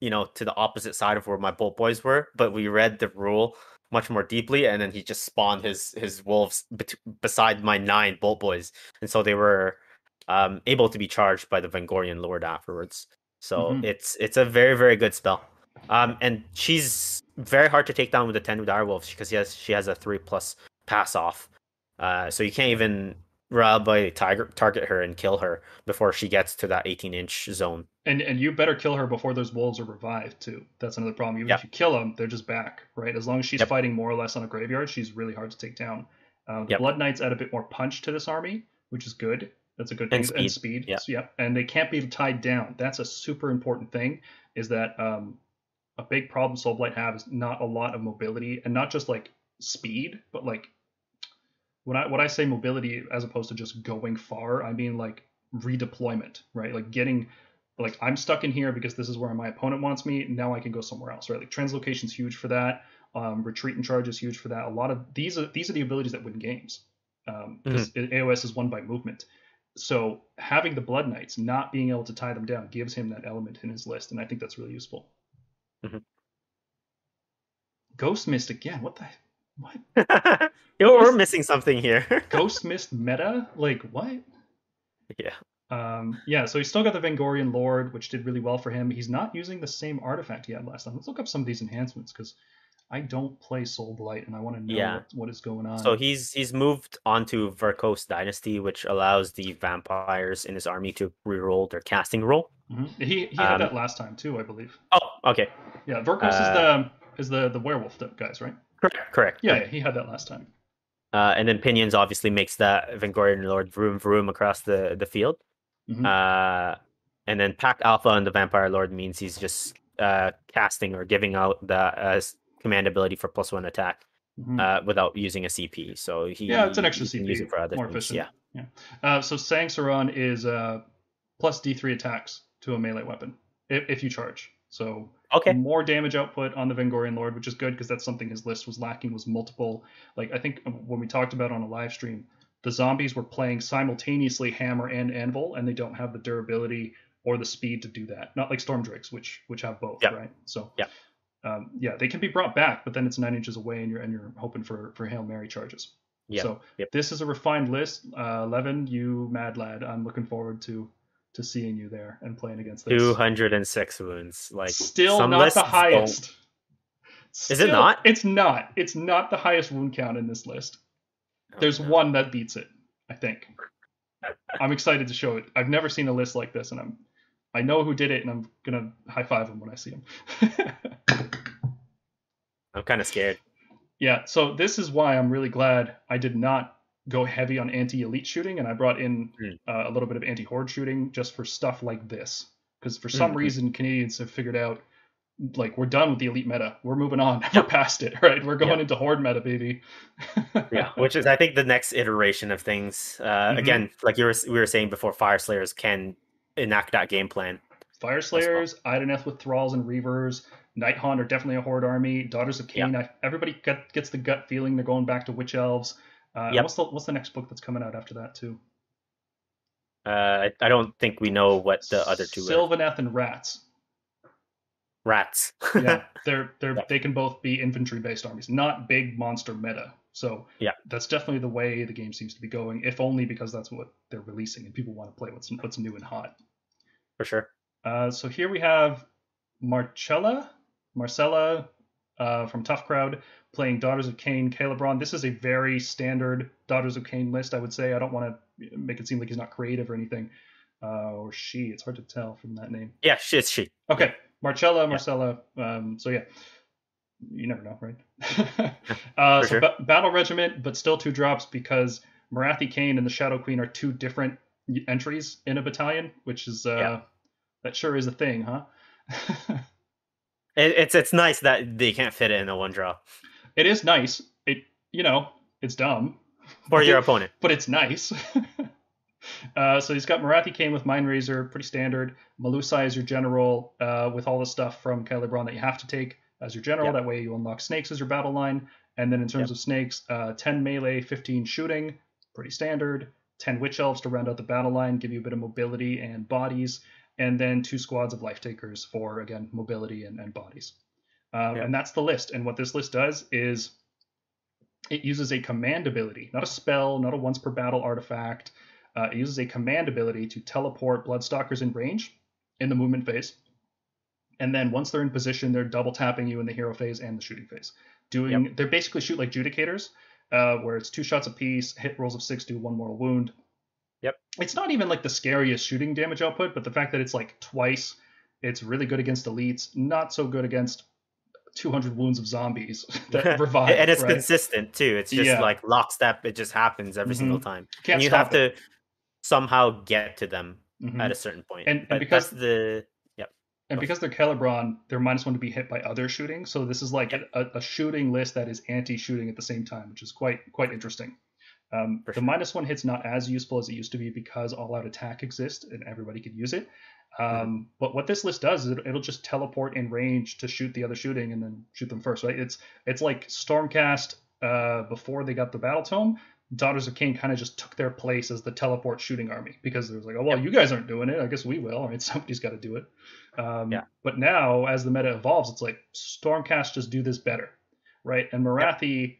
you know, to the opposite side of where my Bolt Boys were, but we read the rule much more deeply, and then he just spawned his his wolves bet- beside my nine Bolt Boys, and so they were um, able to be charged by the Vengorian Lord afterwards. So Mhm. it's it's a very very good spell, um, and she's very hard to take down with the ten direwolves because she has she has a three plus pass off, uh, so you can't even reliably tiger target her and kill her before she gets to that 18 inch zone. And and you better kill her before those wolves are revived too. That's another problem. Even Yeah. if you kill them, they're just back, right? As long as she's Yep. fighting more or less on a graveyard, she's really hard to take down. The Yep. Blood Knights add a bit more punch to this army, which is good. That's a good thing. And speed. speed. Yeah. So, yep. And they can't be tied down. That's a super important thing. Is that um, a big problem Soulblight have is not a lot of mobility, and not just like speed, but like when I when I say mobility as opposed to just going far, I mean like redeployment, right? Like getting like I'm stuck in here because this is where my opponent wants me. Now I can go somewhere else, right? Like translocation's huge for that. Um, retreat and charge is huge for that. A lot of these are these are the abilities that win games. Um, because AOS is won by movement. So having the Blood Knights not being able to tie them down gives him that element in his list, and I think that's really useful. Mhm. Ghost Mist again. What the what? We're missing something here. Ghost Mist meta? Like what? yeah. Um, yeah, so he's still got the Vengorian Lord, which did really well for him. He's not using the same artifact he had last time. Let's look up some of these enhancements because I don't play Soulblight and I want to know Yeah. what, what is going on. So he's he's moved onto Vyrkos Dynasty, which allows the vampires in his army to reroll their casting roll. Mhm. He he had Um, that last time too, I believe. Oh, okay, Yeah, Vyrkos is uh, the is the the werewolf guys, right? Correct, correct. Yeah, yeah, he had that last time. Uh, and then Pinions obviously makes that Vengorian Lord vroom vroom across the the field. Mhm. Uh, and then Pack Alpha and the Vampire Lord means he's just uh, casting or giving out the uh, command ability for plus one attack Mhm. uh, without using a CP. So he Yeah, it's an extra he can CP, use it for other more things. efficient. Yeah, Uh, so Sangsyron is uh, plus D3 attacks to a melee weapon if, if you charge. So okay, more damage output on the Vengorian Lord, which is good because that's something his list was lacking was multiple. Like I think when we talked about on a live stream, the zombies were playing simultaneously hammer and anvil, and they don't have the durability or the speed to do that. Not like stormdrakes, which which have both, Yeah. right? So Yeah. um, yeah, they can be brought back, but then it's nine inches away, and you're and you're hoping for for hail mary charges. yeah. So Yep. this is a refined list. Uh, Levan, you mad lad, I'm looking forward to to seeing you there and playing against this. Two hundred and six wounds. Like Still not the don't- highest. Is it not? It's not. It's not the highest wound count in this list. Oh, There's no. one that beats it, I think. I'm excited to show it. I've never seen a list like this, and I'm I know who did it, and I'm gonna high five him when I see him. I'm kind of scared. yeah, so this is why I'm really glad I did not go heavy on anti-elite shooting, and I brought in Mm. uh, a little bit of anti-horde shooting just for stuff like this. Because for some Mhm. reason, Canadians have figured out, like, we're done with the elite meta. We're moving on. We're past it, right? We're going Yeah. into horde meta, baby. yeah which is i think the next iteration of things uh Mhm. again like you were we were saying before fyreslayers can enact that game plan Fire Slayers, Idoneth with Thralls and Reavers, Nighthaunt are definitely a horde army. Daughters of Khaine, I, everybody get, gets the gut feeling they're going back to Witch Elves. Uh, Yep. What's the what's the next book that's coming out after that too? uh i, I don't think we know what the other two are Sylvaneth and Rats. rats Yeah, they're they're Yeah. they can both be infantry based armies, not big monster meta. So Yeah. that's definitely the way the game seems to be going. If only because that's what they're releasing and people want to play what's what's new and hot. for sure Uh, so here we have Marcella, Marcella uh, from Tough Crowd playing Daughters of Khaine, Khailebron. This is a very standard Daughters of Khaine list, I would say. I don't want to make it seem like he's not creative or anything, uh, or she. It's hard to tell from that name. yeah she, it's she Okay, Marcella, Marcella. Um, so yeah, you never know, right? uh, so sure. ba- Battle Regiment, but still two drops because Morathi-Khaine and the Shadow Queen are two different entries in a battalion, which is uh, Yeah. that sure is a thing, huh? it, it's it's nice that they can't fit it in a one draw it is nice. It you know it's dumb, for your opponent but it's nice. uh, so he's got Morathi-Khaine with Mind Razor, pretty standard. Melusai is your general uh, with all the stuff from Khailebron that you have to take as your general. Yep. That way you unlock snakes as your battle line. And then in terms Yep. of snakes, uh, 10 melee, 15 shooting, pretty standard. 10 witch elves to round out the battle line, give you a bit of mobility and bodies. And then two squads of life takers for, again, mobility and, and bodies. Um, Yep. And that's the list. And what this list does is it uses a command ability, not a spell, not a once per battle artifact. Uh, it uses a command ability to teleport Bloodstalkers in range in the movement phase. And then once they're in position, they're double tapping you in the hero phase and the shooting phase. Doing they're basically shoot like judicators, uh, where it's two shots apiece, hit rolls of six do one mortal wound. Yep. It's not even like the scariest shooting damage output, but the fact that it's like twice, it's really good against elites, not so good against 200 wounds of zombies that revive. and it's right? consistent too it's just Yeah. like lockstep it just happens every single time Can't and you have to somehow get to them. Mhm. at a certain point And- and because- the yeah. And because they're Khailebron, they're minus one to be hit by other shooting. So this is like a, a shooting list that is anti-shooting at the same time, which is quite quite interesting. Um, the sure. minus one hit's not as useful as it used to be because all-out attack exists and everybody could use it. Um, Mm-hmm. But what this list does is it, it'll just teleport in range to shoot the other shooting and then shoot them first. Right? It's it's like Stormcast uh, before they got the Battletome. Daughters of Khaine kind of just took their place as the teleport shooting army because there was like, oh well, you guys aren't doing it. I guess we will. Right? Somebody's got to do it. Um, Yeah. But now, as the meta evolves, it's like Stormcast just do this better, right? And Morathi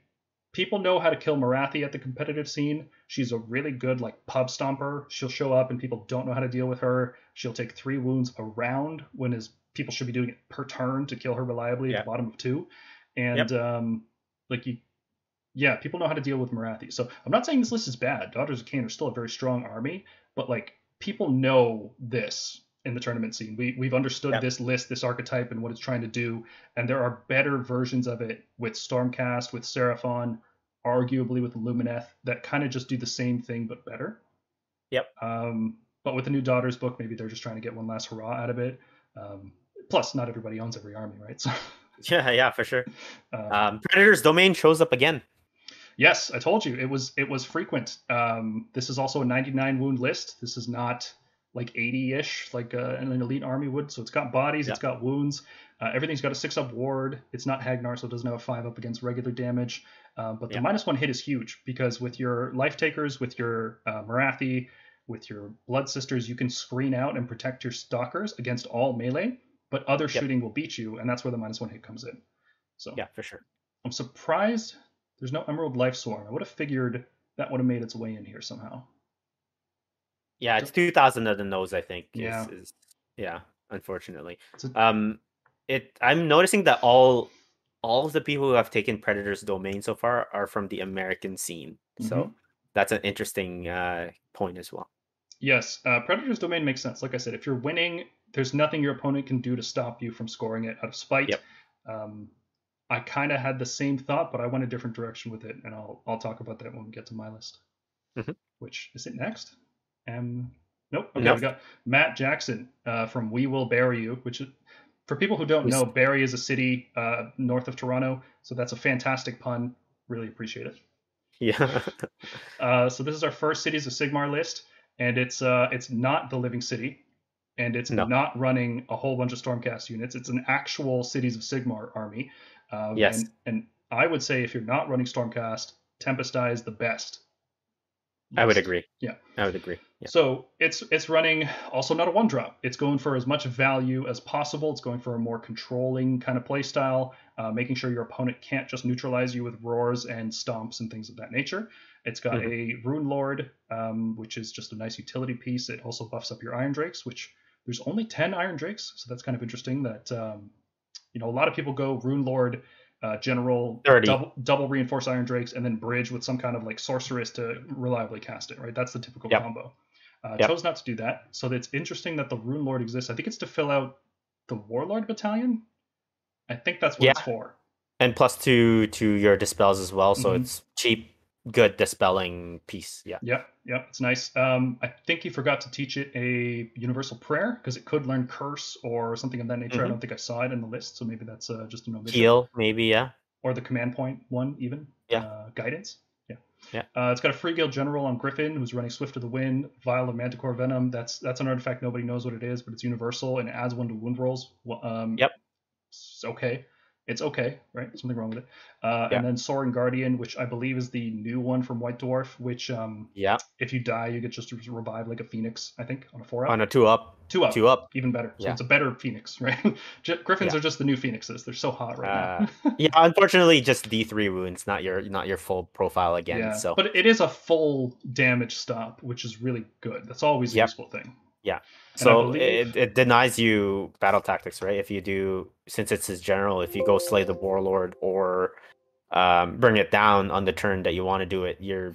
people know how to kill Morathi at the competitive scene. She's a really good like pub stomper. She'll show up and people don't know how to deal with her. She'll take three wounds a around when is people should be doing it per turn to kill her reliably Yeah. at the bottom of two. And um, like you, yeah, people know how to deal with Morathi. So I'm not saying this list is bad. Daughters of Khaine are still a very strong army, but like people know this in the tournament scene. We we've understood Yep. this list, this archetype, and what it's trying to do. And there are better versions of it with Stormcast, with Seraphon, arguably with Lumineth, that kind of just do the same thing but better. Yep. Um, but with the new Daughters book, maybe they're just trying to get one last hurrah out of it. Um, plus, not everybody owns every army, right? So, Yeah, yeah, for sure. uh, Um, Predator's domain shows up again. Yes, I told you it was it was frequent. Um, this is also a 99 wound list. This is not like 80-ish like uh, an elite army would. So it's got bodies, it's got wounds. Uh, everything's got a six up ward. It's not Hagg Nar, so it doesn't have a five up against regular damage. Uh, but the minus one hit is huge because with your life takers, with your uh, Morathi, with your blood sisters, you can screen out and protect your stalkers against all melee. But other Yep. shooting will beat you, and that's where the minus one hit comes in. So Yeah, for sure. I'm surprised there's no Emerald Life Swarm. I would have figured that would have made its way in here somehow. Yeah, it's two thousand of the nose. I think. is- Yeah. Is, yeah. Unfortunately, a- um, it. I'm noticing that all all of the people who have taken Predator's domain so far are from the American scene. So Mhm. that's an interesting uh, point as well. Yes, uh, Predator's Domain makes sense. Like I said, if you're winning, there's nothing your opponent can do to stop you from scoring it out of spite. Yep. Um, I kind of had the same thought, but I went a different direction with it, and I'll I'll talk about that when we get to my list. Mhm. Which is it next? Um, nope. Okay, Nope. we got Matt Jackson uh, from We Will Bury You, which is, for people who don't know, Barrie is a city uh, north of Toronto, so that's a fantastic pun. Really appreciate it. Yeah. Uh, so this is our first Cities of Sigmar list, and it's uh, it's not the Living City, and it's No. not running a whole bunch of Stormcast units. It's an actual Cities of Sigmar army. Um, Yes. And, and I would say if you're not running Stormcast, Tempest Eye is the best. I would agree. Yeah. I would agree. Yeah. So it's it's running also not a one drop. It's going for as much value as possible. It's going for a more controlling kind of play style, uh, making sure your opponent can't just neutralize you with roars and stomps and things of that nature. It's got a Rune Lord, um, which is just a nice utility piece. It also buffs up your Irondrakes, which there's only 10 Irondrakes, so that's kind of interesting. That um, you know a lot of people go Rune Lord, uh, General, 30. double double reinforce Irondrakes, and then bridge with some kind of like sorceress to reliably cast it. Right, that's the typical Yep. combo. Uh, Yep. Chose not to do that, so it's interesting that the Rune Lord exists. I think it's to fill out the Warlord Battalion. I think that's what it's for. And plus two to your dispels as well, so Mhm. it's cheap, good dispelling piece. Yeah. Yep, yep, it's nice. Um, I think he forgot to teach it a universal prayer because it could learn curse or something of that nature. I Mhm. don't think I saw it in the list, so maybe that's uh, just an omission. Heal, maybe. Yeah. Or the command point one, even. Yeah. Uh, guidance. Yeah. Yeah. Uh, it's got a free guild general on Griffin who's running Swift of the Wind, Vial of Manticore Venom. That's that's an artifact nobody knows what it is, but it's universal and it adds one to wound rolls. Um, Yep. It's okay. It's okay, right? Something wrong with it. Uh, Yeah. And then Soaring Guardian, which I believe is the new one from White Dwarf, which um, Yeah. if you die, you get just revive like a phoenix. I think on a four up, On a two up. two up, Two up. even better. So Yeah. it's a better phoenix, right? Griffins Yeah. are just the new phoenixes. They're so hot right now. Yeah. Unfortunately, just D three wounds, not your not your full profile again. yeah, So but it is a full damage stop, which is really good. That's always a Yep. useful thing. Yeah. And so believe- it, it denies you battle tactics, right? If you do, since it's his general, if you go slay the warlord or um, bring it down on the turn that you want to do it, you're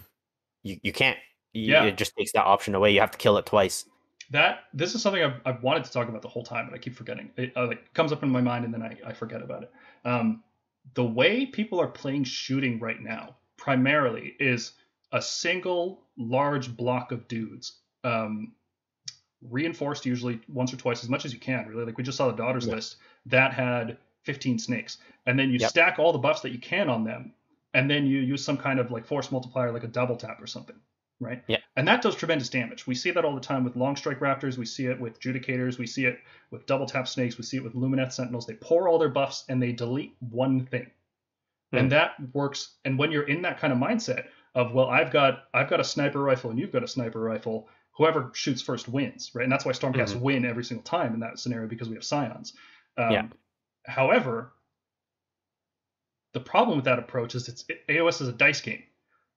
you, you can't. You- Yeah. It just takes that option away. You have to kill it twice. That this is something I've, I've wanted to talk about the whole time, but I keep forgetting. It uh, like comes up in my mind and then I, I forget about it. Um, the way people are playing shooting right now, primarily, is a single large block of dudes, um, reinforced usually once or twice as much as you can. Really, like we just saw the daughters Yeah. list that had 15 snakes, and then you Yep. stack all the buffs that you can on them, and then you use some kind of like force multiplier, like a double tap or something, right? Yeah. And that does tremendous damage. We see that all the time with long strike raptors. We see it with judicators. We see it with double tap snakes. We see it with lumineth sentinels. They pour all their buffs and they delete one thing, Hmm. and that works. And when you're in that kind of mindset of well, I've got I've got a sniper rifle and you've got a sniper rifle. Whoever shoots first wins, right? And that's why Stormcast Mhm. win every single time in that scenario because we have scions. Um, Yeah. However, the problem with that approach is it's AOS is a dice game,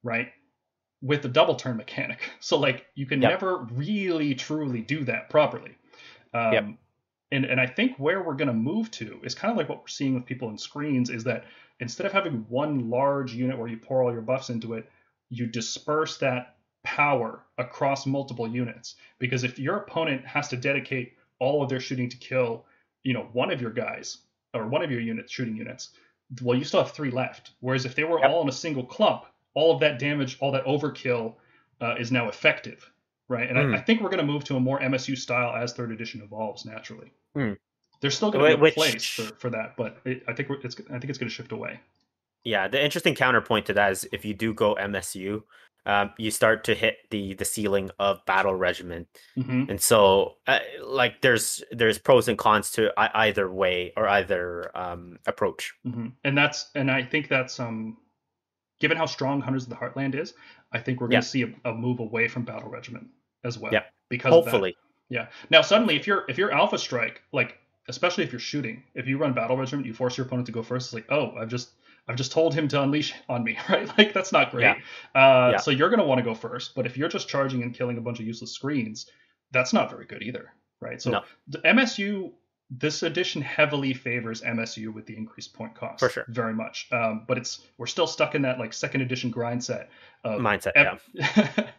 right? With a double turn mechanic. So like you can Yep. never really truly do that properly. Um, Yep. and, and I think where we're going to move to is kind of like what we're seeing with people in screens is that instead of having one large unit where you pour all your buffs into it, you disperse that power across multiple units. Because if your opponent has to dedicate all of their shooting to kill, you know, one of your guys or one of your units, shooting units, well, you still have three left. Whereas if they were Yep. all in a single clump, all of that damage, all that overkill uh, is now effective, right? And Hmm. I, I think we're going to move to a more MSU style as third edition evolves naturally. Hmm. There's still going to be a Which- place for, for that, but it, I think it's I think it's going to shift away. Yeah, the interesting counterpoint to that is if you do go MSU, um, you start to hit the the ceiling of battle regimen, hmm and so uh, like there's there's pros and cons to either way or either um, approach. hmm And that's and I think that's um, given how strong Hunters of the Heartland is, I think we're going Yeah. to see a, a move away from battle regiment as well. Yeah. Because. Hopefully, Yeah. Now suddenly, if you're if you're Alpha Strike, like especially if you're shooting, if you run Battle Regiment, you force your opponent to go first. It's like, oh, I've just I've just told him to unleash on me, right? Like that's not great. Yeah. Uh, Yeah. So you're gonna want to go first. But if you're just charging and killing a bunch of useless screens, that's not very good either, right? So No. the MSU. This edition heavily favors MSU with the increased point cost, For sure. very much. Um, but it's we're still stuck in that like second edition grind set of mindset. Yeah,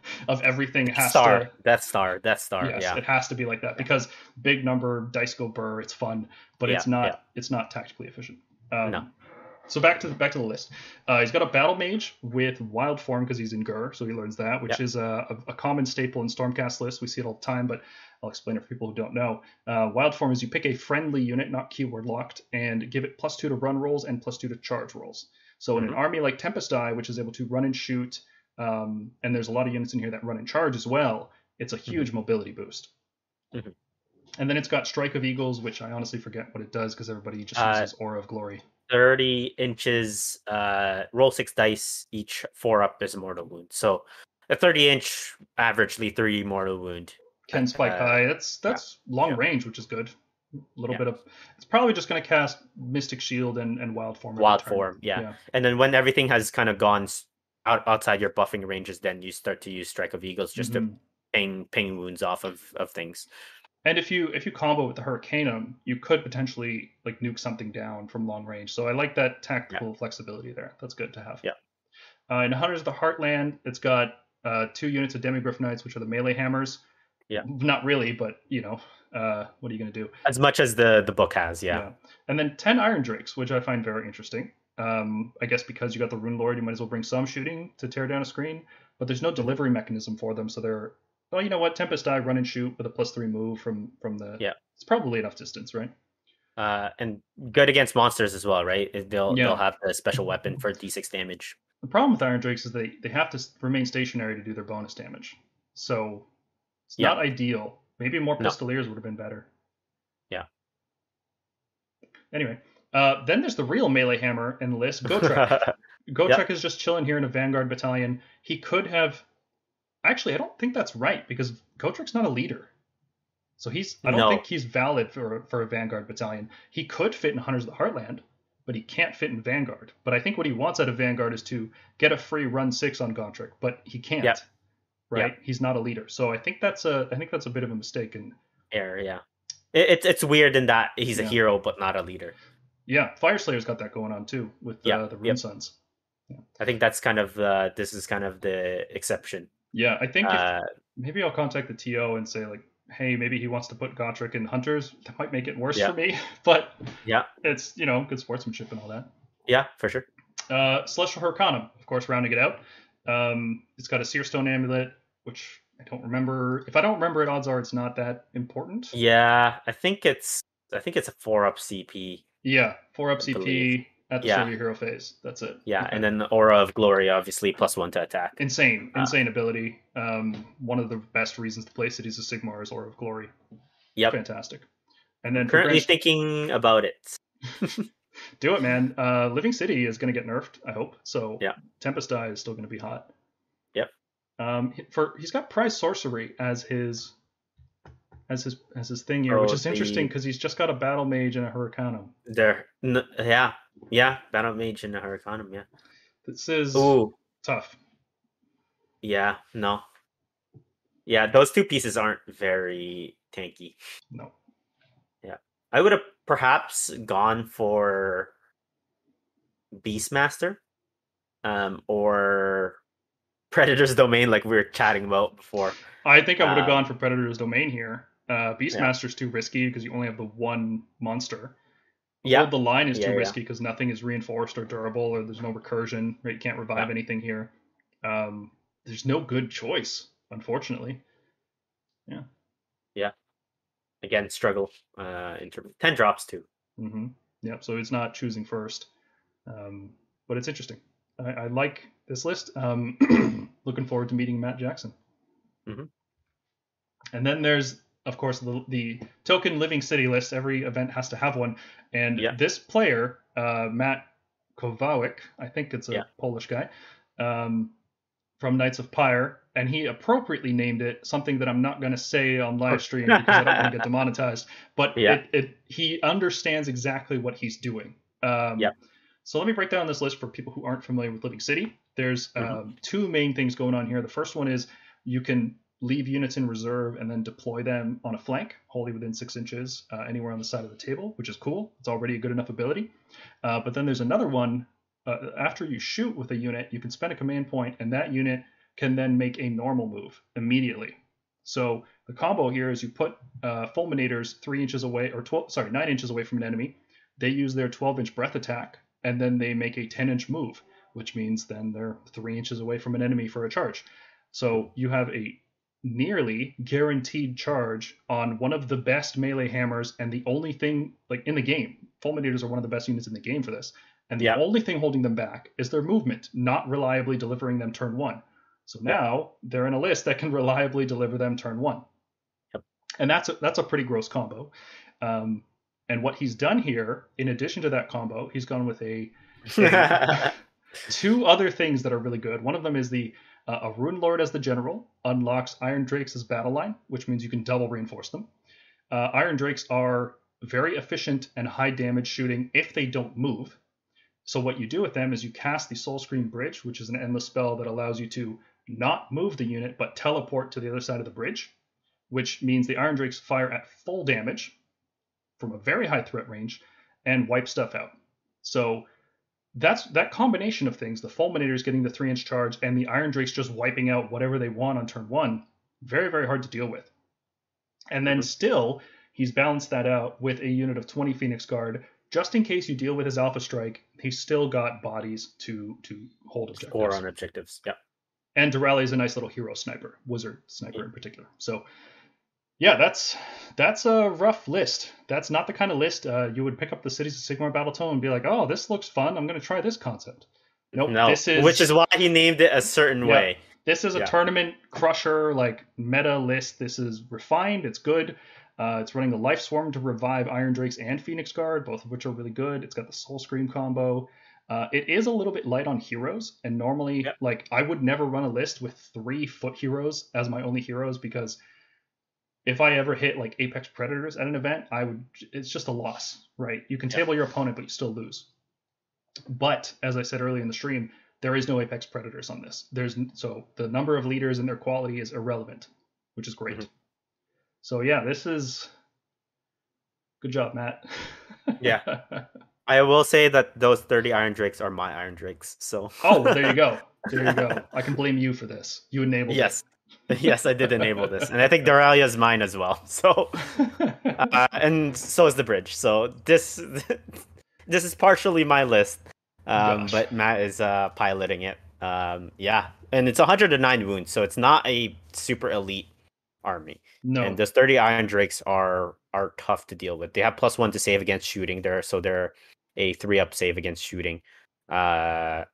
of everything has star, to Death Star, Death Star. Yes, yeah, it has to be like that because big number dice go burr. It's fun, but it's not. yeah. It's not tactically efficient. Um, No. So back to the back to the list. Uh, he's got a battle mage with wild form because he's in Ghur, so he learns that, which Yeah. is a, a, common staple in Stormcast lists. We see it all the time, but I'll explain it for people who don't know. Uh, wild form is you pick a friendly unit, not keyword locked, and give it plus two to run rolls and plus two to charge rolls. So in an Mhm. army like Tempest Eye, which is able to run and shoot, um, and there's a lot of units in here that run and charge as well, it's a huge mobility boost. Mhm. And then it's got Strike of Eagles, which I honestly forget what it does because everybody just Uh, uses Aura of Glory. Thirty inches. Uh, roll six dice each. Four up is a mortal wound. So a thirty inch, averagely three mortal wound. Can spike uh, high. That's that's long yeah. range, which is good. A little Yeah. bit of. It's probably just going to cast Mystic Shield and, and Wild Form. Wild form, yeah. And then when everything has kind of gone out outside your buffing ranges, then you start to use Strike of Eagles just to Mhm. ping ping wounds off of, of things. And if you if you combo with the Hurricanum, you could potentially like nuke something down from long range. So I like that tactical flexibility there. That's good to have. Yeah. Uh, in Hunters of the Heartland, it's got uh, two units of Demigryph Knights, which are the melee hammers. Yeah. Not really, but you know, uh, what are you going to do? As much as the the book has, yeah. And then 10 Irondrakes, which I find very interesting. Um, I guess because you got the Rune Lord, you might as well bring some shooting to tear down a screen, but there's no delivery mechanism for them, so they're well, you know what? Tempest Eye run and shoot with a plus three move from from the Yeah. It's probably enough distance, right? Uh, and good against monsters as well, right? They'll Yeah. they'll have the special weapon for d6 damage. The problem with Irondrakes is they they have to remain stationary to do their bonus damage, so it's Yeah. not ideal. Maybe more No. Pistoliers would have been better. Yeah. Anyway, uh, then there's the real melee hammer in the list, Gotrek. Gotrek is just chilling here in a Vanguard battalion. He could have. Actually, I don't think that's right because Gotrek's not a leader. So he's. I don't No. think he's valid for for a Vanguard battalion. He could fit in Hunters of the Heartland, but he can't fit in Vanguard. But I think what he wants out of Vanguard is to get a free run six on Gotrek, but he can't. Yep. Right? He's not a leader. So I think that's a. I think that's a bit of a mistake. And Air, yeah. It, it's it's weird in that he's a hero but not a leader. yeah, Fyreslayer's got that going on too with uh, Yeah, the Rune yep. Sons. I think that's kind of uh, this is kind of the exception. Yeah, I think if, Uh, maybe I'll contact the TO and say like, hey, maybe he wants to put Gotrek in Hunters. That might make it worse Yeah. for me, but Yeah. it's you know good sportsmanship and all that. yeah, for sure. Uh, Celestial Hurricanum, of course, rounding it out. Um, it's got a Searstone amulet, which I don't remember. If I don't remember it, odds are it's not that important. Yeah, I think it's I think it's a four up CP. Yeah, four up I CP believe. At the Yeah. your hero phase. That's it. Yeah, Okay. and then the Aura of Glory, obviously plus one to attack. insane, Ah. insane ability. Um, one of the best reasons to play Cities of Sigmar is Aura of Glory. Yep. fantastic. And then Currently thinking about it. Do it, man. Uh, Living City is going to get nerfed, I hope. So Yeah. Tempest Eye is still going to be hot. Yep. Um, for he's got Prize Sorcery as his as his as his thing here, which Oh, is interesting because he's just got a Battle Mage and a Hurricanum. There, n- yeah, Yeah, Battle Mage and Hurricanum, yeah. This is Ooh, tough. yeah, no. Yeah, those two pieces aren't very tanky. No. Yeah. I would have perhaps gone for Beastmaster um, or Predator's Domain, like we were chatting about before. I think I would have Um, gone for Predator's Domain here. Uh, Beastmaster's too risky because you only have the one monster. Yeah, Hold the line is Yeah, too yeah. risky because nothing is reinforced or durable, or there's no recursion. Right, you can't revive Yeah. anything here. Um, there's no good choice, unfortunately. Yeah. Yeah. Again, struggle uh, in terms of 10 drops too. Mm-hmm. Yep. So it's not choosing first, um, but it's interesting. I, I like this list. Um, looking forward to meeting Matt Jackson. Mm-hmm. And then there's, of course, the, the token living city list. Every event has to have one, and Yeah. this player, uh, Matt Kowalyk, I think it's a Yeah. Polish guy, um, from Knights of Pyre, and he appropriately named it something that I'm not going to say on live stream because I don't want to get demonetized. But Yeah. it, it he understands exactly what he's doing. Um, Yeah. So let me break down this list for people who aren't familiar with Living City. There's Mhm. um, two main things going on here. The first one is you can leave units in reserve and then deploy them on a flank, wholly within six inches, uh, anywhere on the side of the table, which is cool. It's already a good enough ability. Uh, but then there's another one. Uh, after you shoot with a unit, you can spend a command point, and that unit can then make a normal move immediately. So the combo here is you put uh, fulminators three inches away, or 12, sorry, nine inches away from an enemy. They use their 12 inch breath attack, and then they make a 10 inch move, which means then they're three inches away from an enemy for a charge. So you have a nearly guaranteed charge on one of the best melee hammers and the only thing like in the game fulminators are one of the best units in the game for this and the Yeah. only thing holding them back is their movement not reliably delivering them turn one so now they're in a list that can reliably deliver them turn one Yep. and that's a, that's a pretty gross combo um, and what he's done here in addition to that combo he's gone with a two other things that are really good. One of them is the uh, a Rune Lord as the general unlocks Irondrakes as battle line, which means you can double reinforce them. Uh, Irondrakes are very efficient and high damage shooting if they don't move. So what you do with them is you cast the Soulscream Bridge, which is an endless spell that allows you to not move the unit but teleport to the other side of the bridge, which means the Irondrakes fire at full damage from a very high threat range and wipe stuff out. So that's that combination of things the fulminators getting the three inch charge and the irondrakes just wiping out whatever they want on turn one very very hard to deal with and then still he's balanced that out with a unit of 20 phoenix guard just in case you deal with his alpha strike he's still got bodies to to hold objectives Score on objectives. Yeah. and Doralia is a nice little hero sniper, wizard sniper in particular. So, yeah, that's that's a rough list. That's not the kind of list uh, you would pick up the Cities of Sigmar Battletome and be like, "Oh, this looks fun. I'm going to try this concept." Nope, no, this is which is why he named it a certain Yeah. way. this is a yeah. tournament crusher like meta list. This is refined. It's good. Uh, it's running the Life Swarm to revive Irondrakes and Phoenix Guard, both of which are really good. It's got the Soulscream combo. Uh, it is a little bit light on heroes, and normally, Yep. like, I would never run a list with three foot heroes as my only heroes because if I ever hit like Apex Predators at an event, I would. It's just a loss, right? You can table your opponent, but you still lose. But as I said earlier in the stream, there is no Apex Predators on this. There's so the number of leaders and their quality is irrelevant, which is great. Mhm. So yeah, this is good job, Matt. Yeah. I will say that those 30 Irondrakes are my Irondrakes. So oh, there you go. There you go. I can blame you for this. You enabled yes. yes, I did enable this. And I think Doralia is mine as well. So uh, and so is the bridge. So this this is partially my list. Um, but Matt is uh, piloting it. Um, yeah. And it's 109 wounds, so it's not a super elite army. no. And those 30 Irondrakes are are tough to deal with. They have plus one to save against shooting. They're so they're a three up save against shooting. Uh,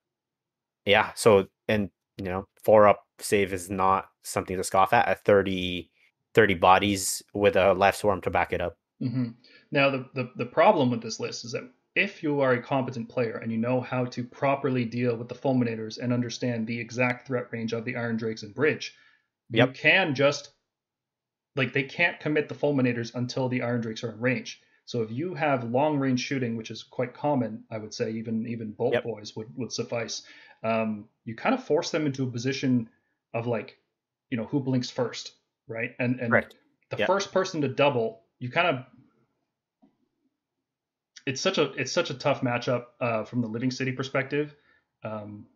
yeah. So and you know four up save is not something to scoff at. At 30, 30 bodies with a life swarm to back it up. hmm Now, the, the, the problem with this list is that if you are a competent player and you know how to properly deal with the fulminators and understand the exact threat range of the Irondrakes and Bridge, you can just like they can't commit the fulminators until the Irondrakes are in range. So if you have long range shooting, which is quite common, I would say, even even bolt Yep. boys would would suffice. Um, you kind of force them into a position of like, you know, who blinks first, right? And and Correct. the Yep. first person to double, you kind of it's such a it's such a tough matchup uh, from the living city perspective. Um,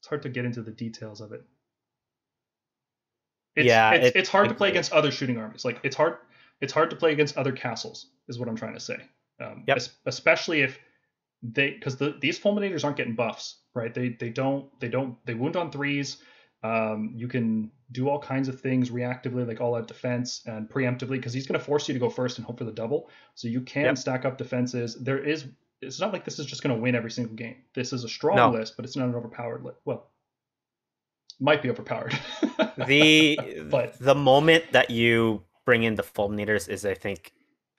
it's hard to get into the details of it. It's, Yeah, it's, it- it's hard to it- play against other shooting armies. Like it's hard it's hard to play against other castles, is what I'm trying to say. Um, Yep. es- especially if they because the these fulminators aren't getting buffs, right? They they don't they don't they wound on threes. Um, you can do all kinds of things reactively, like all out defense and preemptively, because he's going to force you to go first and hope for the double. So you can Yep. stack up defenses. There is. It's not like this is just going to win every single game. This is a strong No. list, but it's not an overpowered list. Well, might be overpowered. the But- the moment that you bring in the fulminators is i think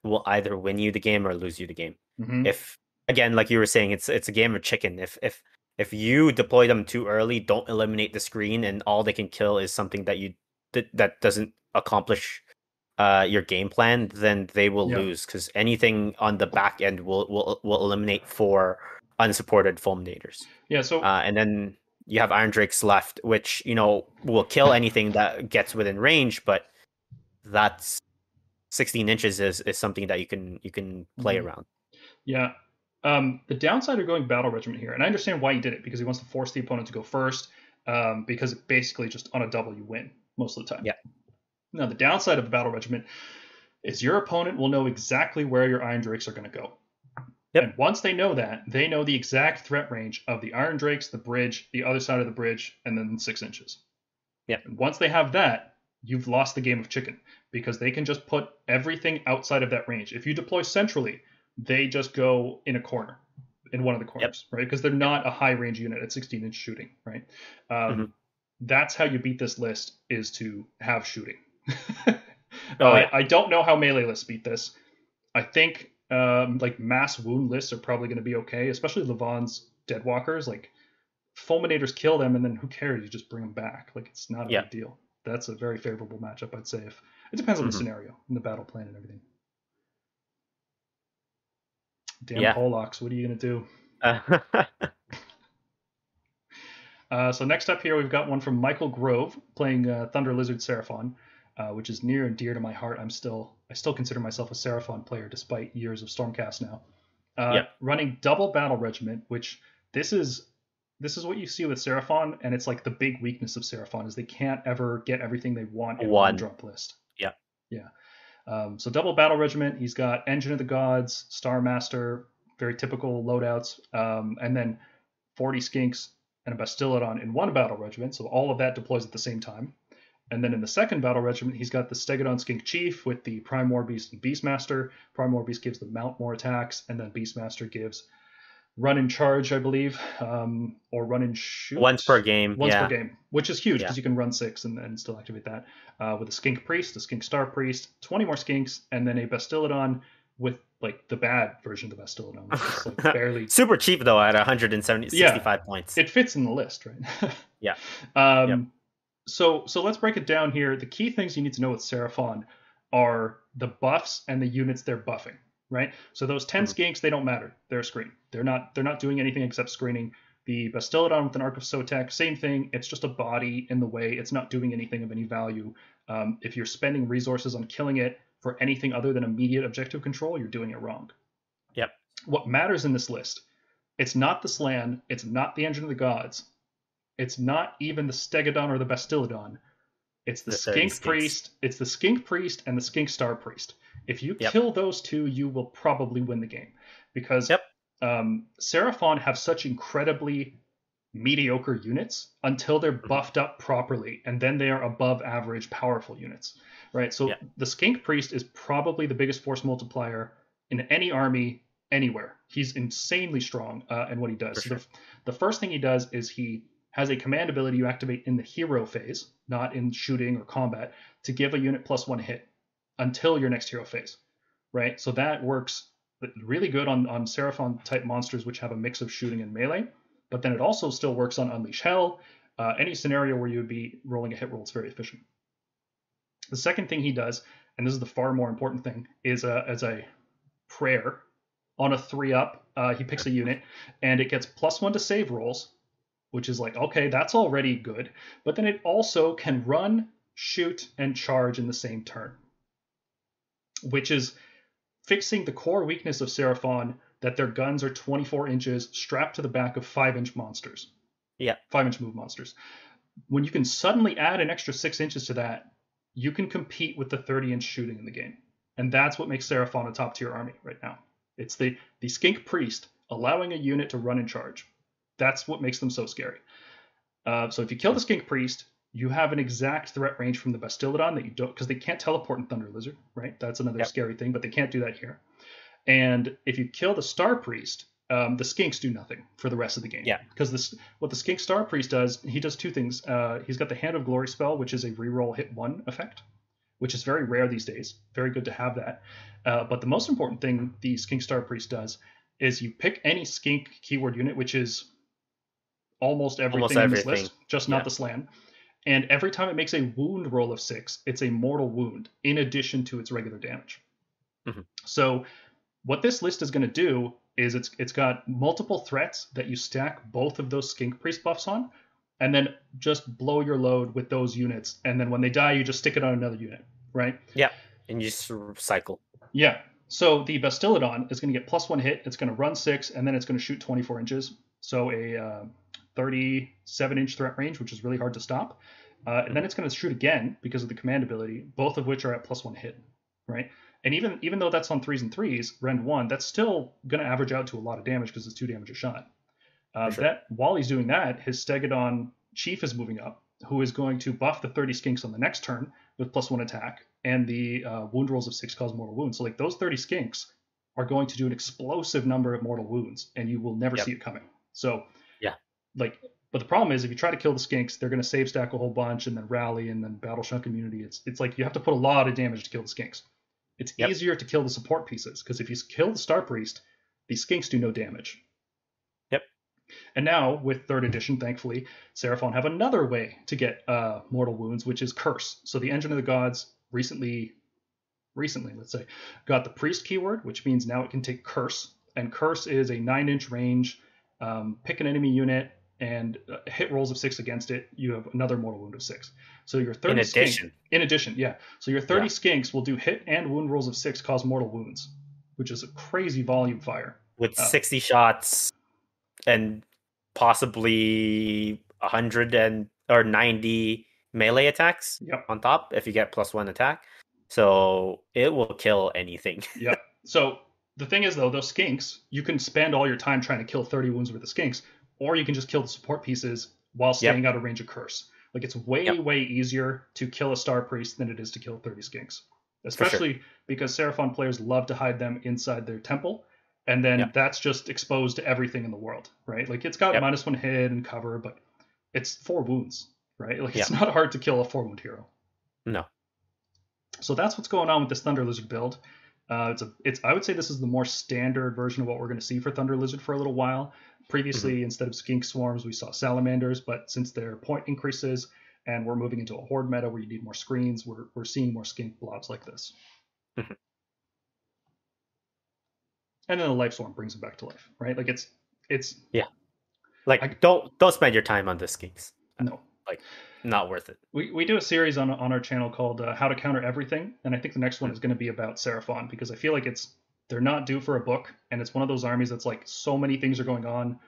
will either win you the game or lose you the game Mhm. if again like you were saying it's it's a game of chicken if if if you deploy them too early don't eliminate the screen and all they can kill is something that you that, that doesn't accomplish uh your game plan then they will Yeah. lose because anything on the back end will will will eliminate four unsupported fulminators yeah. So uh, and then you have Irondrakes left, which you know will kill anything that gets within range, but that's 16 inches is, is something that you can you can play Mhm. around. Yeah. Um, the downside of going battle regiment here, and I understand why he did it because he wants to force the opponent to go first, um, because basically just on a double you win most of the time. Yeah. Now the downside of the battle regiment is your opponent will know exactly where your irondrakes are going to go. Yep. And once they know that, they know the exact threat range of the irondrakes, the bridge, the other side of the bridge, and then six inches. Yeah. And once they have that, you've lost the game of chicken because they can just put everything outside of that range. If you deploy centrally, they just go in a corner, in one of the corners, right? Because they're not a high range unit at 16 inch shooting, right? Um, Mhm. That's how you beat this list is to have shooting. Oh, yeah. I don't know how melee lists beat this. I think um, like mass wound lists are probably going to be okay, especially Levan's Deadwalkers. Like fulminators kill them, and then who cares? You just bring them back. Like it's not a Yeah. big deal. That's a very favorable matchup, I'd say. If it depends on the Mhm. scenario and the battle plan and everything. Damn Yeah. Polacks, what are you gonna do? Uh, Uh, so next up here, we've got one from Michael Grove playing uh, Thunder Lizard Seraphon, uh, which is near and dear to my heart. I'm still, I still consider myself a Seraphon player despite years of Stormcast now. Uh, Yep. Running double battle regiment, which this is, this is what you see with Seraphon, and it's like the big weakness of Seraphon is they can't ever get everything they want in one One. drop list. Yeah. Yeah. Um, so double battle regiment. He's got Engine of the Gods, Star Master, very typical loadouts, um, and then 40 skinks and a Bastiladon in one battle regiment. So all of that deploys at the same time. And then in the second battle regiment, he's got the Stegodon Skink Chief with the Primor Beast and Beastmaster. Primor Beast gives the mount more attacks, and then Beastmaster gives run and charge, I believe, um, or run and shoot. once per game. Once yeah. per game, which is huge Yeah. because you can run six and, and still activate that. Uh, with a Skink Priest, a Skink Star Priest, 20 more Skinks, and then a Bastiladon with like the bad version of the Bastiladon, which is like barely Super cheap though at 170 Yeah. 65 points. it fits in the list, right? Yeah. Um, Yep. So so let's break it down here. The key things you need to know with Seraphon are the buffs and the units they're buffing, right? So those 10 Mhm. skinks they don't matter. They're a screen. They're not they're not doing anything except screening. The Bastiladon with an Arc of Sotek, same thing. It's just a body in the way. It's not doing anything of any value. Um, if you're spending resources on killing it for anything other than immediate objective control, you're doing it wrong. Yep. What matters in this list it's not the Slan, it's not the Engine of the Gods, it's not even the Stegodon or the Bastiladon. It's the, The Skink. Priest, it's the Skink Priest and the Skink Star Priest. If you Yep. kill those two, you will probably win the game. Because Yep. um, Seraphon have such incredibly mediocre units until they're Mm-hmm. buffed up properly, and then they are above average powerful units. Right? So Yeah. the Skink Priest is probably the biggest force multiplier in any army anywhere. He's insanely strong uh, in what he does. So the, the first thing he does is he has a command ability you activate in the hero phase, not in shooting or combat, to give a unit plus one hit until your next hero phase. Right? So that works really good on, on Seraphon type monsters, which have a mix of shooting and melee. But then it also still works on Unleash Hell. Uh, any scenario where you would be rolling a hit roll, it's very efficient. The second thing he does, and this is the far more important thing, is as a Prayer on a three up. Uh, he picks a unit, and it gets plus one to save rolls, which is like okay, that's already good. But then it also can run, shoot, and charge in the same turn, which is fixing the core weakness of Seraphon that their guns are 24 inches strapped to the back of 5 inch monsters. Yeah. 5 inch move monsters. When you can suddenly add an extra 6 inches to that, you can compete with the 30 inch shooting in the game. And that's what makes Seraphon a top tier army right now. It's the, the Skink Priest allowing a unit to run and charge. That's what makes them so scary. Uh, so if you kill the Skink Priest, you have an exact threat range from the Bastiladon that you don't, because they can't teleport in Thunder Lizard, right? That's another Yep. scary thing, but they can't do that here. And if you kill the Star Priest, um, the Skinks do nothing for the rest of the game. Yeah. Because this, what the Skink Star Priest does, he does two things. Uh, he's got the Hand of Glory spell, which is a reroll hit one effect, which is very rare these days. Very good to have that. Uh, but the most important thing the Skink Star Priest does is you pick any Skink keyword unit, which is almost everything Almost in this list, just not the Slan. And every time it makes a wound roll of six, it's a mortal wound in addition to its regular damage. Mhm. So, what this list is going to do is it's it's got multiple threats that you stack both of those skink priest buffs on, and then just blow your load with those units. And then when they die, you just stick it on another unit, right? Yeah, and you just cycle. Yeah. So the Bastiladon is going to get plus one hit. It's going to run six, and then it's going to shoot 24 inches. So a uh, 37 inch threat range, which is really hard to stop. Uh, and then it's going to shoot again because of the command ability, both of which are at plus one hit, right? And even even though that's on threes and threes, rend one, that's still going to average out to a lot of damage because it's two damage a shot. Uh, sure. That while he's doing that, his Stegodon Chief is moving up, who is going to buff the 30 skinks on the next turn with plus one attack, and the uh, wound rolls of six cause mortal wounds. So like those 30 skinks are going to do an explosive number of mortal wounds, and you will never Yep. see it coming. So. Like, but the problem is if you try to kill the skinks, they're going to save stack a whole bunch and then rally and then battleshock immunity. It's it's like you have to put a lot of damage to kill the skinks. It's Yep. easier to kill the support pieces because if you kill the star priest, the skinks do no damage. Yep. And now with third edition, thankfully, Seraphon have another way to get uh, mortal wounds, which is curse. So the engine of the gods recently, recently let's say, got the priest keyword, which means now it can take curse, and curse is a nine inch range. Um, pick an enemy unit and uh, hit rolls of six against it. You have another mortal wound of six. So your thirty In skink- addition, in addition, yeah. So your 30 Yeah. skinks will do hit and wound rolls of six cause mortal wounds, which is a crazy volume fire. with Oh. 60 shots and possibly 100 and or 90 melee attacks Yep. on top if you get plus one attack. So it will kill anything. Yep. So the thing is though, those skinks, you can spend all your time trying to kill 30 wounds worth of skinks, or you can just kill the support pieces while staying out of range of curse. Like it's way, Yep. way easier to kill a star priest than it is to kill 30 skinks. sure. Especially because Seraphon players love to hide them inside their temple. And then Yep. that's just exposed to everything in the world, right? Like it's got Yep. minus one hit and cover, but it's four wounds, right? Like it's not hard to kill a four wound hero. No. So that's what's going on with this Thunder Lizard build. Uh, it's a, it's. I would say this is the more standard version of what we're going to see for Thunder Lizard for a little while. Previously, Mm-hmm. instead of skink swarms, we saw salamanders, but since their point increases and we're moving into a horde meta where you need more screens, we're we're seeing more skink blobs like this. Mhm. And then the life swarm brings them back to life, right? Like it's it's yeah. Like I- don't don't spend your time on the skinks. no. Not worth it. We, we do a series on on our channel called uh, How to Counter Everything, and I think the next one is going to be about Seraphon because I feel like it's they're not due for a book, and it's one of those armies that's like so many things are going on.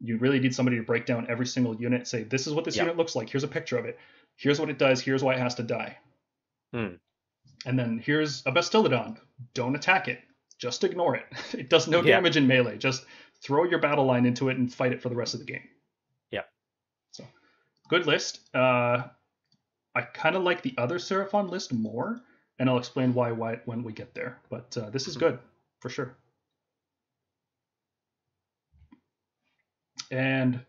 You really need somebody to break down every single unit, say this is what this Yeah. unit looks like. Here's a picture of it. Here's what it does. Here's why it has to die. Hmm. And then here's a Bastiladon. Don't attack it. Just ignore it. It does no Yeah. damage in melee. Just throw your battle line into it and fight it for the rest of the game. Good list. Uh, I kind of like the other Seraphon list more, and I'll explain why, why when we get there. But uh, this is Mhm. good for sure. And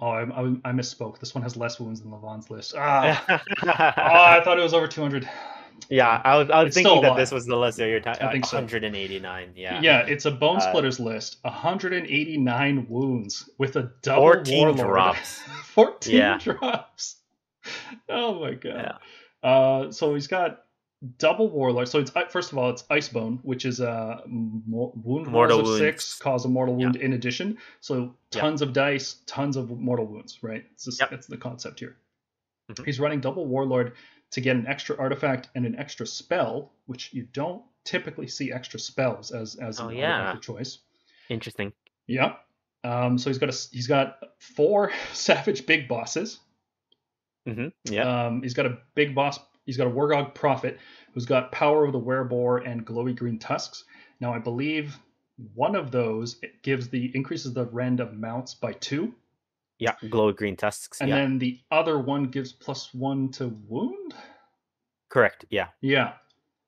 oh, I, I, I misspoke. This one has less wounds than Levan's list. Ah, oh, I thought it was over 200. Yeah, I was I was It's thinking that this was the list of your time. I think so. 189. Yeah. Yeah, it's a Bone Uh, Splitters list. 189 wounds with a double 14 warlord. drops. 14 Yeah. drops. Oh my god. Yeah. Uh, so he's got double warlord. So it's uh, first of all, it's Icebone, which is a mo- wound Mortal of wounds. six, cause a mortal wound in addition. So Yeah. tons of dice, tons of mortal wounds. Right? It's just, Yep. That's the concept here. Mhm. He's running double warlord to get an extra artifact and an extra spell, which you don't typically see extra spells as as Oh, an yeah. artifact choice. Interesting. Yeah. Um, so he's got a he's got four savage big bosses. hmm Yeah. Um, he's got a big boss. He's got a Wurrgog Prophet who's got Power of the Werebore and Glowy Green Tusks. Now I believe one of those it gives the increases the rend of mounts by two, yeah. Glow green tusks. and yeah. then the other one gives plus one to wound. Correct. Yeah. Yeah.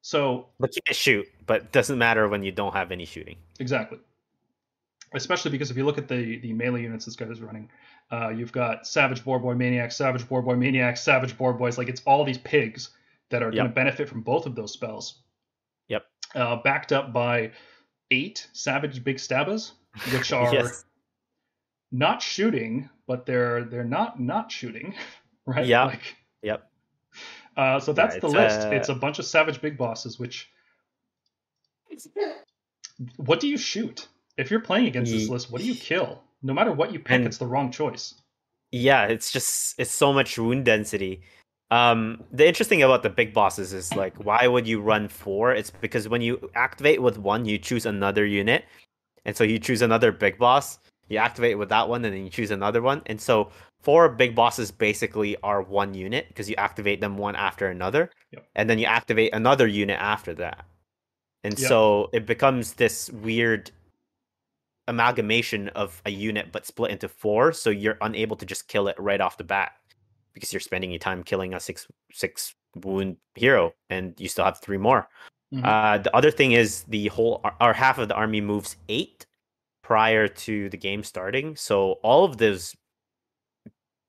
So But you can shoot, but doesn't matter when you don't have any shooting. Exactly. Especially because if you look at the the melee units this guy is running, uh, you've got Savage Boar Boy Maniac, Savage Boar Boy Maniac, Savage Boar Boys. Like it's all these pigs that are going to benefit from both of those spells. Yep. Uh, backed up by eight Savage Big Stabbas, which are Yes. Not shooting, but they're they're not not shooting, right? Yeah. Like, Yep. uh, so that's the list. uh, It's a bunch of Savage Big Bosses, which what do you shoot? If you're playing against this list, what do you kill? No matter what you pick, And- it's the wrong choice. Yeah, it's just it's so much wound density. Um, the interesting about the big bosses is like, why would you run four? It's because when you activate with one, you choose another unit, and so you choose another big boss. You activate with that one, and then you choose another one, and so four big bosses basically are one unit because you activate them one after another, Yep. and then you activate another unit after that, and Yep. so it becomes this weird amalgamation of a unit but split into four so you're unable to just kill it right off the bat because you're spending your time killing a six six wound hero and you still have three more Mhm. uh the other thing is the whole or half of the army moves eight prior to the game starting. So all of those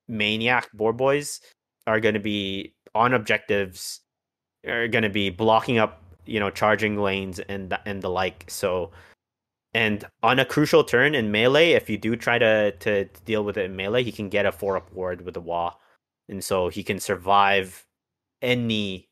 maniac boar boys are going to be on objectives are going to be blocking up you know charging lanes and th- and the like. So and on a crucial turn in melee if you do try to to deal with it in melee he can get a four up ward with a wah and so he can survive any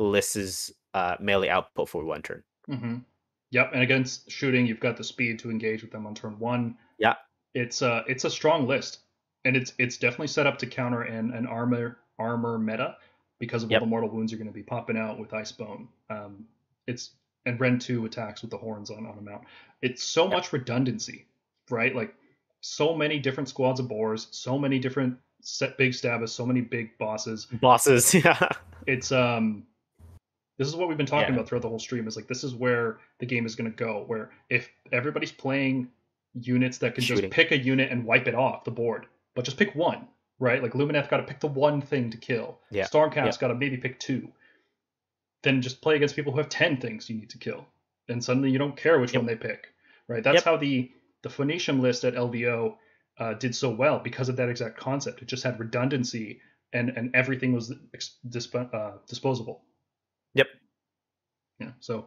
list's uh melee output for one turn. Mhm. Yep, and against shooting, you've got the speed to engage with them on turn one. Yeah. it's a it's a strong list, and it's it's definitely set up to counter an, an armor armor meta because of Yep. all the mortal wounds you're going to be popping out with Icebone. Um, it's and Ren two attacks with the horns on on a mount. It's so Yep. much redundancy, right? Like so many different squads of boars, so many different set big stabbers, so many big bosses bosses yeah it's um this is what we've been talking Yeah. about throughout the whole stream is like this is where the game is going to go where if everybody's playing units that can Shooting. just pick a unit and wipe it off the board but just pick one right like lumineth got to pick the one thing to kill Yeah. stormcast Yeah. got to maybe pick two then just play against people who have 10 things you need to kill and suddenly you don't care which Yep. one they pick right that's Yep. how the the phoenician list at lvo uh, did so well because of that exact concept it just had redundancy and and everything was disp- uh, disposable Yep. yeah so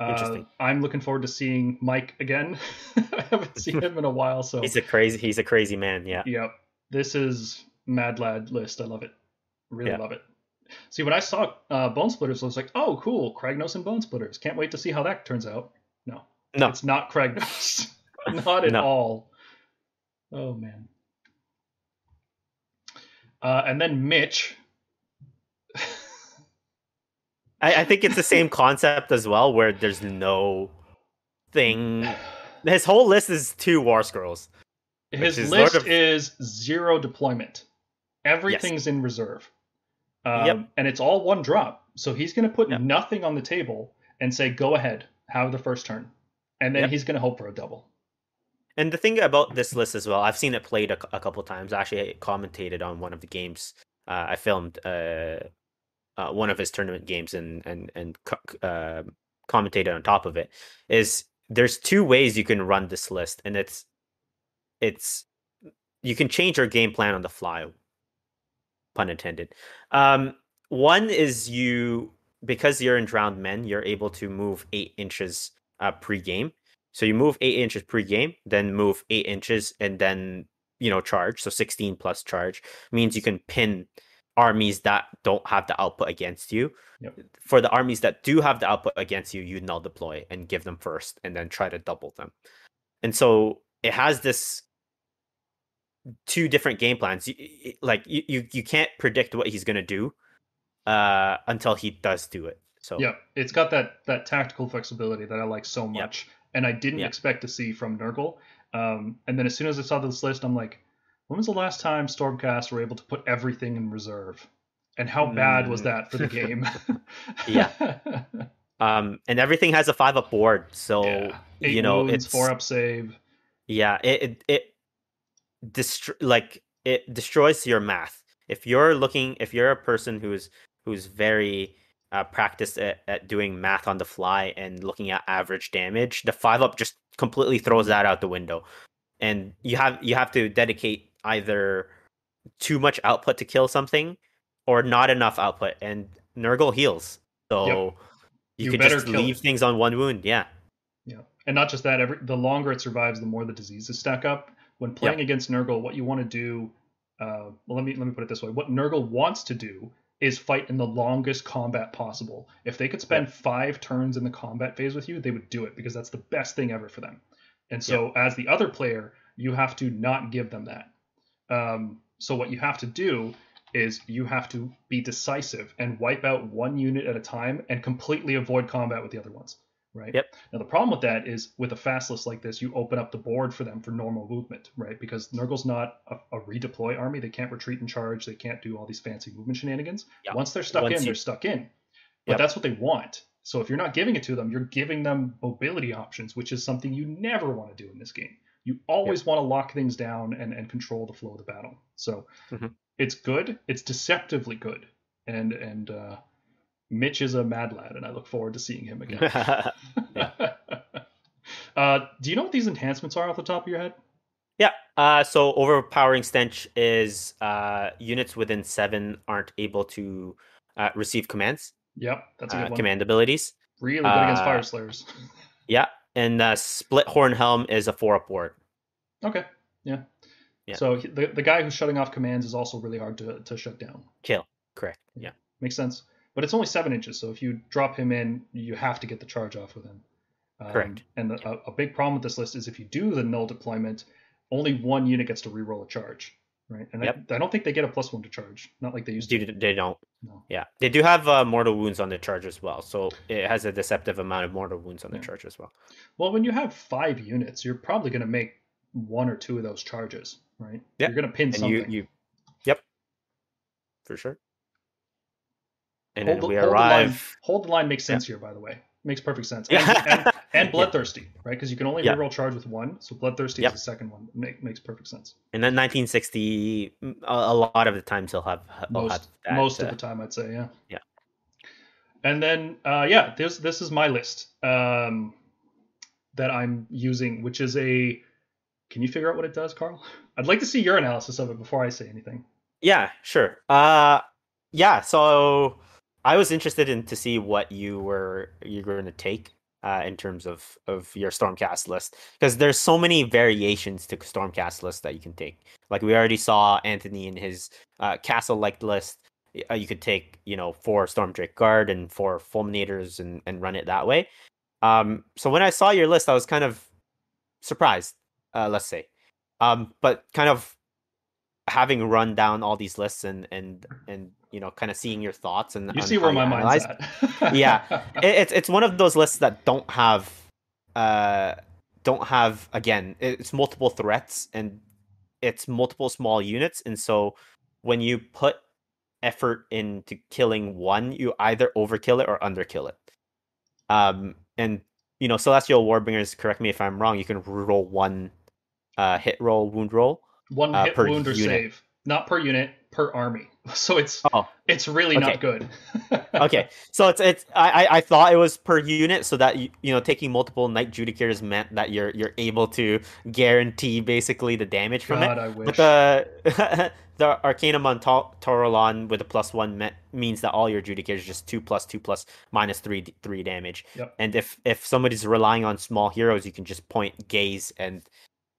uh, Interesting. i'm looking forward to seeing mike again i haven't seen him in a while so he's a crazy he's a crazy man yeah Yep. This is Mad Lad list. I love it. Really Yeah. love it. See, when I saw uh, Bonesplitterz, I was like, oh, cool. Kragnos and Bonesplitterz. Can't wait to see how that turns out. No. No. It's not Kragnos. not at No. all. Oh, man. Uh, and then Mitch. I, I think it's the same concept as well where there's no thing his whole list is two war scrolls His is list of- is zero deployment. Everything's in reserve. Um, Yep. And it's all one drop. So he's going to put Yep. nothing on the table and say, go ahead, have the first turn. And then Yep. he's going to hope for a double. And the thing about this list as well, I've seen it played a, a couple times. I Actually, I commentated on one of the games. Uh, I filmed uh, uh, one of his tournament games and and and uh, commentated on top of it. Is there's two ways you can run this list, and it's it's you can change your game plan on the fly. Pun intended. Um, one is you because you're in drowned men, you're able to move eight inches uh, pre-game. So you move eight inches pre-game, then move eight inches, and then you know charge. So sixteen plus charge means you can pin armies that don't have the output against you. Yep. For the armies that do have the output against you, you null deploy and give them first, and then try to double them. And so it has this two different game plans. Like you, you, you can't predict what he's gonna do uh, until he does do it. So Yeah, it's got that that tactical flexibility that I like so much, and I didn't Yep. expect to see from Nurgle. Um, and then as soon as I saw this list, I'm like, when was the last time Stormcast were able to put everything in reserve? And how bad was Mm. that for the game? Yeah. um, and everything has a five up board, so yeah. You know wounds, it's four up save. Yeah, it it, it destro- like it destroys your math. If you're looking, if you're a person who's who's very uh, practiced at, at doing math on the fly and looking at average damage, the five up just completely throws that out the window. And you have you have to dedicate either too much output to kill something or not enough output. And Nurgle heals, so Yep. you, You can just leave it. things on one wound. Yeah, Yeah, and not just that. Every the longer it survives, the more the diseases stack up. When playing against Nurgle, what you want to do, uh, well, let me let me put it this way: what Nurgle wants to do is fight in the longest combat possible. If they could spend five turns in the combat phase with you, they would do it because that's the best thing ever for them. And so, as the other player, you have to not give them that. Um, so what you have to do is you have to be decisive and wipe out one unit at a time and completely avoid combat with the other ones. Right. Yep. Now the problem with that is with a fast list like this, you open up the board for them for normal movement, right? Because Nurgle's not a, a redeploy army; they can't retreat and charge, they can't do all these fancy movement shenanigans. Yeah. Once they're stuck Once in, you- they're stuck in. But Yep. that's what they want. So if you're not giving it to them, you're giving them mobility options, which is something you never want to do in this game. You always want to lock things down and, and control the flow of the battle. So Mhm. it's good. It's deceptively good. And and uh, Mitch is a mad lad, and I look forward to seeing him again. uh, do you know what these enhancements are off the top of your head? Yeah. Uh, so overpowering stench is uh, units within seven aren't able to uh, receive commands, Yep, that's a good uh, one. command abilities. Really good against uh, Fyreslayers. Yeah, and uh, Splithorn Helm is a four up board. Okay, yeah. Yeah. So the the guy who's shutting off commands is also really hard to to shut down. Kill. Correct. Yeah. Makes sense. But it's only seven inches, so if you drop him in, you have to get the charge off with him. Um, Correct. And the, a, a big problem with this list is if you do the null deployment, only one unit gets to reroll a charge, right? And Yep. I, I don't think they get a plus one to charge, not like they used to. They don't. No. Yeah, they do have uh, mortal wounds on the charge as well, so it has a deceptive amount of mortal wounds on the charge as well. Well, when you have five units, you're probably going to make one or two of those charges, right? Yep. You're going to pin And something. you, you, yep, for sure. And hold then the, we hold the line. arrive. Hold the line makes sense here, by the way. Makes perfect sense. And, and, and bloodthirsty, right? Because you can only Yeah. reroll charge with one, so bloodthirsty Yep. is the second one. Make, makes perfect sense. And then 1960, mm, a, a lot of the times he'll have he'll have Most that, most uh, of the time, I'd say, yeah. Yeah. And then, uh, yeah, this this is my list um, that I'm using, which is a. Can you figure out what it does, Carl? I'd like to see your analysis of it before I say anything. Yeah, sure. Uh yeah, so I was interested in to see what you were you're going to take uh in terms of of your Stormcast list because there's so many variations to Stormcast list that you can take. Like we already saw Anthony in his uh castle like list. Uh, you could take, you know, four Stormdrake Guard and four Fulminators and and run it that way. Um so when I saw your list I was kind of surprised, uh let's say. Um but kind of having run down all these lists and and and you know kind of seeing your thoughts and You see where my mind's at. Yeah. it, it's it's one of those lists that don't have uh don't have again it's multiple threats and it's multiple small units and so when you put effort into killing one you either overkill it or underkill it um and you know celestial warbringers correct me if i'm wrong you can roll one uh hit roll wound roll One uh, hit wound or unit. save, not per unit, per army. So it's oh it's really Okay. not good. okay so it's it's I, I thought it was per unit so that you, you know taking multiple Knight Judicators meant that you're you're able to guarantee basically the damage from God, it I wish. but the the arcanum on Tauralon with a plus one me- means that all your judicators just two plus two plus minus three three damage Yep. and if if somebody's relying on small heroes you can just point gaze and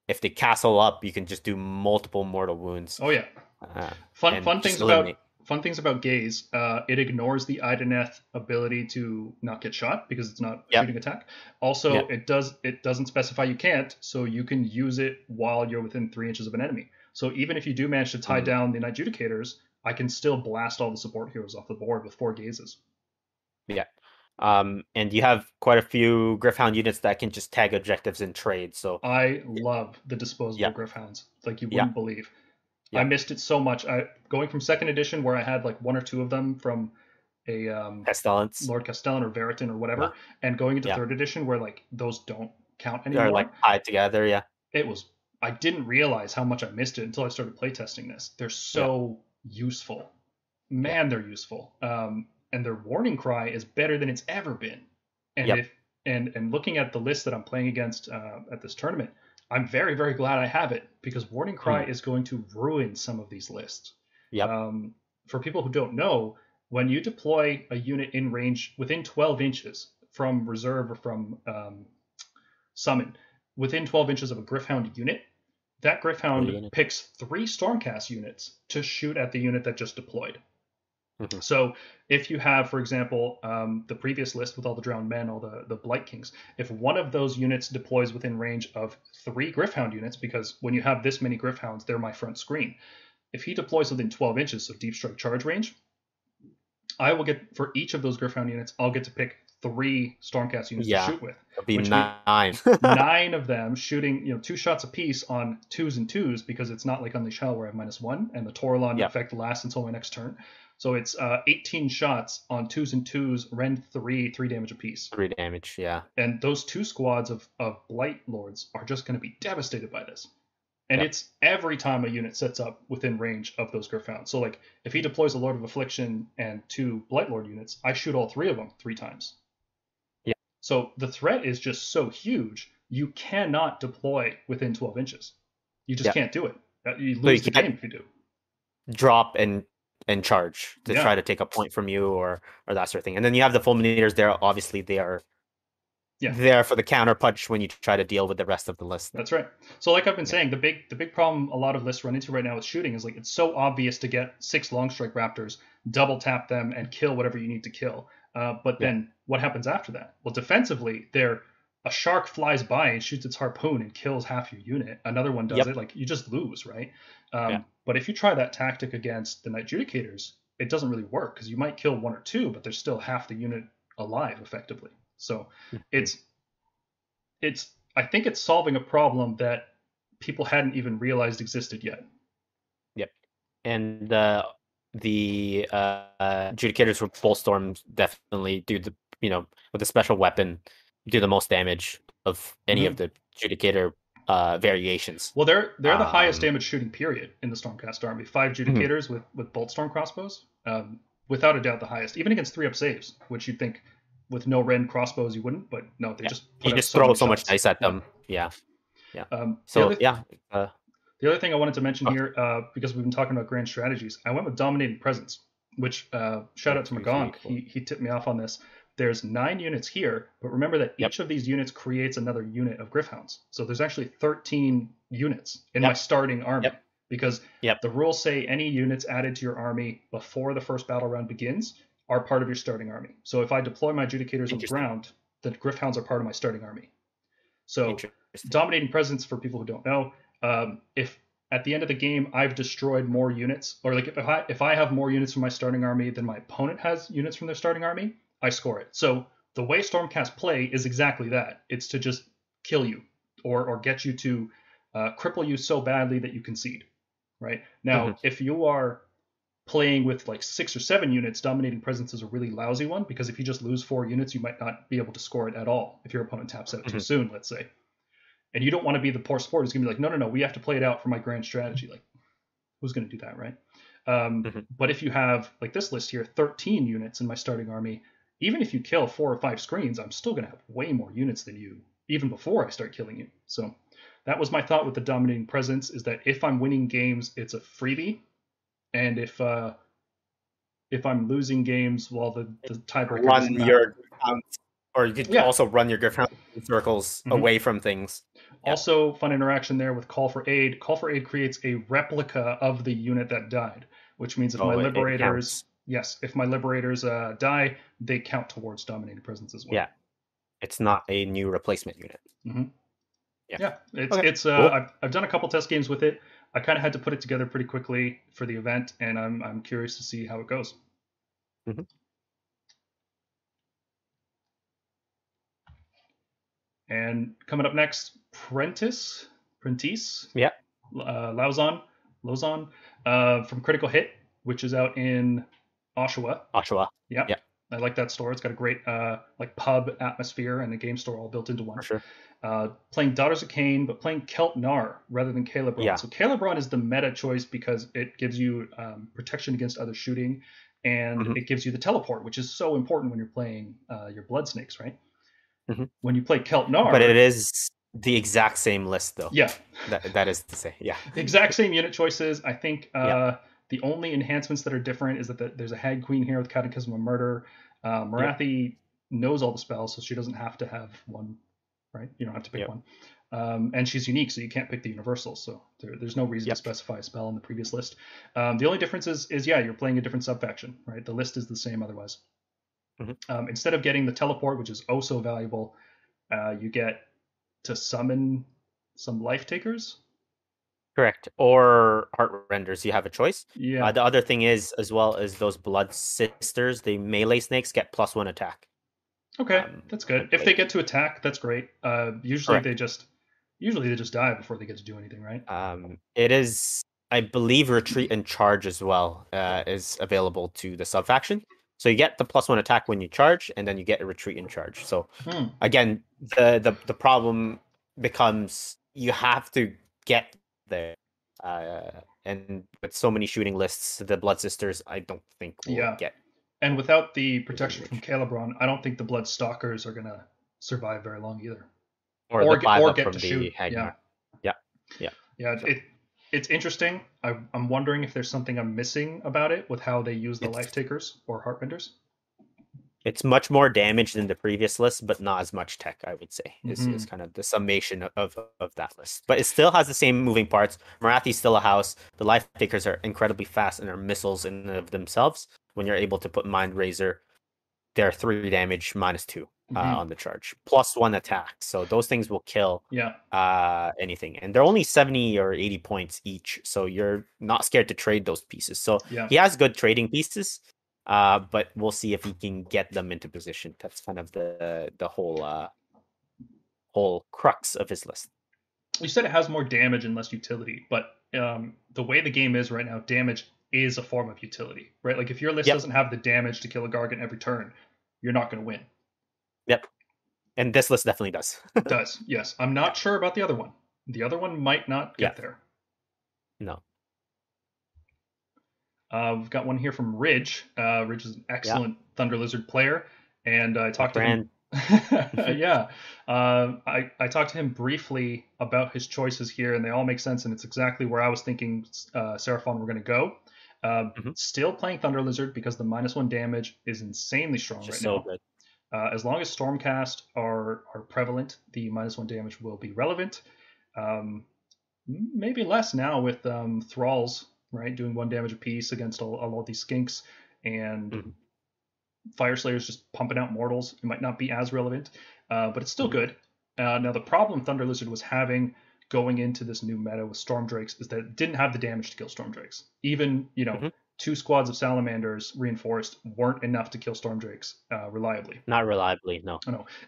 if they castle up you can just do multiple mortal wounds oh yeah. uh, Fun fun things about fun things about Gaze, uh, it ignores the Idoneth ability to not get shot because it's not Yep. shooting attack. Also, Yep. it does it doesn't specify you can't, so you can use it while you're within three inches of an enemy. So even if you do manage to tie Mhm. down the Knight Judicators, I can still blast all the support heroes off the board with four gazes. Um, and you have quite a few Gryph-hound units that can just tag objectives and trade. So I love the disposable Yeah. Gryph-hounds, like you wouldn't believe. I missed it so much. I going from second edition where I had like one or two of them from a um, pestilence Lord Castellant or Veritant or whatever, and going into Yeah. third edition where like those don't count anymore. They're like tied together. Yeah. it was I didn't realize how much I missed it until I started playtesting this. They're so useful. Man, they're useful. Um, and their warning cry is better than it's ever been. And Yep. if and and looking at the list that I'm playing against uh, at this tournament, I'm very very glad I have it because warning cry is going to ruin some of these lists. Yep. Um, for people who don't know, when you deploy a unit in range within 12 inches from reserve or from um, summon, within 12 inches of a Gryph-hound unit, that Gryph-hound unit. picks three Stormcast units to shoot at the unit that just deployed. Mhm. So if you have, for example, um, the previous list with all the drowned men, all the, the Blight Kings, if one of those units deploys within range of three Gryph-hound units, because when you have this many Gryph-hounds, they're my front screen. If he deploys within 12 inches, of deep strike charge range, I will get, for each of those Gryph-hound units, I'll get to pick three Stormcast units Yeah. to shoot with It'll be nine. nine of them shooting, you know, two shots apiece on twos and twos because it's not like Unleash Hell where I have minus one and the Tauralon Yep. effect lasts until my next turn. So it's uh, 18 shots on twos and twos, rend three, three damage apiece. Three damage. Yeah. And those two squads of, of Blight Lords are just going to be devastated by this. And Yep. it's every time a unit sets up within range of those Gryph-hounds. So, like, if he deploys a Lord of Affliction and two Blight Lord units, I shoot all three of them three times. Yeah. So the threat is just so huge, you cannot deploy within 12 inches. You just Yeah. can't do it. Uh, You you lose the can't- game if you do. Drop and and charge to Yeah. try to take a point from you or or that sort of thing. And then you have the fulminators there. Obviously, they are Yeah. there for the counter punch when you try to deal with the rest of the list. That's right. So like I've been saying, the big the big problem a lot of lists run into right now with shooting is like it's so obvious to get six long strike raptors, double tap them, and kill whatever you need to kill. Uh, but Yeah. then what happens after that? Well, defensively, they're a shark flies by and shoots its harpoon and kills half your unit. Another one does Yep. it. Like you just lose, right? Um, Yeah. But if you try that tactic against the Knight Judicators, it doesn't really work because you might kill one or two, but there's still half the unit alive effectively. So it's it's I think it's solving a problem that people hadn't even realized existed yet. Yep. And uh, the uh, adjudicators with boltstorm definitely do the you know with a special weapon do the most damage of any Mm-hmm. of the adjudicator uh, variations. Well, they're they're the highest Um, Mm-hmm. damage shooting period in the Stormcast army. Five Judicators with with boltstorm crossbows, um, without a doubt the highest, even against three up saves, which you'd think with no rend crossbows you wouldn't, but no, they Yeah. just You just so throw so much dice at Yeah. them. Yeah. Um, the So other- yeah, uh, The other thing I wanted to mention Oh. here, uh, because we've been talking about grand strategies, I went with dominating presence, which uh, shout out to One, two, three, Magonk. four. He, he tipped me off on this. There's nine units here, but remember that Yep. each of these units creates another unit of Gryph-hounds. So there's actually 13 units in my starting army. Yep. Because Yep. the rules say any units added to your army before the first battle round begins are part of your starting army. So if I deploy my adjudicators on the ground, the Gryph-hounds are part of my starting army. So dominating presence for people who don't know um, if at the end of the game i've destroyed more units or like if I, if I have more units from my starting army than my opponent has units from their starting army i score it so the way stormcast play is exactly that it's to just kill you or or get you to uh, cripple you so badly that you concede right now Mhm. if you are playing with like six or seven units dominating presence is a really lousy one because if you just lose four units you might not be able to score it at all if your opponent taps out too Mhm. soon let's say and you don't want to be the poor sport who's going to be like, no, no, no, we have to play it out for my grand strategy. Like, who's going to do that, right? Um, Mhm. But if you have, like this list here, 13 units in my starting army, even if you kill four or five screens, I'm still going to have way more units than you, even before I start killing you. So that was my thought with the dominating presence is that if I'm winning games, it's a freebie. And if uh, if I'm losing games, well, the, the tiebreaker run your um, or you could Yeah. also run your Gryph-hound circles Mhm. away from things. Yeah. Also, fun interaction there with Call for Aid. Call for Aid creates a replica of the unit that died. which means if Oh, my it- it liberators, counts. Yes, if my liberators uh, die, they count towards dominating presence as well. Yeah. It's not a new replacement unit. Yeah. Yeah, it's Okay, it's uh, cool. I've, I've done a couple test games with it. I kind of had to put it together pretty quickly for the event, and I'm I'm curious to see how it goes. Mhm. And coming up next, Prentice, Prentice, Yeah. uh, Lauzon, Lauzon, uh, from Critical Hit, which is out in Oshawa. Oshawa, Yeah. Yeah. I like that store. It's got a great uh, like pub atmosphere and a game store all built into one for sure. uh, playing Daughters of Khaine, but playing Khelt Nar rather than Khailebron. Yeah. So Khailebron is the meta choice because it gives you um, protection against other shooting, and Mhm. it gives you the teleport, which is so important when you're playing uh, your Blood Snakes, right? Mhm. When you play Khelt Nar, But it is the exact same list, though. yeah, That, that is to say, yeah. exact same unit choices. I think uh, Yeah. The only enhancements that are different is that the, there's a Hag Queen here with Catechism of Murder. Uh, Morathi knows all the spells, so she doesn't have to have one, right? You don't have to pick Yep. one. Um, and she's unique, so you can't pick the universals. So there, there's no reason Yep. to specify a spell in the previous list. Um, the only difference is, is, yeah, you're playing a different subfaction, right? The list is the same otherwise. Mhm. Um, instead of getting the teleport, which is oh so valuable, uh, you get to summon some life takers. Correct. Or heart renders, you have a choice. Yeah. Uh, the other thing is, as well as those blood sisters, the melee snakes get plus one attack. Okay, Um, that's good. If they get to attack, that's great. Uh, usually Correct. they just usually they just die before they get to do anything, right? Um, it is, I believe, retreat and charge as well uh, is available to the subfaction. So you get the plus one attack when you charge, and then you get a retreat and charge. So Hmm. again, the the the problem becomes you have to get there. Uh, and with so many shooting lists, the blood sisters, I don't think will Yeah. get. And without the protection from Khailebron, I don't think the Blood Stalkers are gonna survive very long either. Or, Or the get- or get to shoot, yeah. Yeah. Yeah. Yeah, So- it it's interesting. I, I'm wondering if there's something I'm missing about it with how they use the It's- life takers or Heartrenders. It's much more damage than the previous list, but not as much tech, I would say, is, Mm-hmm. is kind of the summation of, of, that list. But it still has the same moving parts. Morathi's still a house. The life takers are incredibly fast and are missiles in and of themselves. When you're able to put Mind Razor, they're three damage minus two uh, Mhm. on the charge, plus one attack. So those things will kill Yeah, uh, anything. And they're only 70 or 80 points each. So you're not scared to trade those pieces. So yeah. he has good trading pieces, uh, but we'll see if he can get them into position. That's kind of the the whole uh, whole crux of his list. You said it has more damage and less utility, but um, the way the game is right now, damage is a form of utility, right? Like if your list Yep. doesn't have the damage to kill a Gargant every turn, you're not going to win. Yep. And this list definitely does. Does, yes. I'm not sure about the other one. The other one might not get Yeah. there. no. Uh, we've got one here from Ridge. Uh, Ridge is an excellent Thunder Lizard player, and I talked to him. Yeah, uh, I I talked to him briefly about his choices here, and they all make sense, and it's exactly where I was thinking uh, Seraphon were going to go. Uh, Mhm. Still playing Thunder Lizard because the minus one damage is insanely strong Just right so now. good. Uh, as long as Stormcast are are prevalent, the minus one damage will be relevant. Um, maybe less now with um, Thralls, right, doing one damage a piece against all, all of these skinks, and Mhm. Fyreslayers just pumping out mortals. It might not be as relevant, uh, but it's still Mhm. good. Uh, now the problem Thunder Lizard was having going into this new meta with Stormdrakes is that it didn't have the damage to kill Stormdrakes. Even you know. Mhm. Two squads of salamanders reinforced weren't enough to kill stormdrakes uh, reliably Not reliably, no.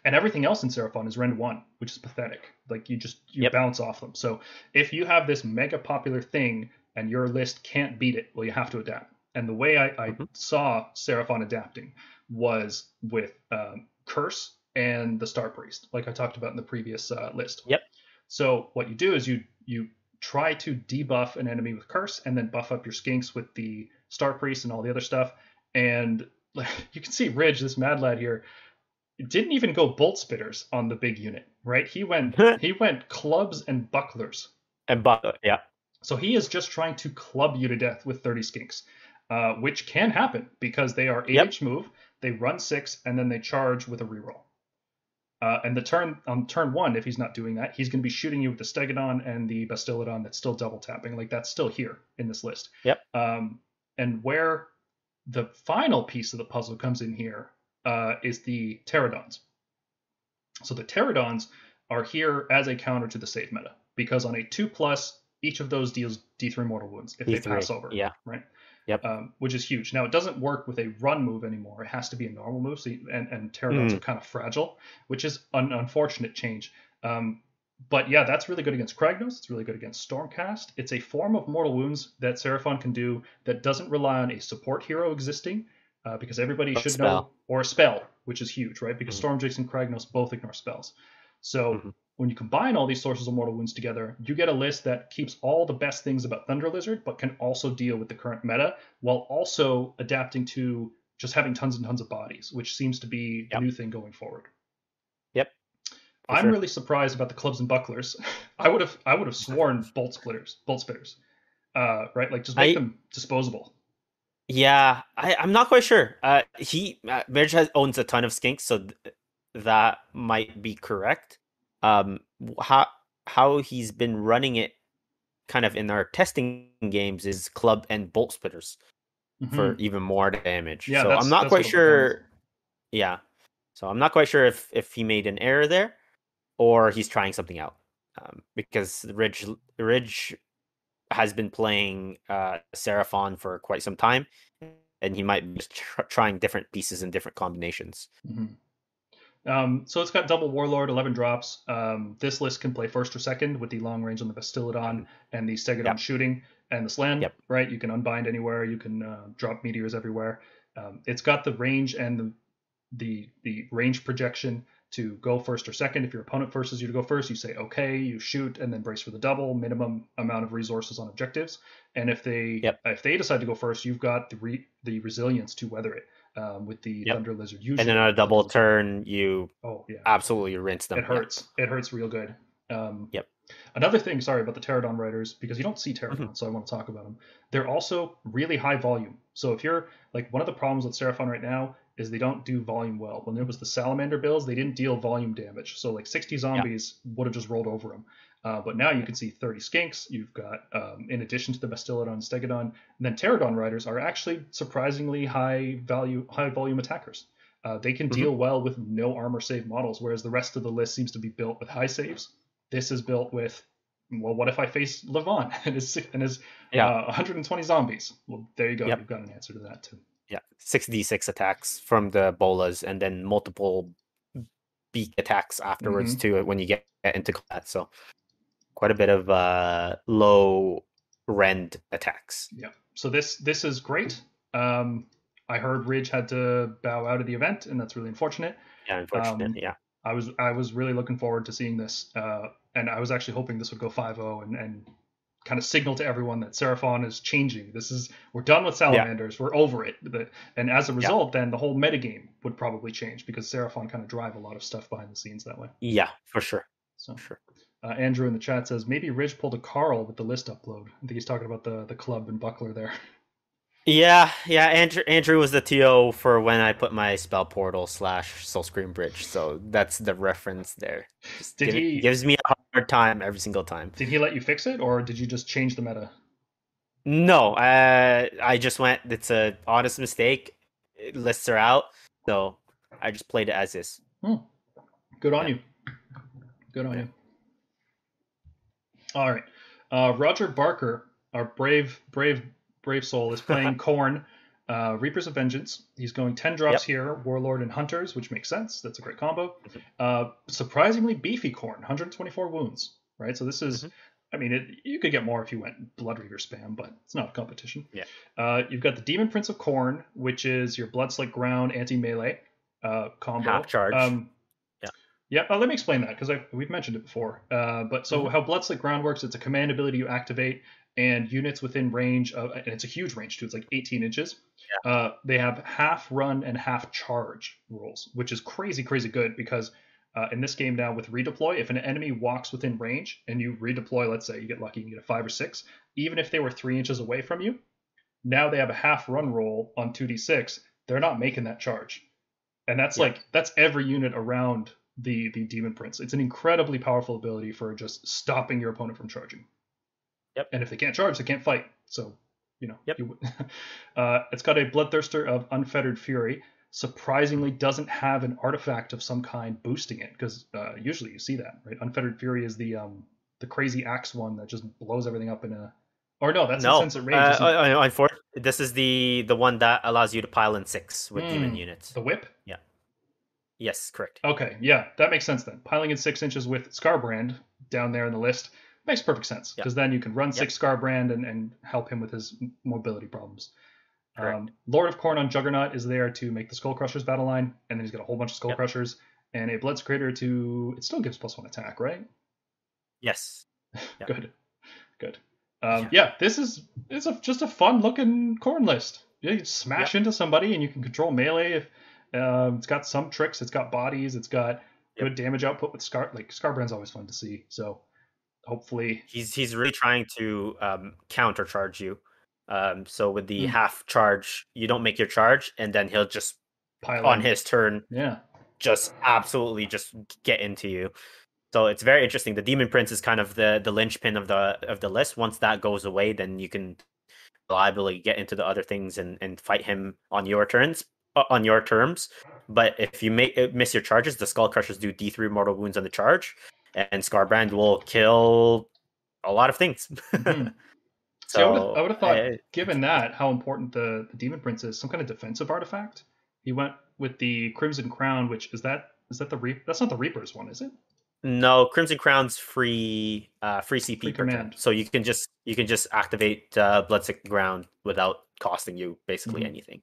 and everything else in Seraphon is rend one, which is pathetic. Like you just you Yep. bounce off them. So if you have this mega popular thing and your list can't beat it, well, you have to adapt. And the way I, I Mhm. saw Seraphon adapting was with um, Curse and the Star Priest, like I talked about in the previous uh, list. Yep. So what you do is you you try to debuff an enemy with Curse and then buff up your skinks with the Star Priest and all the other stuff. And you can see Ridge, this mad lad here, didn't even go bolt spitters on the big unit, right? He went he went clubs and bucklers. And but yeah, So he is just trying to club you to death with 30 skinks, uh, which can happen because they are 8 Yep. inch move, they run six, and then they charge with a reroll. Uh, and the turn on turn one, if he's not doing that, he's going to be shooting you with the Stegodon and the Bastillodon that's still double tapping. Like that's still here in this list. Yep. Um, And where the final piece of the puzzle comes in here uh, is the Terradons. So the Terradons are here as a counter to the save meta because on a two plus, each of those deals D3 mortal wounds if they D3, pass over. yeah. Right. Yep. Um, which is huge. Now it doesn't work with a run move anymore. It has to be a normal move. So you, and and Terradons Mm. are kind of fragile, which is an unfortunate change. Um, but yeah, that's really good against Kragnos. It's really good against Stormcast. It's a form of mortal wounds that Seraphon can do that doesn't rely on a support hero existing, uh, because everybody should spell. know, or a spell, which is huge, right? Because Mhm. Stormjace and Kragnos both ignore spells. So Mhm. When you combine all these sources of mortal wounds together, you get a list that keeps all the best things about Thunder Lizard, but can also deal with the current meta while also adapting to just having tons and tons of bodies, which seems to be the Yep. new thing going forward. Yep. For I'm sure. really surprised about the clubs and bucklers. I would have I would have sworn bolt splitters, bolt spitters. Uh, right? Like just make I- them disposable. Yeah, I, I'm not quite sure. Uh, he uh, has owns a ton of skinks, so th- that might be correct. Um, how how he's been running it, kind of in our testing games, is club and bolt splitters for Mhm. even more damage. Yeah, so I'm not quite sure. Yeah, so I'm not quite sure if if he made an error there, or he's trying something out. Um, because Ridge Ridge has been playing uh Seraphon for quite some time, and he might be tr- trying different pieces and different combinations. Mhm. Um, so it's got double warlord, eleven drops. Um, this list can play first or second with the long range on the Bastillodon and the Stegodon Yep. shooting and the Slan. Yep. Right, you can unbind anywhere. You can uh, drop meteors everywhere. Um, it's got the range and the the the range projection to go first or second. If your opponent forces you to go first, you say okay, you shoot, and then brace for the double minimum amount of resources on objectives. And if they Yep. if they decide to go first, you've got the re, the resilience to weather it um, with the Yep. Thunder Lizard. Usually, And then on a double turn, you Oh yeah, absolutely rinse them. it Yeah. hurts. It hurts real good. Um, Yep. Another thing, sorry about the Terradon riders, because you don't see Mm-hmm. Terradon, so I want to talk about them. They're also really high volume. So if you're like one of the problems with Seraphon right now is they don't do volume well. When there was the Salamander builds, they didn't deal volume damage. So like 60 zombies would have just rolled over them. Uh, but now you can see 30 skinks. You've got, um, in addition to the Bastillodon and Stegodon, and then Terradon riders are actually surprisingly high value, high volume attackers. Uh, they can Mhm. deal well with no armor save models, whereas the rest of the list seems to be built with high saves. This is built with, well, what if I face Levant and his and his Yeah. uh, 120 zombies? Well, there you go. Yep. You've got an answer to that too. Yeah, six d six attacks from the bolas, and then multiple beak attacks afterwards Mm-hmm. too when you get into combat. So quite a bit of uh, low rend attacks. Yeah. So this this is great. Um, I heard Ridge had to bow out of the event, and that's really unfortunate. Yeah, unfortunate. Um, yeah, I was I was really looking forward to seeing this, uh, and I was actually hoping this would go 5-0 and and kind of signal to everyone that Seraphon is changing. This is we're done with salamanders. We're over it. The, and as a result, then the whole metagame would probably change because Seraphon kind of drive a lot of stuff behind the scenes that way. yeah, for sure, So for sure. Uh, Andrew in the chat says maybe Ridge pulled a Carl with the list upload. I think he's talking about the the club and buckler there. Yeah, yeah. Andrew Andrew was the TO for when I put my spell portal slash Soulscream Bridge. So that's the reference there. Just Did give- he- gives me a hard time every single time. Did he let you fix it, or did you just change the meta? No, uh, I just went. It's a honest mistake. It lists are out, so I just played it as is. Good on Yeah. you. Good on Yeah. you. All right. Uh, Roger Barker, our brave, brave, brave soul, is playing Khorne, uh, Reapers of Vengeance. He's going 10 drops here, Warlord and Hunters, which makes sense. That's a great combo. Uh, surprisingly beefy Khorne, 124 wounds, right? So this is, Mhm. I mean, it, you could get more if you went Blood Reaver spam, but it's not a competition. Yeah. Uh, you've got the Demon Prince of Khorne, which is your Bloodslick Ground anti melee uh, combo. Half charge. Um, Yeah. yeah, uh, let me explain that because we've mentioned it before. Uh, but so Mhm. how Bloodslick Ground works, it's a command ability you activate, and units within range of, and it's a huge range too. It's like 18 inches. Uh, they have half run and half charge rules, which is crazy, crazy good because uh, in this game now with redeploy, if an enemy walks within range and you redeploy, let's say you get lucky and get a five or six, even if they were three inches away from you, now they have a half run roll on 2d6. They're not making that charge, and that's Yeah. like that's every unit around the the demon prince. It's an incredibly powerful ability for just stopping your opponent from charging. Yep. And if they can't charge, they can't fight. So you know. Yep. You, uh, it's got a Bloodthirster of Unfettered Fury. Surprisingly, doesn't have an artifact of some kind boosting it because uh, usually you see that, right? Unfettered Fury is the um, the crazy axe one that just blows everything up in a. Or no, that's no, Insensate Rage. uh, uh, uh, this is the the one that allows you to pile in six with demon Hmm. units. the whip. Yes, correct. Okay, yeah, that makes sense then. Piling in six inches with Skarbrand down there in the list makes perfect sense because then you can run six Skarbrand and, and help him with his mobility problems. Um, Lord of Khorne on Juggernaut is there to make the Skull Crushers battle line, and then he's got a whole bunch of Skull Yep. Crushers and a Bloodsecrator to. It still gives plus one attack, right? Yes. Yep. Good, good. Um, yeah. this is it's a, just a fun looking Khorne list. Yeah, you smash into somebody and you can control melee. If um, it's got some tricks, it's got bodies, it's got good damage output with Skar. Like Skarbrand's always fun to see. So hopefully, He's he's really trying to um, countercharge you. Um, so with the Hmm. half charge, you don't make your charge, and then he'll just pile on in. his turn Yeah, just absolutely just get into you. So it's very interesting. The Demon Prince is kind of the the linchpin of the of the list. Once that goes away, then you can reliably get into the other things and, and fight him on your turns on your terms. But if you make uh, miss your charges, the Skull Crushers do D three mortal wounds on the charge, and Skarbrand will kill a lot of things. Mhm. so See, I I would've thought- uh, given that how important the, the Demon Prince is, some kind of defensive artifact. He went with the Crimson Crown, which is that is that the Reap? That's not the Reaper's one, is it? No, Crimson Crown's free uh free CP Free per turn. command. So you can just you can just activate uh Bloodslick Ground without costing you basically Mhm. anything.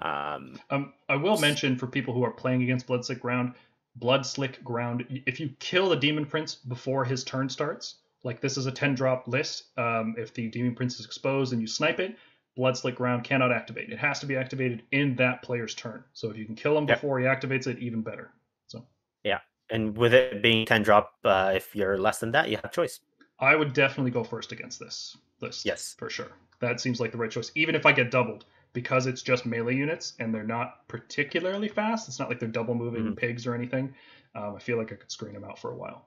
Um Um, I will mention for people who are playing against Bloodslick Ground, Bloodslick Ground. If you kill the Demon Prince before his turn starts, like this is a ten drop list. Um, if the Demon Prince is exposed and you snipe it, Bloodslick Ground cannot activate. It has to be activated in that player's turn. So if you can kill him Yep. before he activates it, even better. So yeah, and with it being 10 drop uh if you're less than that, you have choice. I would definitely go first against this list. Yes. for sure. That seems like the right choice. Even if I get doubled, because it's just melee units and they're not particularly fast. It's not like they're double moving Mhm. pigs or anything. Um, I feel like I could screen them out for a while.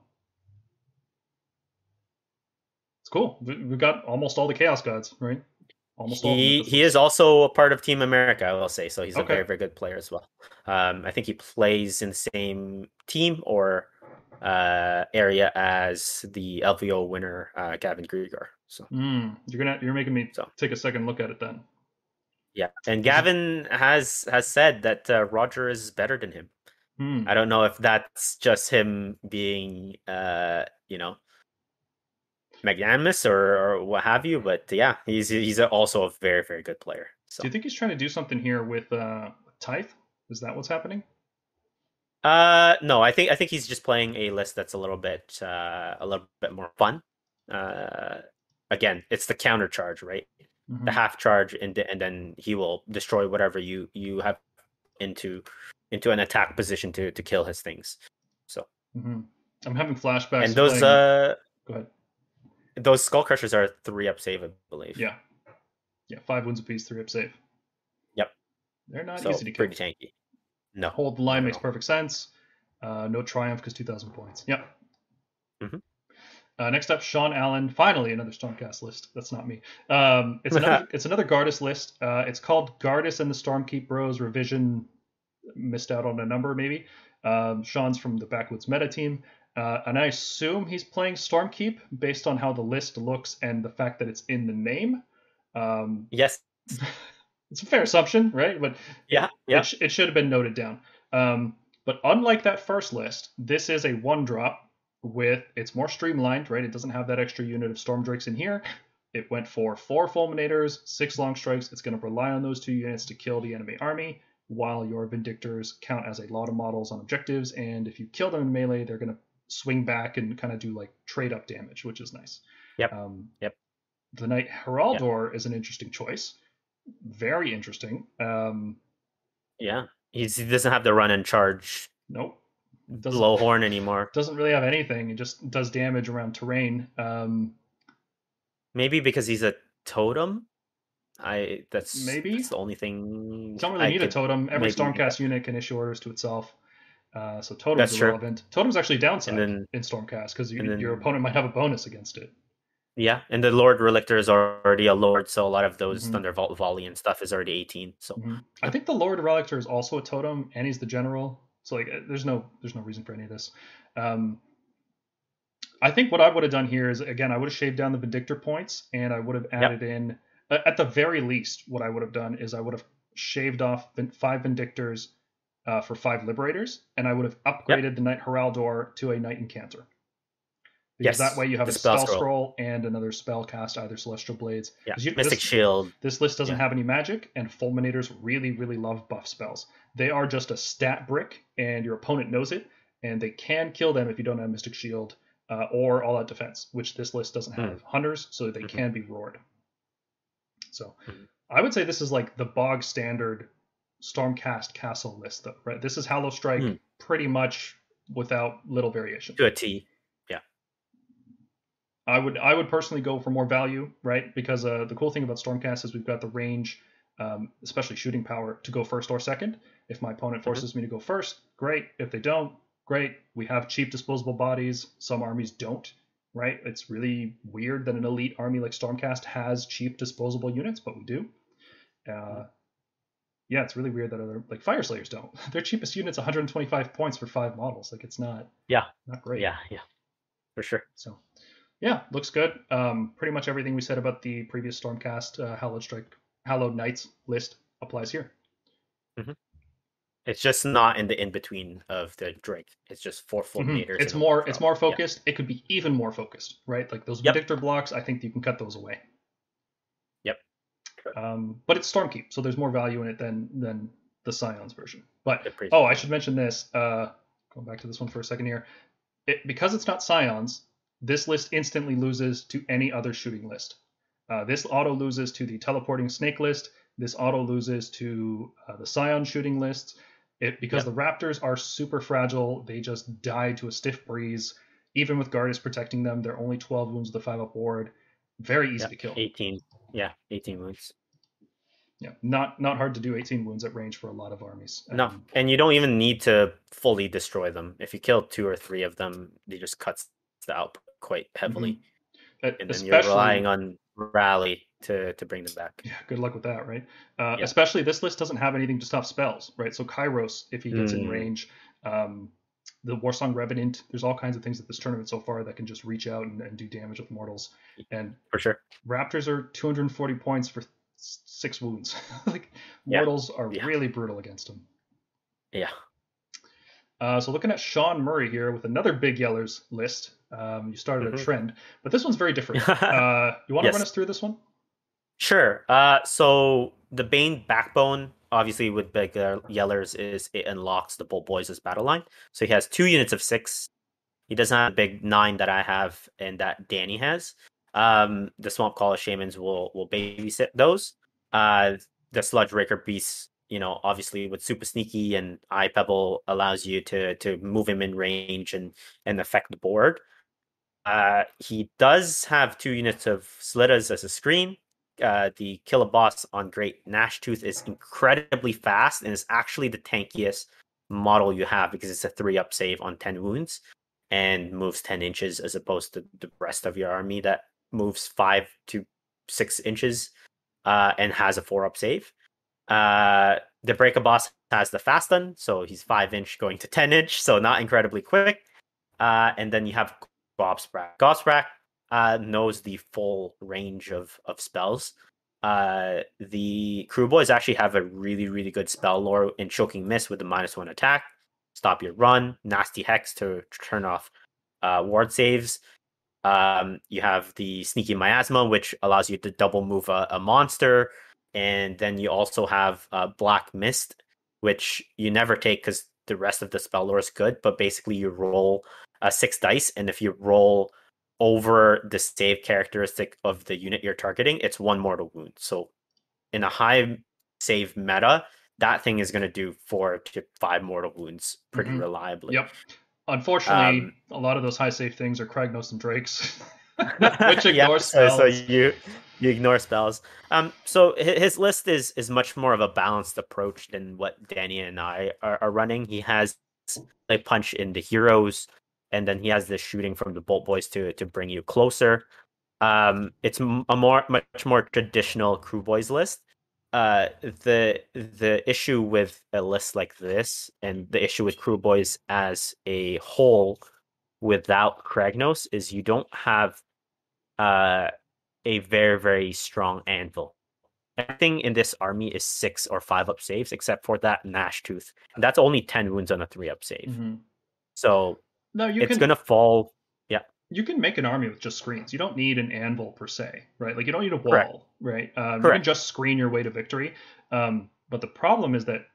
It's cool. We've got almost all the chaos gods, right? Almost all. He he is also a part of Team America, I will say. So he's a very very good player as well. Um, I think he plays in the same team or uh, area as the LVO winner uh, Gavin Grieger. So Mm, you're gonna you're making me So. take a second look at it then. Yeah, and Gavin has has said that uh, Roger is better than him. Hmm. I don't know if that's just him being, uh, you know, magnanimous or, or what have you, but yeah, he's he's also a very very good player. So Do you think he's trying to do something here with uh, Tithe? Is that what's happening? Uh, no, I think I think he's just playing a list that's a little bit uh, a little bit more fun. Uh, again, it's the counter charge, right? Mhm. The half charge, and and then he will destroy whatever you you have into into an attack position to to kill his things. So Mhm. I'm having flashbacks. and those playing- uh Go ahead. those skull crushers are three up save, I believe. Yeah. Yeah, five wounds apiece, three up save. Yep. They're not so easy to kill. pretty tanky. No, Hold the line makes perfect sense. Uh, no triumph because 2,000 points. Yep. Mhm. Uh, next up, Sean Allen. Finally, another Stormcast list. That's not me. Um, it's another. it's another Gardus list. Uh, it's called Gardus and the Stormkeep Bros revision. Missed out on a number maybe. Um, Sean's from the Backwoods Meta team, uh, and I assume he's playing Stormkeep based on how the list looks and the fact that it's in the name. Um, Yes. it's a fair assumption, right? But Yeah. Yeah. it, sh- it should have been noted down. Um, but unlike that first list, this is a one drop with it's more streamlined, right? It doesn't have that extra unit of storm drakes in here. It went for four fulminators, six long strikes. It's going to rely on those two units to kill the enemy army, while your vindictors count as a lot of models on objectives. And if you kill them in melee, they're going to swing back and kind of do like trade up damage, which is nice. Yep. Um, Yep. The Knight Heraldor is an interesting choice. Very interesting. Um, Yeah. He's, he doesn't have the run and charge Nope. Doesn't, low horn anymore. doesn't really have anything. It just does damage around terrain. Um, Maybe because he's a totem. I that's Maybe. that's the only thing. you don't really I need a totem. Every maybe Stormcast unit can issue orders to itself. Uh, so totem's That's true. irrelevant. Totem's actually downside then in Stormcast because then- your opponent might have a bonus against it. Yeah, and the Lord Relictor is already a Lord, so a lot of those Mhm. Thunderbolt volley and stuff is already 18. So Mhm. I think the Lord Relictor is also a totem, and he's the general. So like, uh, there's no there's no reason for any of this. Um, I think what I would have done here is again I would have shaved down the Vindictor points, and I would have added in uh, at the very least what I would have done is I would have shaved off five Vindictors uh, for five Liberators, and I would have upgraded the Knight Heraldor to a Knight Incantor. Because Yes, that way you have the a spell spell scroll. scroll and another spell cast, either Celestial Blades. yeah, you- Mystic this- Shield. this list doesn't Yeah. have any magic, and fulminators really, really love buff spells. They are just a stat brick, and your opponent knows it, and they can kill them if you don't have Mystic Shield uh, or All Out Defense, which this list doesn't have. Hunters, so they Mhm. can be roared. So Mhm. I would say this is like the bog standard Stormcast Castle list, though, right? This is Hallow Strike Hmm. pretty much without little variation. To a T. I would I would personally go for more value, right? Because uh, the cool thing about Stormcast is we've got the range, um, especially shooting power, to go first or second. If my opponent forces me to go first, great. If they don't, great. We have cheap disposable bodies. Some armies don't, right? It's really weird that an elite army like Stormcast has cheap disposable units, but we do. Uh, yeah, it's really weird that other like Fyreslayers don't. Their cheapest unit's 125 points for five models. Like it's not Yeah. not great. Yeah, yeah. For sure. So, yeah, looks good. Um, pretty much everything we said about the previous Stormcast uh, Hallowed Strike, Hallowed Knights list applies here. It's just not in the in between of the Drake. It's just four Mhm. fulminators. It's and a more, it's more Yeah. focused. It could be even more focused, right? Like those Yep. predictor blocks. I think you can cut those away. Yep. Um, but it's Stormkeep, so there's more value in it than than the Scions version. But The pre- oh, I should mention this. Uh, going back to this one for a second here, it, because it's not Scions, this list instantly loses to any other shooting list. Uh, this auto loses to the teleporting snake list. This auto loses to uh, the Scion shooting list. It because the Raptors are super fragile. They just die to a stiff breeze. Even with Gardus protecting them, they're only 12 wounds with the 5 up ward. Very easy yeah, to kill. 18. Yeah, 18 wounds. Yeah, not not hard to do 18 wounds at range for a lot of armies. No, Um, and you don't even need to fully destroy them. If you kill two or three of them, they just cuts the output quite heavily, uh, and then you're relying on rally to to bring them back. Yeah, good luck with that, right? Uh, Yeah. Especially this list doesn't have anything to stop spells, right? So Kairos, if he gets in Mm. range, um, the Warsong Revenant, there's all kinds of things at this tournament so far that can just reach out and, and do damage with mortals. And For sure. Raptors are 240 points for six wounds. like Yeah. mortals are Yeah. really brutal against them. Yeah. Uh, so looking at Sean Murray here with another Big Yellers list. Um, you started a Mhm. trend, but this one's very different. uh, you want to Yes. run us through this one? Sure. Uh, so the Bane backbone, obviously with Big Yellers, is it unlocks the Bolt Boys' battle line. So he has two units of six. He doesn't have the big nine that I have and that Danny has. Um, the Swampcalla Shamans will will babysit those. Uh, the Sludgeraker Beasts, you know, obviously with Super Sneaky and Eye Pebble allows you to to move him in range and and affect the board. Uh, he does have two units of Slittas as a screen uh, the Killaboss on Great Gnashtoof is incredibly fast and is actually the tankiest model you have because it's a three up save on 10 wounds and moves 10 inches as opposed to the rest of your army that moves five to six inches uh, and has a four up save. Uh, the Breaka-boss has the fast stun, so he's five inch going to 10 inch, so not incredibly quick. Uh, and then you have Gobsprak. Gobsprak uh, knows the full range of of spells. Uh, the Kruleboyz actually have a really really good spell lore in choking miss with the minus one attack, stop your run, nasty hex to turn off uh, ward saves. Um, you have the sneaky miasma, which allows you to double move a, a monster, and then you also have uh, black mist, which you never take because the rest of the spell lore is good. But basically, you roll uh, six dice, and if you roll over the save characteristic of the unit you're targeting, it's one mortal wound. So in a high save meta, that thing is going to do four to five mortal wounds pretty Mhm. reliably. Yep. Unfortunately, Um, a lot of those high save things are Kragnos and Drakes, which Yeah, ignore so, spells. so you you ignore spells. Um, so his list is is much more of a balanced approach than what Danny and I are, are running. He has like punch in the heroes, and then he has the shooting from the bolt boys to to bring you closer. Um, it's a more much more traditional Kruleboyz list. Uh, the the issue with a list like this, and the issue with Kruleboyz as a whole, without Kragnos, is you don't have uh a very very strong anvil. Everything in this army is six or five up saves, except for that Gnashtoof. And that's only ten wounds on a three up save. Mhm. So No, you it's can gonna fall. Yeah. You can make an army with just screens. You don't need an anvil per se, right? Like you don't need a wall, Correct. right? Um, you can just screen your way to victory. Um, but the problem is that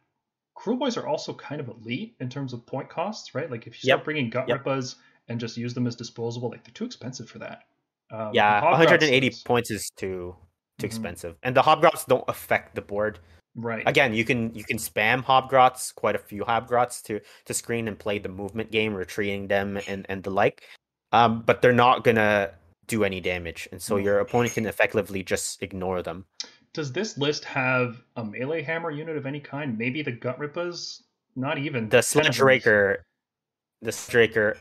Kruleboyz are also kind of elite in terms of point costs, right? Like if you start Yep. bringing gut Yep. rippas and just use them as disposable, like they're too expensive for that. Um, Yeah, 180 is- points is too too Mhm. expensive, and the hobgrots don't affect the board. right? Again, you can you can spam hobgrots, quite a few hobgrots to to screen and play the movement game, retreating them and and the like. Um, but they're not gonna do any damage, and so No. your opponent can effectively just ignore them. Does this list have a melee hammer unit of any kind? Maybe the gut rippas? Not even. The Sludgeraker, the Sludgeraker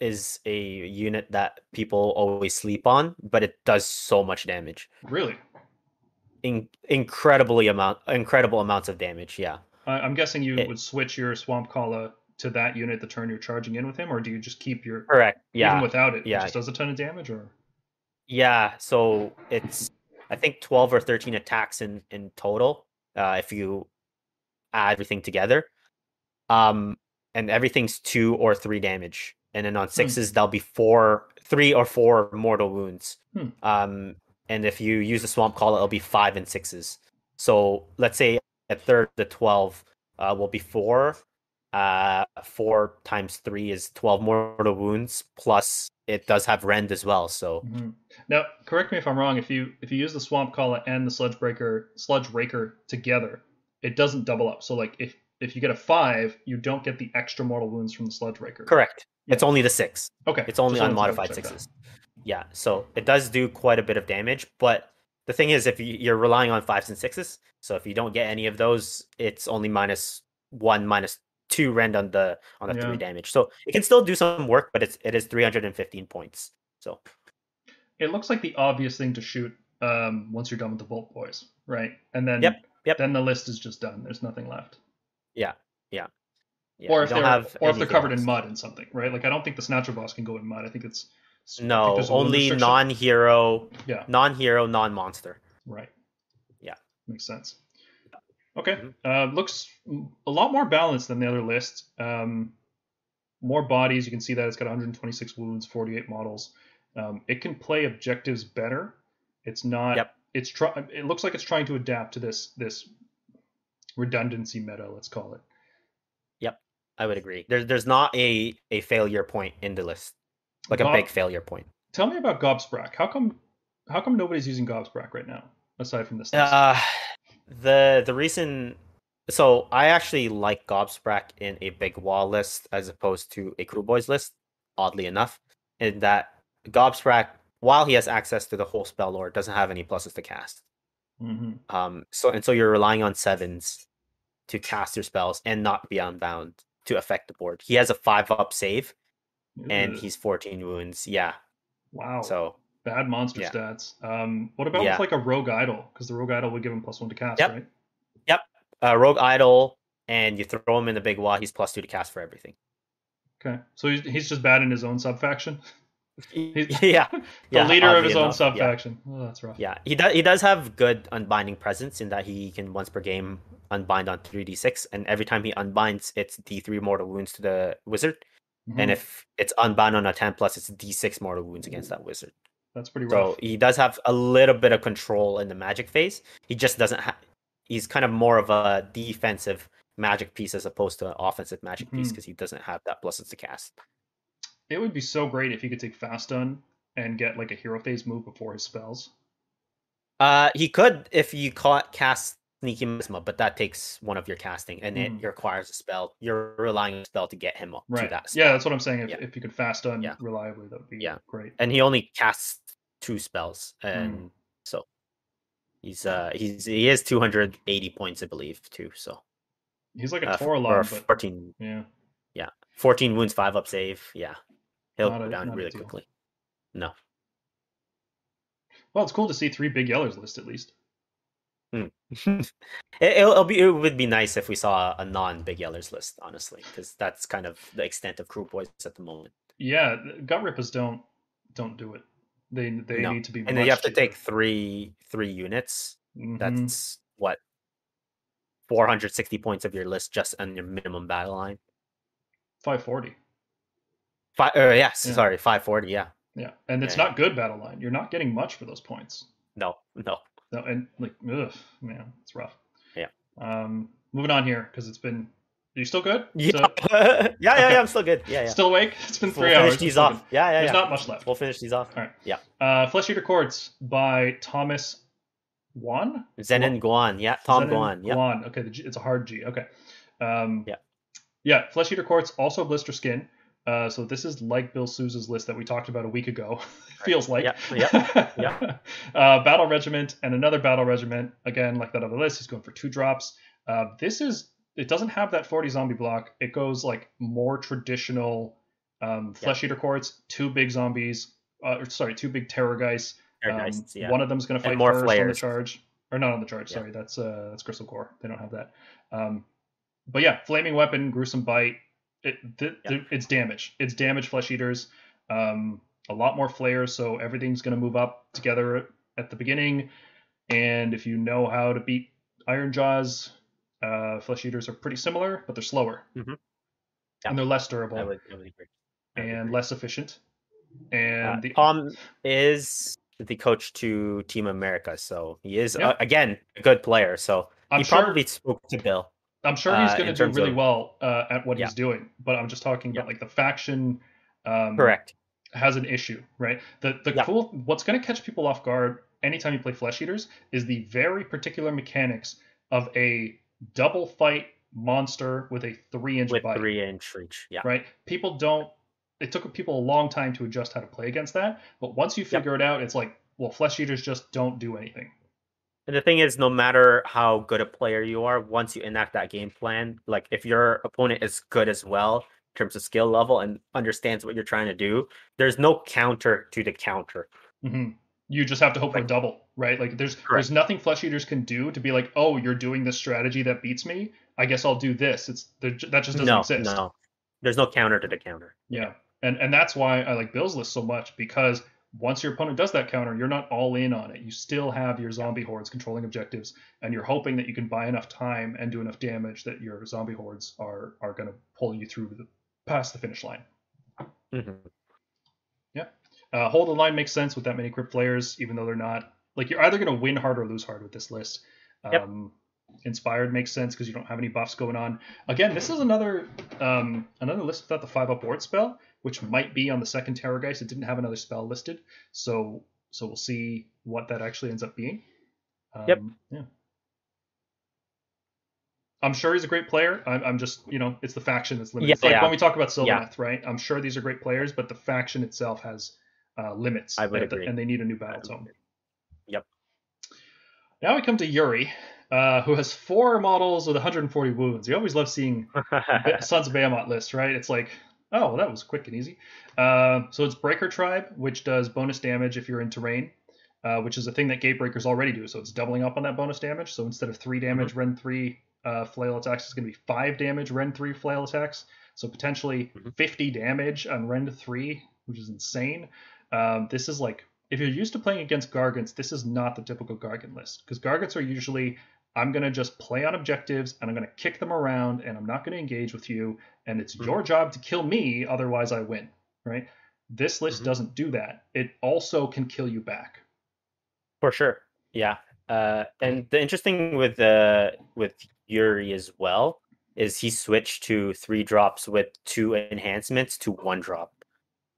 is a unit that people always sleep on, but it does so much damage. Really? In- incredibly amount, incredible amounts of damage. Yeah. I I'm guessing you It- would switch your Swampcalla to that unit the turn you're charging in with him, or do you just keep your Correct. Yeah. even without it? yeah. It just does a ton of damage, or Yeah, so it's I think twelve or thirteen attacks in in total. Uh, if you add everything together, um, and everything's two or three damage, and then on sixes there'll be four, three or four mortal wounds. Hmm. Um, and if you use the swamp call, it'll be five and sixes. So let's say a third, the twelve uh, will be four. Uh, four times three is twelve mortal wounds. Plus, it does have rend as well. So Mhm. now correct me if I'm wrong. If you if you use the Swampcalla and the Sludge Breaker Sludgeraker together, it doesn't double up. So like if if you get a five, you don't get the extra mortal wounds from the Sludgeraker. correct. It's only the six. Okay. It's only just unmodified that. sixes. Yeah, so it does do quite a bit of damage, but the thing is, if you- you're relying on fives and sixes, so if you don't get any of those, it's only minus one, minus two rend on the on the Yeah. three damage. So it can still do some work, but it's it is 315 points. So It looks like the obvious thing to shoot um, once you're done with the Bolt Boys, right? And then Yep, yep. then the list is just done. There's nothing left. yeah, yeah. Or if they're have or if they're covered in mud and something, right? Like I don't think the Snatchaboss can go in mud. I think it's think No, wound only non-hero, Yeah, non-hero, non-monster. right. Yeah. makes sense. Okay, Mhm. uh, looks a lot more balanced than the other list. Um, more bodies. You can see that it's got 126 wounds, 48 models. Um, it can play objectives better. It's not. Yep. It's try. It looks like it's trying to adapt to this this redundancy meta. Let's call it. I would agree. There's there's not a a failure point in the list, like a big failure point. Tell me about Gobsprakk. How come? How come nobody's using Gobsprakk right now, aside from this? list? Uh, the the reason so I actually like Gobsprakk in a big wall list as opposed to a Kruleboyz list, oddly enough, in that Gobsprakk, while he has access to the whole spell lore, doesn't have any pluses to cast. Mhm. Um, so and so you're relying on sevens to cast your spells and not be unbound to affect the board. He has a five up save and he's 14 wounds. Yeah. wow. So bad monster yeah. stats. Um, what about Yeah. with like a rogue idol? Because the rogue idol would give him plus one to cast, Yep. right? Yep. Uh, Rogue Idol, and you throw him in the big wall. He's plus two to cast for everything. Okay, so he's, he's just bad in his own sub faction. He's- yeah, the yeah, leader of his own enough, sub yeah. faction. Oh, that's rough. Yeah, he does. He does have good unbinding presence in that he can once per game unbind on three d six, and every time he unbinds, it's d three mortal wounds to the wizard. Mhm. And if it's unbound on a ten plus, it's d six mortal wounds against that wizard. that's pretty So he does have a little bit of control in the magic phase. He just doesn't have. He's kind of more of a defensive magic piece as opposed to an offensive magic piece Mhm. because he doesn't have that blessings to cast. It would be so great if he could take fast stun and get like a hero phase move before his spells. Uh, he could if you caught cast Sneaky Miasma, but that takes one of your casting, and Mm. it requires a spell. You're relying on a spell to get him up to Right. that. Spell. Yeah, that's what I'm saying. If, Yeah. if you could fast stun Yeah. reliably, that would be Yeah. great. and he only casts two spells, Mm. and so he's uh he's he is 280 points, I believe, too. So He's like a uh, Tauralon, or but 14, yeah. yeah, 14 wounds, five up save. Yeah, he'll Not go a- down really quickly. No, Well, it's cool to see three big yellers list at least. it, it'll, it'll be it would be nice if we saw a non big yellers list, honestly, because that's kind of the extent of Kruleboyz at the moment. Yeah, Gutrippaz don't don't do it. They they No. need to be. And then you have to take three three units. Mhm. That's what 460 points of your list just on your minimum battle line. 540. Five, uh, yeah, Yeah. sorry, 540. Yeah, Yeah, and it's Yeah. not good battle line. You're not getting much for those points. no, no. No, and like, ugh, man, it's rough. Yeah. Um, moving on here because it's been. Are you still good? Yeah, So- yeah, yeah, Okay. yeah. I'm still good. Yeah, yeah. Still awake? It's been we'll 3 finish hours. these off. Yeah, yeah, There's yeah. not much left. We'll finish these off. All right. Yeah. Uh, Flesh Eater Courts by Thomas Wan. Zenon Guan. Yeah, Tom Zenon Guan. Yeah. Guan. Okay, the G, it's a hard G. Okay. Um, Yeah. Yeah, Flesh Eater Courts, also Blisterskin. Uh, so this is like Bill Souza's list that we talked about a week ago. Feels like. Yeah, yeah, yeah. uh, battle Regiment and another Battle Regiment. Again, like that other list, he's going for two drops. Uh, this is, it doesn't have that 40 zombie block. It goes like more traditional um, Flesh Eater Courts, two big zombies, uh, sorry, two big terror guys. Um, nice. Yeah. One of them's going to And fight more first Flayers. on the charge, or not on the charge. Yeah. Sorry, that's uh, that's Crystal Core. They don't have that. Um, but yeah, flaming weapon, gruesome bite. It, th- Yeah. th- it's damage. It's damage flesh eaters. Um, a lot more Flayers, so everything's going to move up together at the beginning. And if you know how to beat Ironjawz, uh, flesh eaters are pretty similar, but they're slower Mhm. Yeah. and they're less durable I would, I would agree. I would and less efficient. And Uh, the Tom is the coach to Team America, so he is Yeah. uh, again a good player. So I'm he sure probably spoke to Bill. I'm sure he's uh, going to do really of- well uh, at what Yeah. he's doing, but I'm just talking about like the faction um, Correct. Has an issue, right? The the Yeah. cool what's going to catch people off guard anytime you play Flesh Eaters is the very particular mechanics of a double fight monster with a three inch With bite, three inch reach. Yeah. right? People don't. It took people a long time to adjust how to play against that, but once you figure it out, it's like, well, Flesh Eaters just don't do anything. And the thing is, no matter how good a player you are, once you enact that game plan, like if your opponent is good as well terms of skill level and understands what you're trying to do, there's no counter to the counter. hmm You just have to hope for a double, right? Like there's Correct. there's nothing flesh eaters can do to be like, oh, you're doing this strategy that beats me. I guess I'll do this. It's that just doesn't No, exist. no, there's no counter to the counter. Yeah, and and that's why I like Bill's list so much because once your opponent does that counter, you're not all in on it. You still have your zombie hordes controlling objectives, and you're hoping that you can buy enough time and do enough damage that your zombie hordes are are going to pull you through the past the finish line. Mhm. Uh, hold the line makes sense with that many crypt flayers, even though they're not like you're either going to win hard or lose hard with this list. Yep. Um, Inspired makes sense because you don't have any buffs going on. Again, this is another um, another list without the five up ward spell, which might be on the second Terrorgheist. It didn't have another spell listed, so so we'll see what that actually ends up being. Um, Yep. Yeah. I'm sure he's a great player. I'm, I'm just, you know, it's the faction that's limited. Yeah, it's like yeah. when we talk about Sylvaneth, Yeah. right? I'm sure these are great players, but the faction itself has uh, limits. I would and, agree. and they need a new battle agree. Yep. Now we come to Yuri, uh, who has four models with 140 wounds. You always love seeing Sons of Behemat list, right? It's like, oh, that was quick and easy. Uh, so it's Breaker Tribe, which does bonus damage if you're in terrain, uh, which is a thing that Gatebreakers already do. So it's doubling up on that bonus damage. So instead of three damage, Ren three uh, flail attacks, is going to be five damage rend three flail attacks. So potentially Mhm. 50 damage on rend three, which is insane. Um, this is like if you're used to playing against Gargants, this is not the typical Gargant list because Gargants are usually I'm going to just play on objectives and I'm going to kick them around and I'm not going to engage with you and it's Mhm. your job to kill me otherwise I win, right? This list Mhm. doesn't do that. It also can kill you back. For sure. Yeah. Uh, and the interesting with uh, with Yuri as well is he switched to three drops with two enhancements to one drop.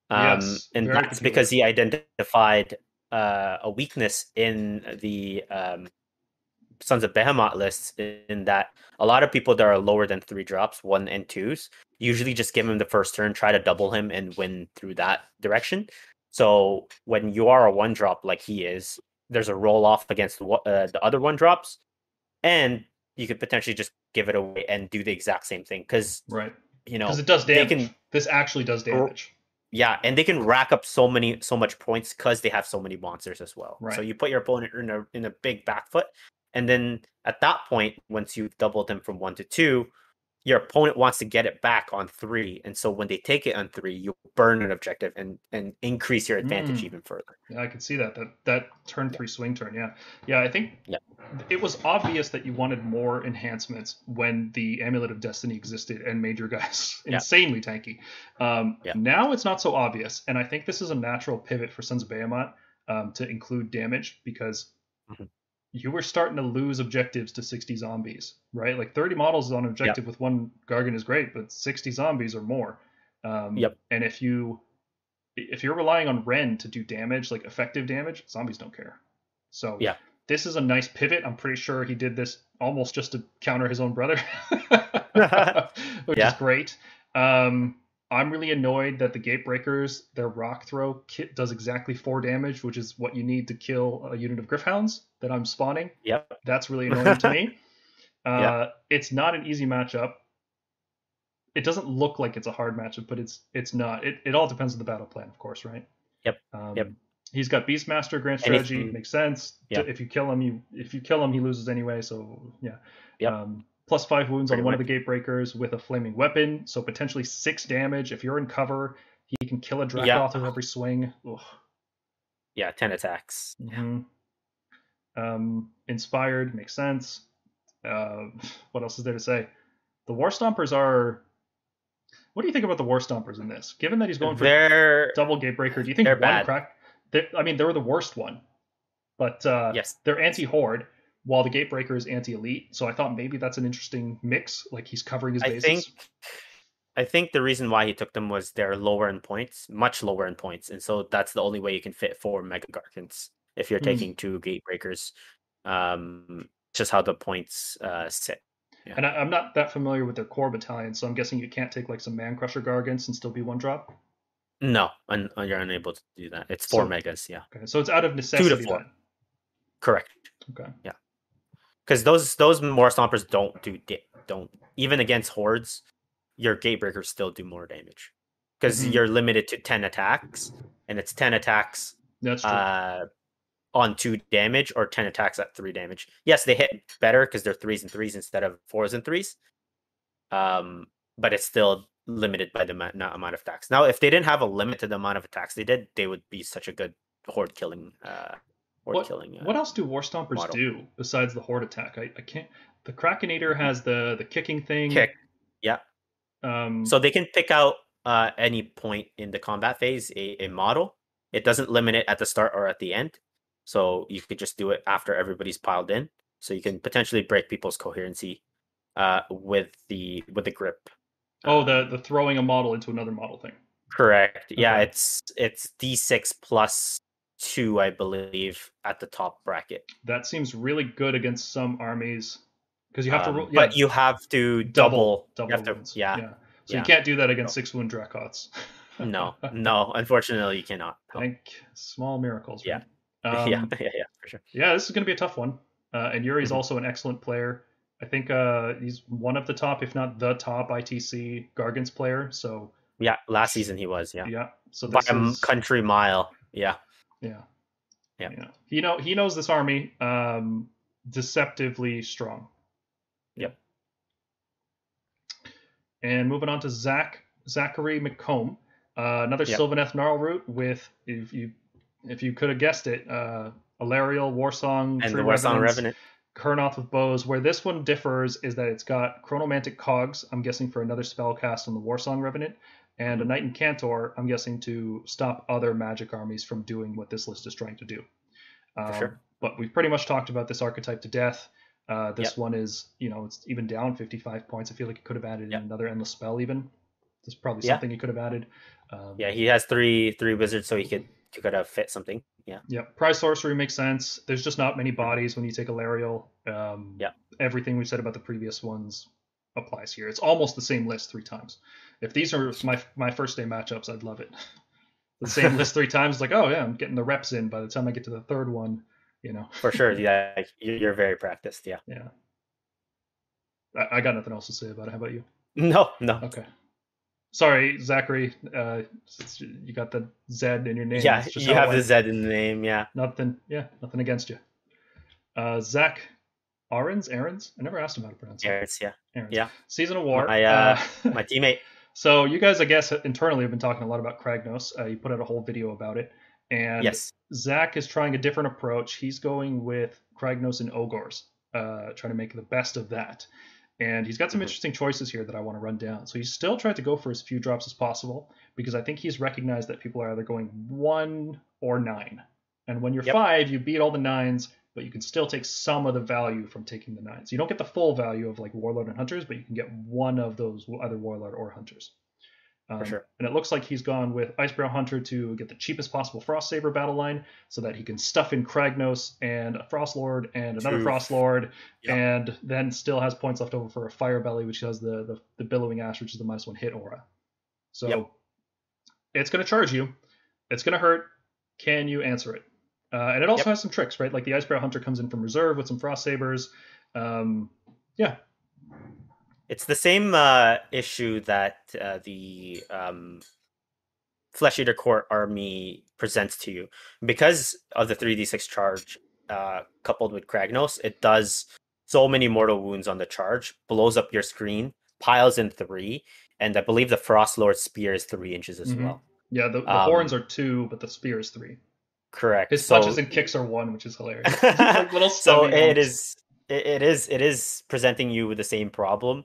Um, Yes, and that's because he identified uh, a weakness in the um, Sons of Behemat lists in that a lot of people that are lower than three drops, one and twos, usually just give him the first turn, try to double him, and win through that direction. So when you are a one drop like he is, there's a roll off against uh, the other one drops, and you could potentially just give it away and do the exact same thing because Right. you know Because it does damage. can This actually does damage. yeah, and they can rack up so many so much points because they have so many monsters as well. Right. So you put your opponent in a in a big back foot, and then at that point, once you've doubled them from one to two, your opponent wants to get it back on three, and so when they take it on three, you burn an objective and and increase your advantage Mm. even further. Yeah, I can see that. That that turn three swing turn. Yeah, yeah. I think Yeah. it was obvious that you wanted more enhancements when the Amulet of Destiny existed and made your guys Yeah. insanely tanky. Um, Yeah. Now it's not so obvious, and I think this is a natural pivot for Sons of Behemat um, to include damage because Mhm. You were starting to lose objectives to 60 zombies, right? Like 30 models on objective with one Gargan is great, but 60 zombies or more. Um, Yep. And if you if you're relying on Ren to do damage, like effective damage, zombies don't care. So Yeah. this is a nice pivot. I'm pretty sure he did this almost just to counter his own brother, which Yeah. is great. Um, I'm really annoyed that the Gatebreakers, their rock throw kit does exactly four damage, which is what you need to kill a unit of Gryph-hounds that I'm spawning. Yep. That's really annoying to me. Uh, Yeah. It's not an easy matchup. It doesn't look like it's a hard matchup, but it's it's not. It, it all depends on the battle plan, of course, right? Yep. Um, Yep. He's got Beastmaster, Grand Strategy, makes sense. Yeah. If you kill him, you if you kill him, he loses anyway. So yeah. Yep. Um, plus five wounds Pretty on one of the Gatebreakers with a flaming weapon, so potentially six damage. If you're in cover, he can kill a Dracoth Yeah. with every swing. Ugh. Yeah, ten attacks. Mhm. Um, inspired makes sense. Uh, what else is there to say? The War Stompers are. What do you think about the War Stompers in this? Given that he's going for They're double Gatebreaker, do you think they're one bad. crack? They, I mean, they were the worst one, but uh, yes. they're anti-horde, while the Gatebreaker is anti-elite. So I thought maybe that's an interesting mix. Like he's covering his I bases. think I think the reason why he took them was they're lower in points, much lower in points, and so that's the only way you can fit four Mega Gargants if you're Hmm. taking two Gatebreakers. Um, just how the points uh, sit. And I, I'm not that familiar with their core battalion, so I'm guessing you can't take like some Man Crusher Gargants and still be one drop. No, un- you're unable to do that. It's four So- megas, yeah, Okay, so it's out of necessity. Two to four. then. correct. Okay. Because those those more stompers don't do di- don't even against hordes, your gatebreakers still do more damage because Mhm. you're limited to ten attacks, and it's ten attacks That's true. uh, on two damage or 10 attacks at three damage. Yes, they hit better because they're threes and threes instead of fours and threes. Um, but it's still limited by the ma- amount of attacks. Now, if they didn't have a limit to the amount of attacks they did, they would be such a good horde killing. Uh, horde what, killing. What else do War Stompers model. do besides the horde attack? I, I can't. The Kraken-Eater has the the kicking thing. Kick. Yeah. Um, So they can pick out uh, any point in the combat phase a, a model. It doesn't limit it at the start or at the end. So you could just do it after everybody's piled in. So you can potentially break people's coherency uh, with the with the grip. oh, the the throwing a model into another model thing. correct. Yeah, it's it's D six plus two, I believe, at the top bracket. That seems really good against some armies because you have to. Um, roll yeah, but you have to double double. double to- wounds. yeah. yeah. So you can't do that against six wound Dracoths. No, no. Unfortunately, you cannot. No. Thank small miracles. Yeah. Right? yeah, Um, yeah, yeah, for sure. Yeah, this is going to be a tough one. Uh, and Yuri's Mhm. also an excellent player. I think uh, he's one of the top, if not the top, ITC Gargants player. So Yeah, last season he was. Yeah. yeah, so by a is country mile. Yeah, yeah, Yeah. yeah. He know he knows this army um, deceptively strong. Yep. And moving on to Zach Zachary McComb, uh, another Yep. Sylvaneth Gnarlroot with if you if you could have guessed it, uh, Alarielle, Warsong, and True the Warsong Revenant. Kurnoth with bows. Where this one differs is that it's got chronomantic cogs. I'm guessing for another spell cast on the Warsong Revenant, and a Knight-Incantor. I'm guessing to stop other magic armies from doing what this list is trying to do. Um, sure. But we've pretty much talked about this archetype to death. Uh, this Yep. one is, you know, it's even down 55 points. I feel like it could have added Yep. another endless spell. Even there's probably Yeah. something he could have added. Um, Yeah, he has three three wizards, so he could he could have fit something. Yeah, Yeah, prize sorcery makes sense. There's just not many bodies when you take Alarielle. Um, Yeah. Everything we said about the previous ones applies here. It's almost the same list three times. If these are my my first day matchups, I'd love it. The same list three times, like, oh yeah, I'm getting the reps in. By the time I get to the third one, you know, for sure. Yeah, you're very practiced. Yeah. yeah. I, I got nothing else to say about it. How about you? No, no. Okay. Sorry, Zachary. Uh, you got the Z in your name. Yeah, you have the. Z in the name. Yeah. Nothing. Yeah, nothing against you. Uh, Zach Ahrens, Ahrens. I never asked him how to pronounce it. Aarons, yeah. Yeah. Season of War. My, uh, My teammate. So you guys, I guess, internally have been talking a lot about Kragnos. Uh, you put out a whole video about it, and Yes. Zach is trying a different approach. He's going with Kragnos and Ogors, uh, trying to make the best of that. And he's got some Mhm. interesting choices here that I want to run down. So he's still trying to go for as few drops as possible because I think he's recognized that people are either going one or nine. And when you're Yep. five, you beat all the nines, but you can still take some of the value from taking the nines. You don't get the full value of like Warlord and Hunters, but you can get one of those, either Warlord or Hunters. Um, sure. And it looks like he's gone with Icebrow Hunter to get the cheapest possible Frost Saber battle line so that he can stuff in Kragnos and a Frost Lord and another True. Frost Lord, Yep. and then still has points left over for a Fire Belly, which has the, the, the Billowing Ash, which is the minus one hit aura. So Yep. it's going to charge you. It's going to hurt. Can you answer it? Uh, and it also Yep. has some tricks, right? Like the Icebrow Hunter comes in from reserve with some Frost Sabers. Um, yeah, It's the same uh, issue that uh, the um, Flesh Eater Court army presents to you. Because of the 3d6 charge uh, coupled with Kragnos, it does so many mortal wounds on the charge, blows up your screen, piles in three, and I believe the Frost Lord spear is three inches as Mhm. well. yeah. The, the Um, horns are two, but the spear is three. Correct. His So- punches and kicks are one, which is hilarious. like little so it bumps. is it, is it is presenting you with the same problem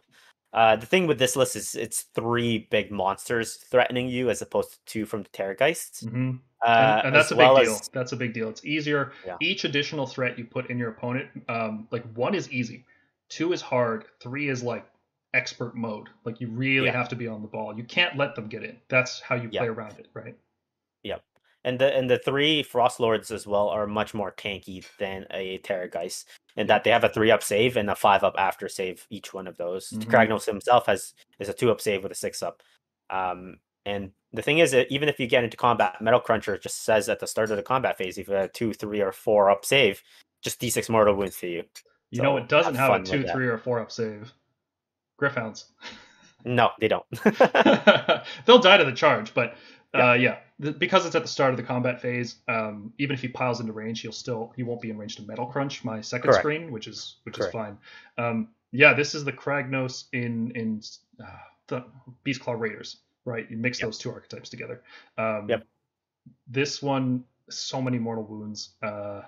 uh the thing with this list is it's three big monsters threatening you as opposed to two from the terrorgheists Mhm. uh and, and that's a big well deal. as- That's a big deal. It's easier. Yeah. Each additional threat you put in your opponent, um, like one is easy, two is hard, three is like expert mode. Like you really Yeah. have to be on the ball. You can't let them get in. That's how you Yeah. play around it, right? And the and the three frost lords as well are much more tanky than a terrorgheist in that they have a three up save and a five up after save each one of those Mhm. Kragnos himself has is a two up save with a six up um and the thing is that even if you get into combat metal cruncher just says at the start of the combat phase if you have a two three or four up save just d6 mortal wounds to you You know, it doesn't have have a two, that. three, or four up save. Gryph-hounds. no they don't They'll die to the charge, but uh, yeah, th- because it's at the start of the combat phase. Um, even if he piles into range, he'll still he won't be in range to metal crunch my second Correct. screen, which is which Correct. is fine. Um, yeah, this is the Kragnos in in uh, the Beast Claw Raiders, right? You mix Yep. those two archetypes together. Um, Yep. This one, so many mortal wounds. Uh,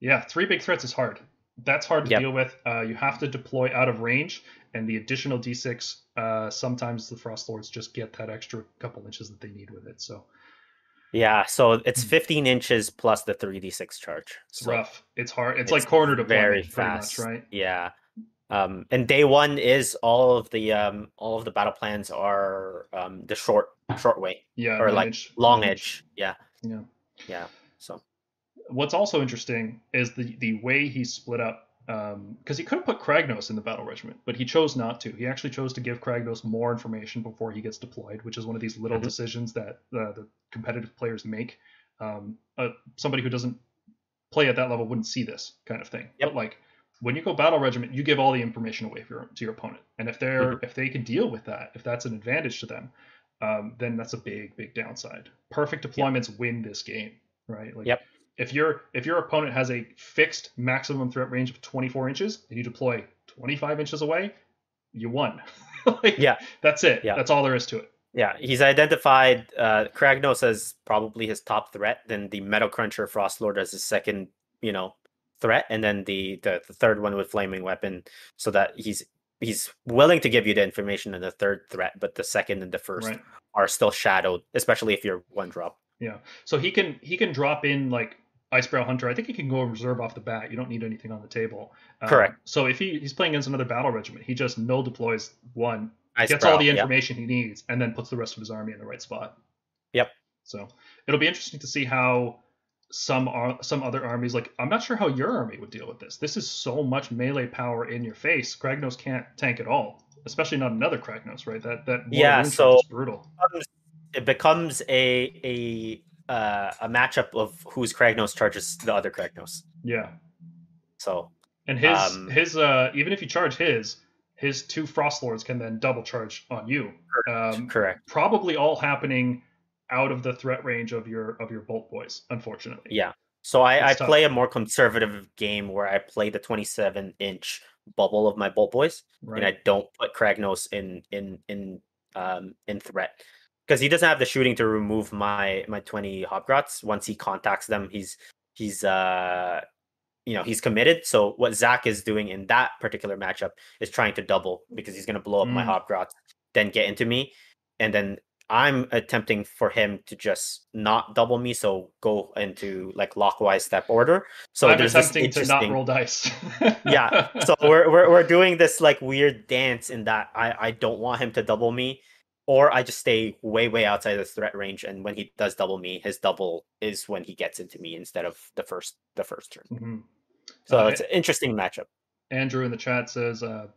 yeah, three big threats is hard. That's hard to Yep. deal with. Uh, you have to deploy out of range, and the additional d6. Uh, sometimes the frost lords just get that extra couple inches that they need with it. So yeah so it's Hmm. 15 inches plus the 3d6 charge it's so rough. It's hard. It's, it's like corner deployment, very fast much, right? yeah um and day one is all of the um all of the battle plans are um the short short way Yeah, or like inch- long nine edge yeah Yeah. yeah so What's also interesting is the the way he split up. Because he could have put Kragnos in the battle regiment, but he chose not to. He actually chose to give Kragnos more information before he gets deployed, which is one of these little Mhm. decisions that uh, the competitive players make. Um, uh, somebody who doesn't play at that level wouldn't see this kind of thing. Yep. But like when you go battle regiment, you give all the information away your, to your opponent, and if they're if they can deal with that, if that's an advantage to them, um, then that's a big big downside. Perfect deployments win this game, right? Like Yep. If your if your opponent has a fixed maximum threat range of 24 inches and you deploy 25 inches away, you won. like, Yeah. that's it. Yeah. That's all there is to it. yeah he's identified uh kragnos as probably his top threat then the metal cruncher frost lord as his second you know threat and then the the, the third one with flaming weapon so that he's he's willing to give you the information in the third threat but the second and the first Right. are still shadowed especially if you're one drop Yeah. So he can he can drop in like Icebrow Hunter. I think he can go reserve off the bat. You don't need anything on the table. Um, Correct. So if he, he's playing against another battle regiment, he just null deploys one, Ice gets all the yep. information he needs, and then puts the rest of his army in the right spot. Yep. So it'll be interesting to see how some are some other armies like I'm not sure how your army would deal with this. This is so much melee power in your face. Kragnos can't tank at all, especially not another Kragnos, right? That that Yeah, so- is brutal. it becomes a a uh, a matchup of whose Kragnos charges the other Kragnos. Yeah. So And his Um, his uh even if you charge his his two Frost Lords can then double charge on you. Um, Correct. probably all happening out of the threat range of your of your Bolt Boys, unfortunately. Yeah. So I, I play a more conservative game where I play the 27 inch bubble of my Bolt Boys, Right. and I don't put Kragnos in in in um in threat because he doesn't have the shooting to remove my my 20 Hobgrots. Once he contacts them, he's he's uh you know he's committed. So what Zach is doing in that particular matchup is trying to double because he's gonna blow up my Mm. Hobgrots, then get into me, and then I'm attempting for him to just not double me, so go into like lockwise step order. So I'm attempting to not roll dice. yeah. So we're, we're we're doing this like weird dance in that I I don't want him to double me, or I just stay way way outside the threat range, and when he does double me, his double is when he gets into me instead of the first the first turn. Mhm. So Uh, it's an interesting matchup. Andrew in the chat says uh,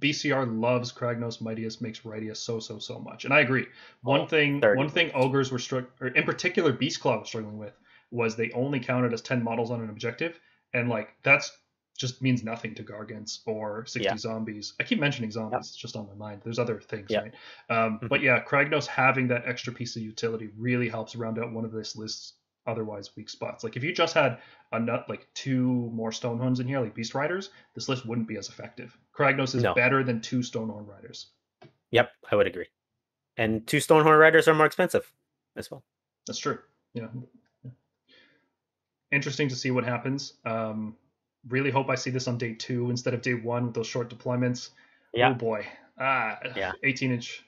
BCR loves Kragnos Mightius, makes Rightius so so so much, and I agree. One Oh, thing, 30 one thing ogres were struck, or in particular Beast Claw was struggling with, was they only counted as ten models on an objective, and like that's just means nothing to Gargants or 60 Yeah. zombies. I keep mentioning zombies; it's just on my mind. There's other things, Yeah. right? Um, Mhm. But yeah, Kragnos having that extra piece of utility really helps round out one of this list's otherwise weak spots. Like if you just had a nut like two more Stonehorns in here, like Beast Riders, this list wouldn't be as effective. Kragnos is No. better than two Stonehorn Riders. Yep, I would agree. And two Stonehorn Riders are more expensive as well. That's true. Yeah. Interesting to see what happens. Um, really hope I see this on day two instead of day one with those short deployments. Yeah. Oh boy. Ah, Yeah. 18 inch.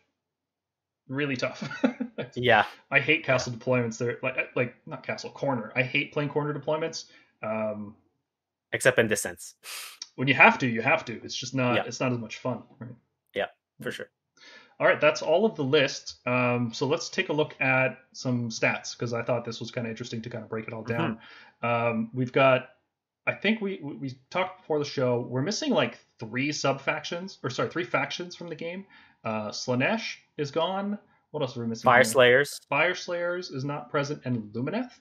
Really tough. Yeah, I hate castle deployments. They're like like not castle corner. I hate playing corner deployments. Um, except in this sense, when you have to, you have to. It's just not. Yeah. It's not as much fun. Right. Yeah, for sure. All right, that's all of the list. Um, so let's take a look at some stats because I thought this was kind of interesting to kind of break it all down. Um, we've got, I think we we talked before the show. We're missing like three sub factions, or sorry, three factions from the game. Uh, Slaanesh is gone. What else are we missing? Fire? Slayers, Fyreslayers is not present, and Lumineth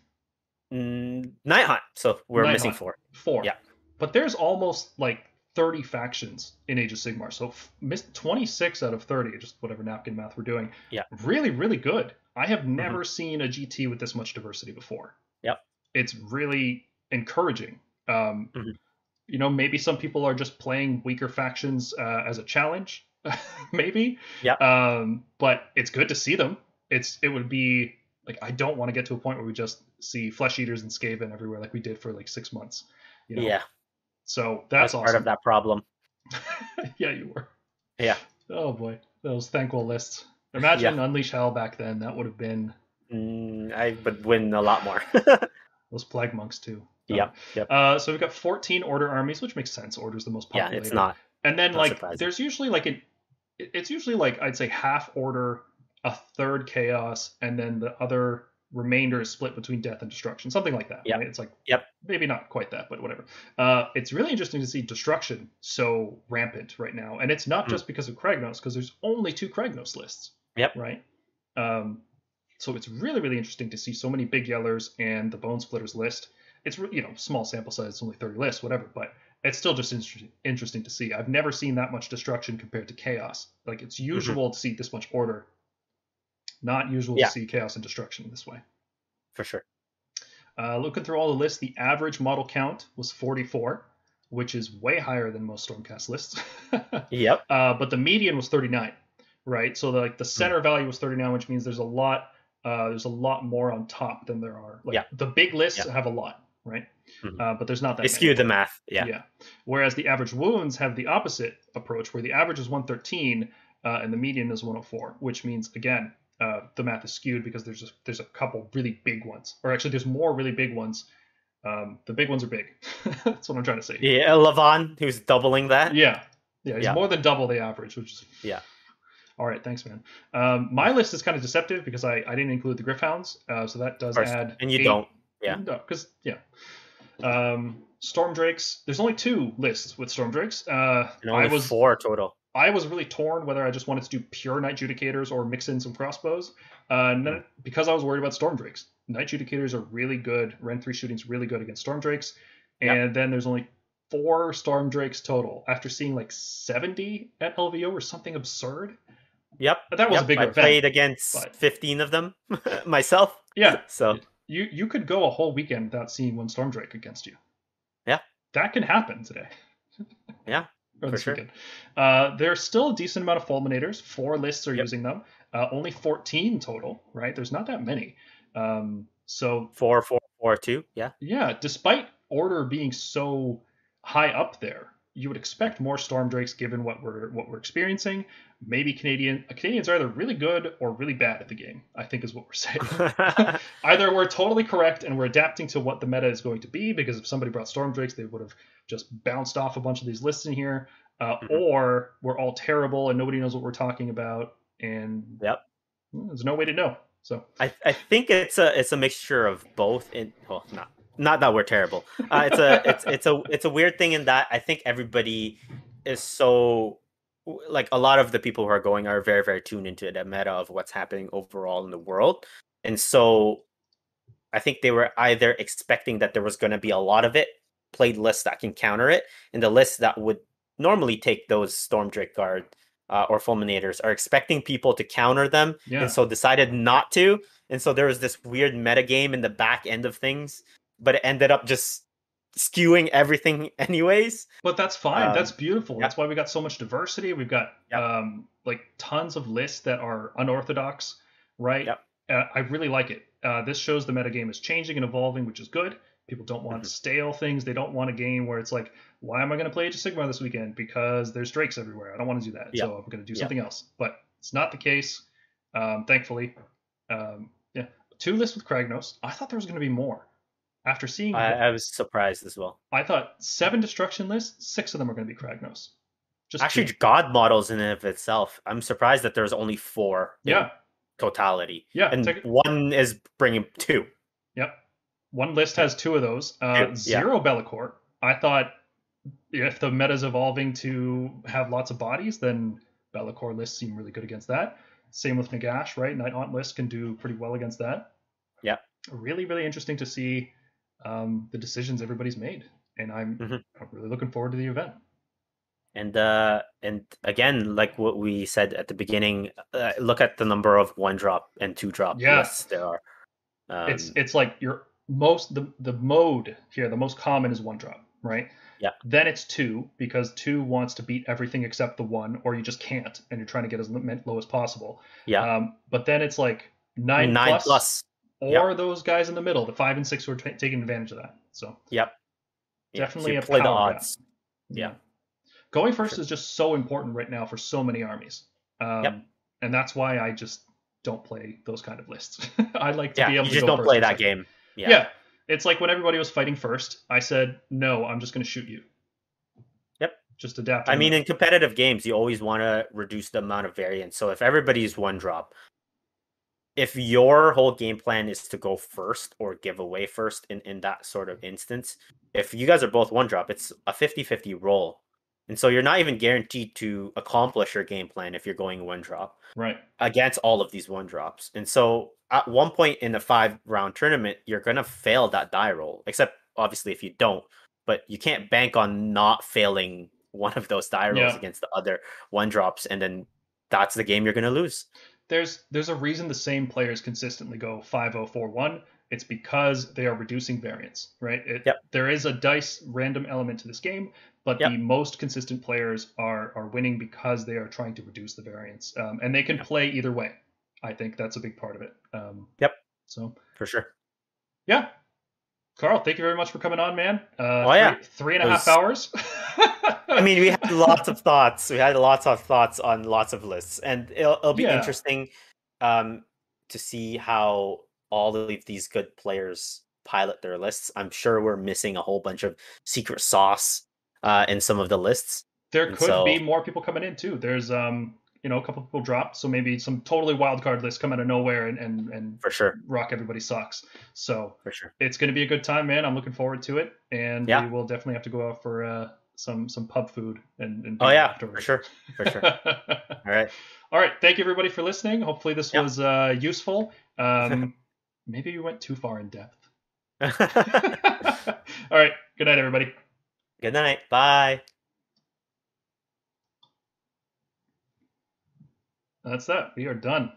mm, Nighthaunt. So we're Night missing Hunt. four. four. Yeah. But there's almost like 30 factions in Age of Sigmar. So missed 26 out of 30, just whatever napkin math we're doing. Yeah. Mm-hmm. Really, really good. I have never seen a GT with this much diversity before. Yep. It's really encouraging. Um, Mhm. You know, maybe some people are just playing weaker factions uh, as a challenge, maybe. Yeah. Um, but it's good to see them. It's it would be like I don't want to get to a point where we just see flesh eaters and Skaven everywhere like we did for like six months. You know? Yeah, So that's that's part of that problem. yeah, you were. Yeah. Oh boy, those Thanquol lists. Imagine Unleash Hell back then. That would have been Mm, I would win a lot more. those plague monks too. Yep, yep. Uh, so we've got 14 order armies, which makes sense. Order's the most popular. Yeah, it's not. And then not like surprising. there's usually like an it- it's usually like I'd say half order, a third chaos, and then the other remainder is split between death and destruction, something like that. Yep. Right? It's like Yep. maybe not quite that, but whatever. Uh, it's really interesting to see destruction so rampant right now, and it's not Mm. just because of Kragnos, because there's only two Kragnos lists. Yep. Right. Um, so it's really really interesting to see so many big yellers and the Bonesplitterz list. It's you know small sample size, it's only 30 lists, whatever, but it's still just interesting interesting to see. I've never seen that much destruction compared to chaos. Like it's usual to see this much order, not usual Mm-hmm. Yeah. to see chaos and destruction in this way. For sure. Uh, looking through all the lists, the average model count was 44, which is way higher than most Stormcast lists. Yep. uh, but the median was 39, right? So the, like the Hmm. center value was 39, which means there's a lot. Uh, there's a lot more on top than there are. Like Yeah. the big lists Yeah. have a lot, right? Mhm. Uh, but there's not that. They skewed the math. Yeah. Yeah. Whereas the average wounds have the opposite approach, where the average is 113 uh, and the median is 104, which means again uh, the math is skewed because there's a, there's a couple really big ones, or actually there's more really big ones. Um, the big ones are big. That's what I'm trying to say. Yeah, Levan, who's doubling that. Yeah, yeah, he's Yeah. more than double the average, which is Yeah. All right, thanks, man. Um, my list is kind of deceptive because I, I didn't include the Gryph-hounds, uh, so that does course. add. And you don't. Yeah. No, because yeah. Um, Stormdrakes. There's only two lists with Stormdrakes. Uh, And only I was four total. I was really torn whether I just wanted to do pure Knight Judicators or mix in some crossbows. Uh, none, because I was worried about Storm Drakes. Knight Judicators are really good. Ren three shooting's really good against Stormdrakes. Yep. And then there's only four Stormdrakes total after seeing like 70 at LVO or something absurd. Yep. But that was yep. a big I event. I played against but- 15 of them myself. Yeah, So you you could go a whole weekend without seeing one Stormdrake against you. Yeah. That can happen today. Yeah, or this sure. weekend. Uh, there's still a decent amount of fulminators. Four lists are Yep. using them. Uh, only 14 total, right? There's not that many. Um, so four, four, four, two. Yeah. yeah, despite order being so high up there, you would expect more stormdrakes given what we're what we're experiencing. Maybe Canadian Canadians are either really good or really bad at the game. I think is what we're saying. either we're totally correct and we're adapting to what the meta is going to be because if somebody brought stormdrakes, they would have just bounced off a bunch of these lists in here, uh, Mhm. or we're all terrible and nobody knows what we're talking about, and Yep. there's no way to know. So I, I think it's a it's a mixture of both. In well, not not that we're terrible. Uh, it's a it's it's a it's a weird thing in that I think everybody is so like a lot of the people who are going are very very tuned into the meta of what's happening overall in the world, and so I think they were either expecting that there was going to be a lot of it played lists that can counter it, and the lists that would normally take those Stormdrake guard uh, or fulminators are expecting people to counter them yeah, and so decided not to. And so there was this weird meta game in the back end of things, but it ended up just skewing everything anyways. but that's fine. Um, that's beautiful. yeah. That's why we got so much diversity. We've got Yep. um, like tons of lists that are unorthodox, right? Yep. Uh, I really like it. Uh, this shows the metagame is changing and evolving, which is good. People don't want Mhm. stale things. They don't want a game where it's like, why am I going to play Age of Sigmar this weekend? Because there's drakes everywhere. I don't want to do that. Yeah. So I'm going to do something else. But it's not the case, um, thankfully. Um, yeah. Two lists with Kragnos. I thought there was going to be more. After seeing, I, I, I was surprised as well. I thought seven destruction lists, six of them are going to be Kragnos. Just Actually, two. God models in and of itself, I'm surprised that there's only four yeah, totality. yeah. And one is bringing two. Yep. One list has two of those. Uh, Two, yeah. zero Be'lakor. I thought if the meta's evolving to have lots of bodies, then Be'lakor lists seem really good against that. Same with Nagash, right? Night Haunt list can do pretty well against that. Yeah. Really, really interesting to see um, the decisions everybody's made. And I'm, Mhm. I'm really looking forward to the event. And uh, and again, like what we said at the beginning, uh, look at the number of one drop and two drop Yes, lists there are. Um, it's it's like your most the the mode here the most common is one drop right Yeah. then it's two because two wants to beat everything except the one or you just can't and you're trying to get as low as possible yeah, um but then it's like nine, nine plus, plus. Or those guys in the middle the five and six who are ta taking advantage of that so Yep. Definitely you a play the odds. Yeah. going first Sure. is just so important right now for so many armies um Yep. and that's why i just don't play those kind of lists i like to Yeah, be you able to just don't play that game. Yeah. Yeah. It's like when everybody was fighting first, I said, no, I'm just going to shoot you. Yep. Just adapt. I mean, in competitive games, you always want to reduce the amount of variance. So if everybody's one drop, if your whole game plan is to go first or give away first in, in that sort of instance, if you guys are both one drop, it's a 50 50 roll. And so you're not even guaranteed to accomplish your game plan if you're going one drop right. against all of these one drops. And so at one point in a five round tournament, you're going to fail that die roll, except obviously if you don't, but you can't bank on not failing one of those die rolls Yeah. against the other one drops. And then that's the game you're going to lose. There's there's a reason the same players consistently go 5041. It's because they are reducing variance, right? It, Yep. There is a dice random element to this game, but Yep. the most consistent players are are winning because they are trying to reduce the variance, um, and they can play either way. I think that's a big part of it. Um, Yep. So For sure. yeah, Carl, thank you very much for coming on, man. Uh, Oh, yeah. three, three and a It half hours. I mean, we had lots of thoughts. We had lots of thoughts on lots of lists, and it'll, it'll be Yeah. interesting um, to see how all of these good players pilot their lists. I'm sure we're missing a whole bunch of secret sauce uh, in some of the lists. there could so- be more people coming in too. There's um, you know, a couple people dropped, so maybe some totally wild card lists come out of nowhere and and, and For sure, rock everybody socks. So for sure. it's going to be a good time, man. I'm looking forward to it, and Yeah. we will definitely have to go out for uh, some some pub food and, and Oh yeah, for sure, for sure. All right. All right, thank you everybody for listening. Hopefully this was uh, useful. Um, maybe we went too far in depth. All right, good night, everybody. Good night. Bye. That's that. We are done.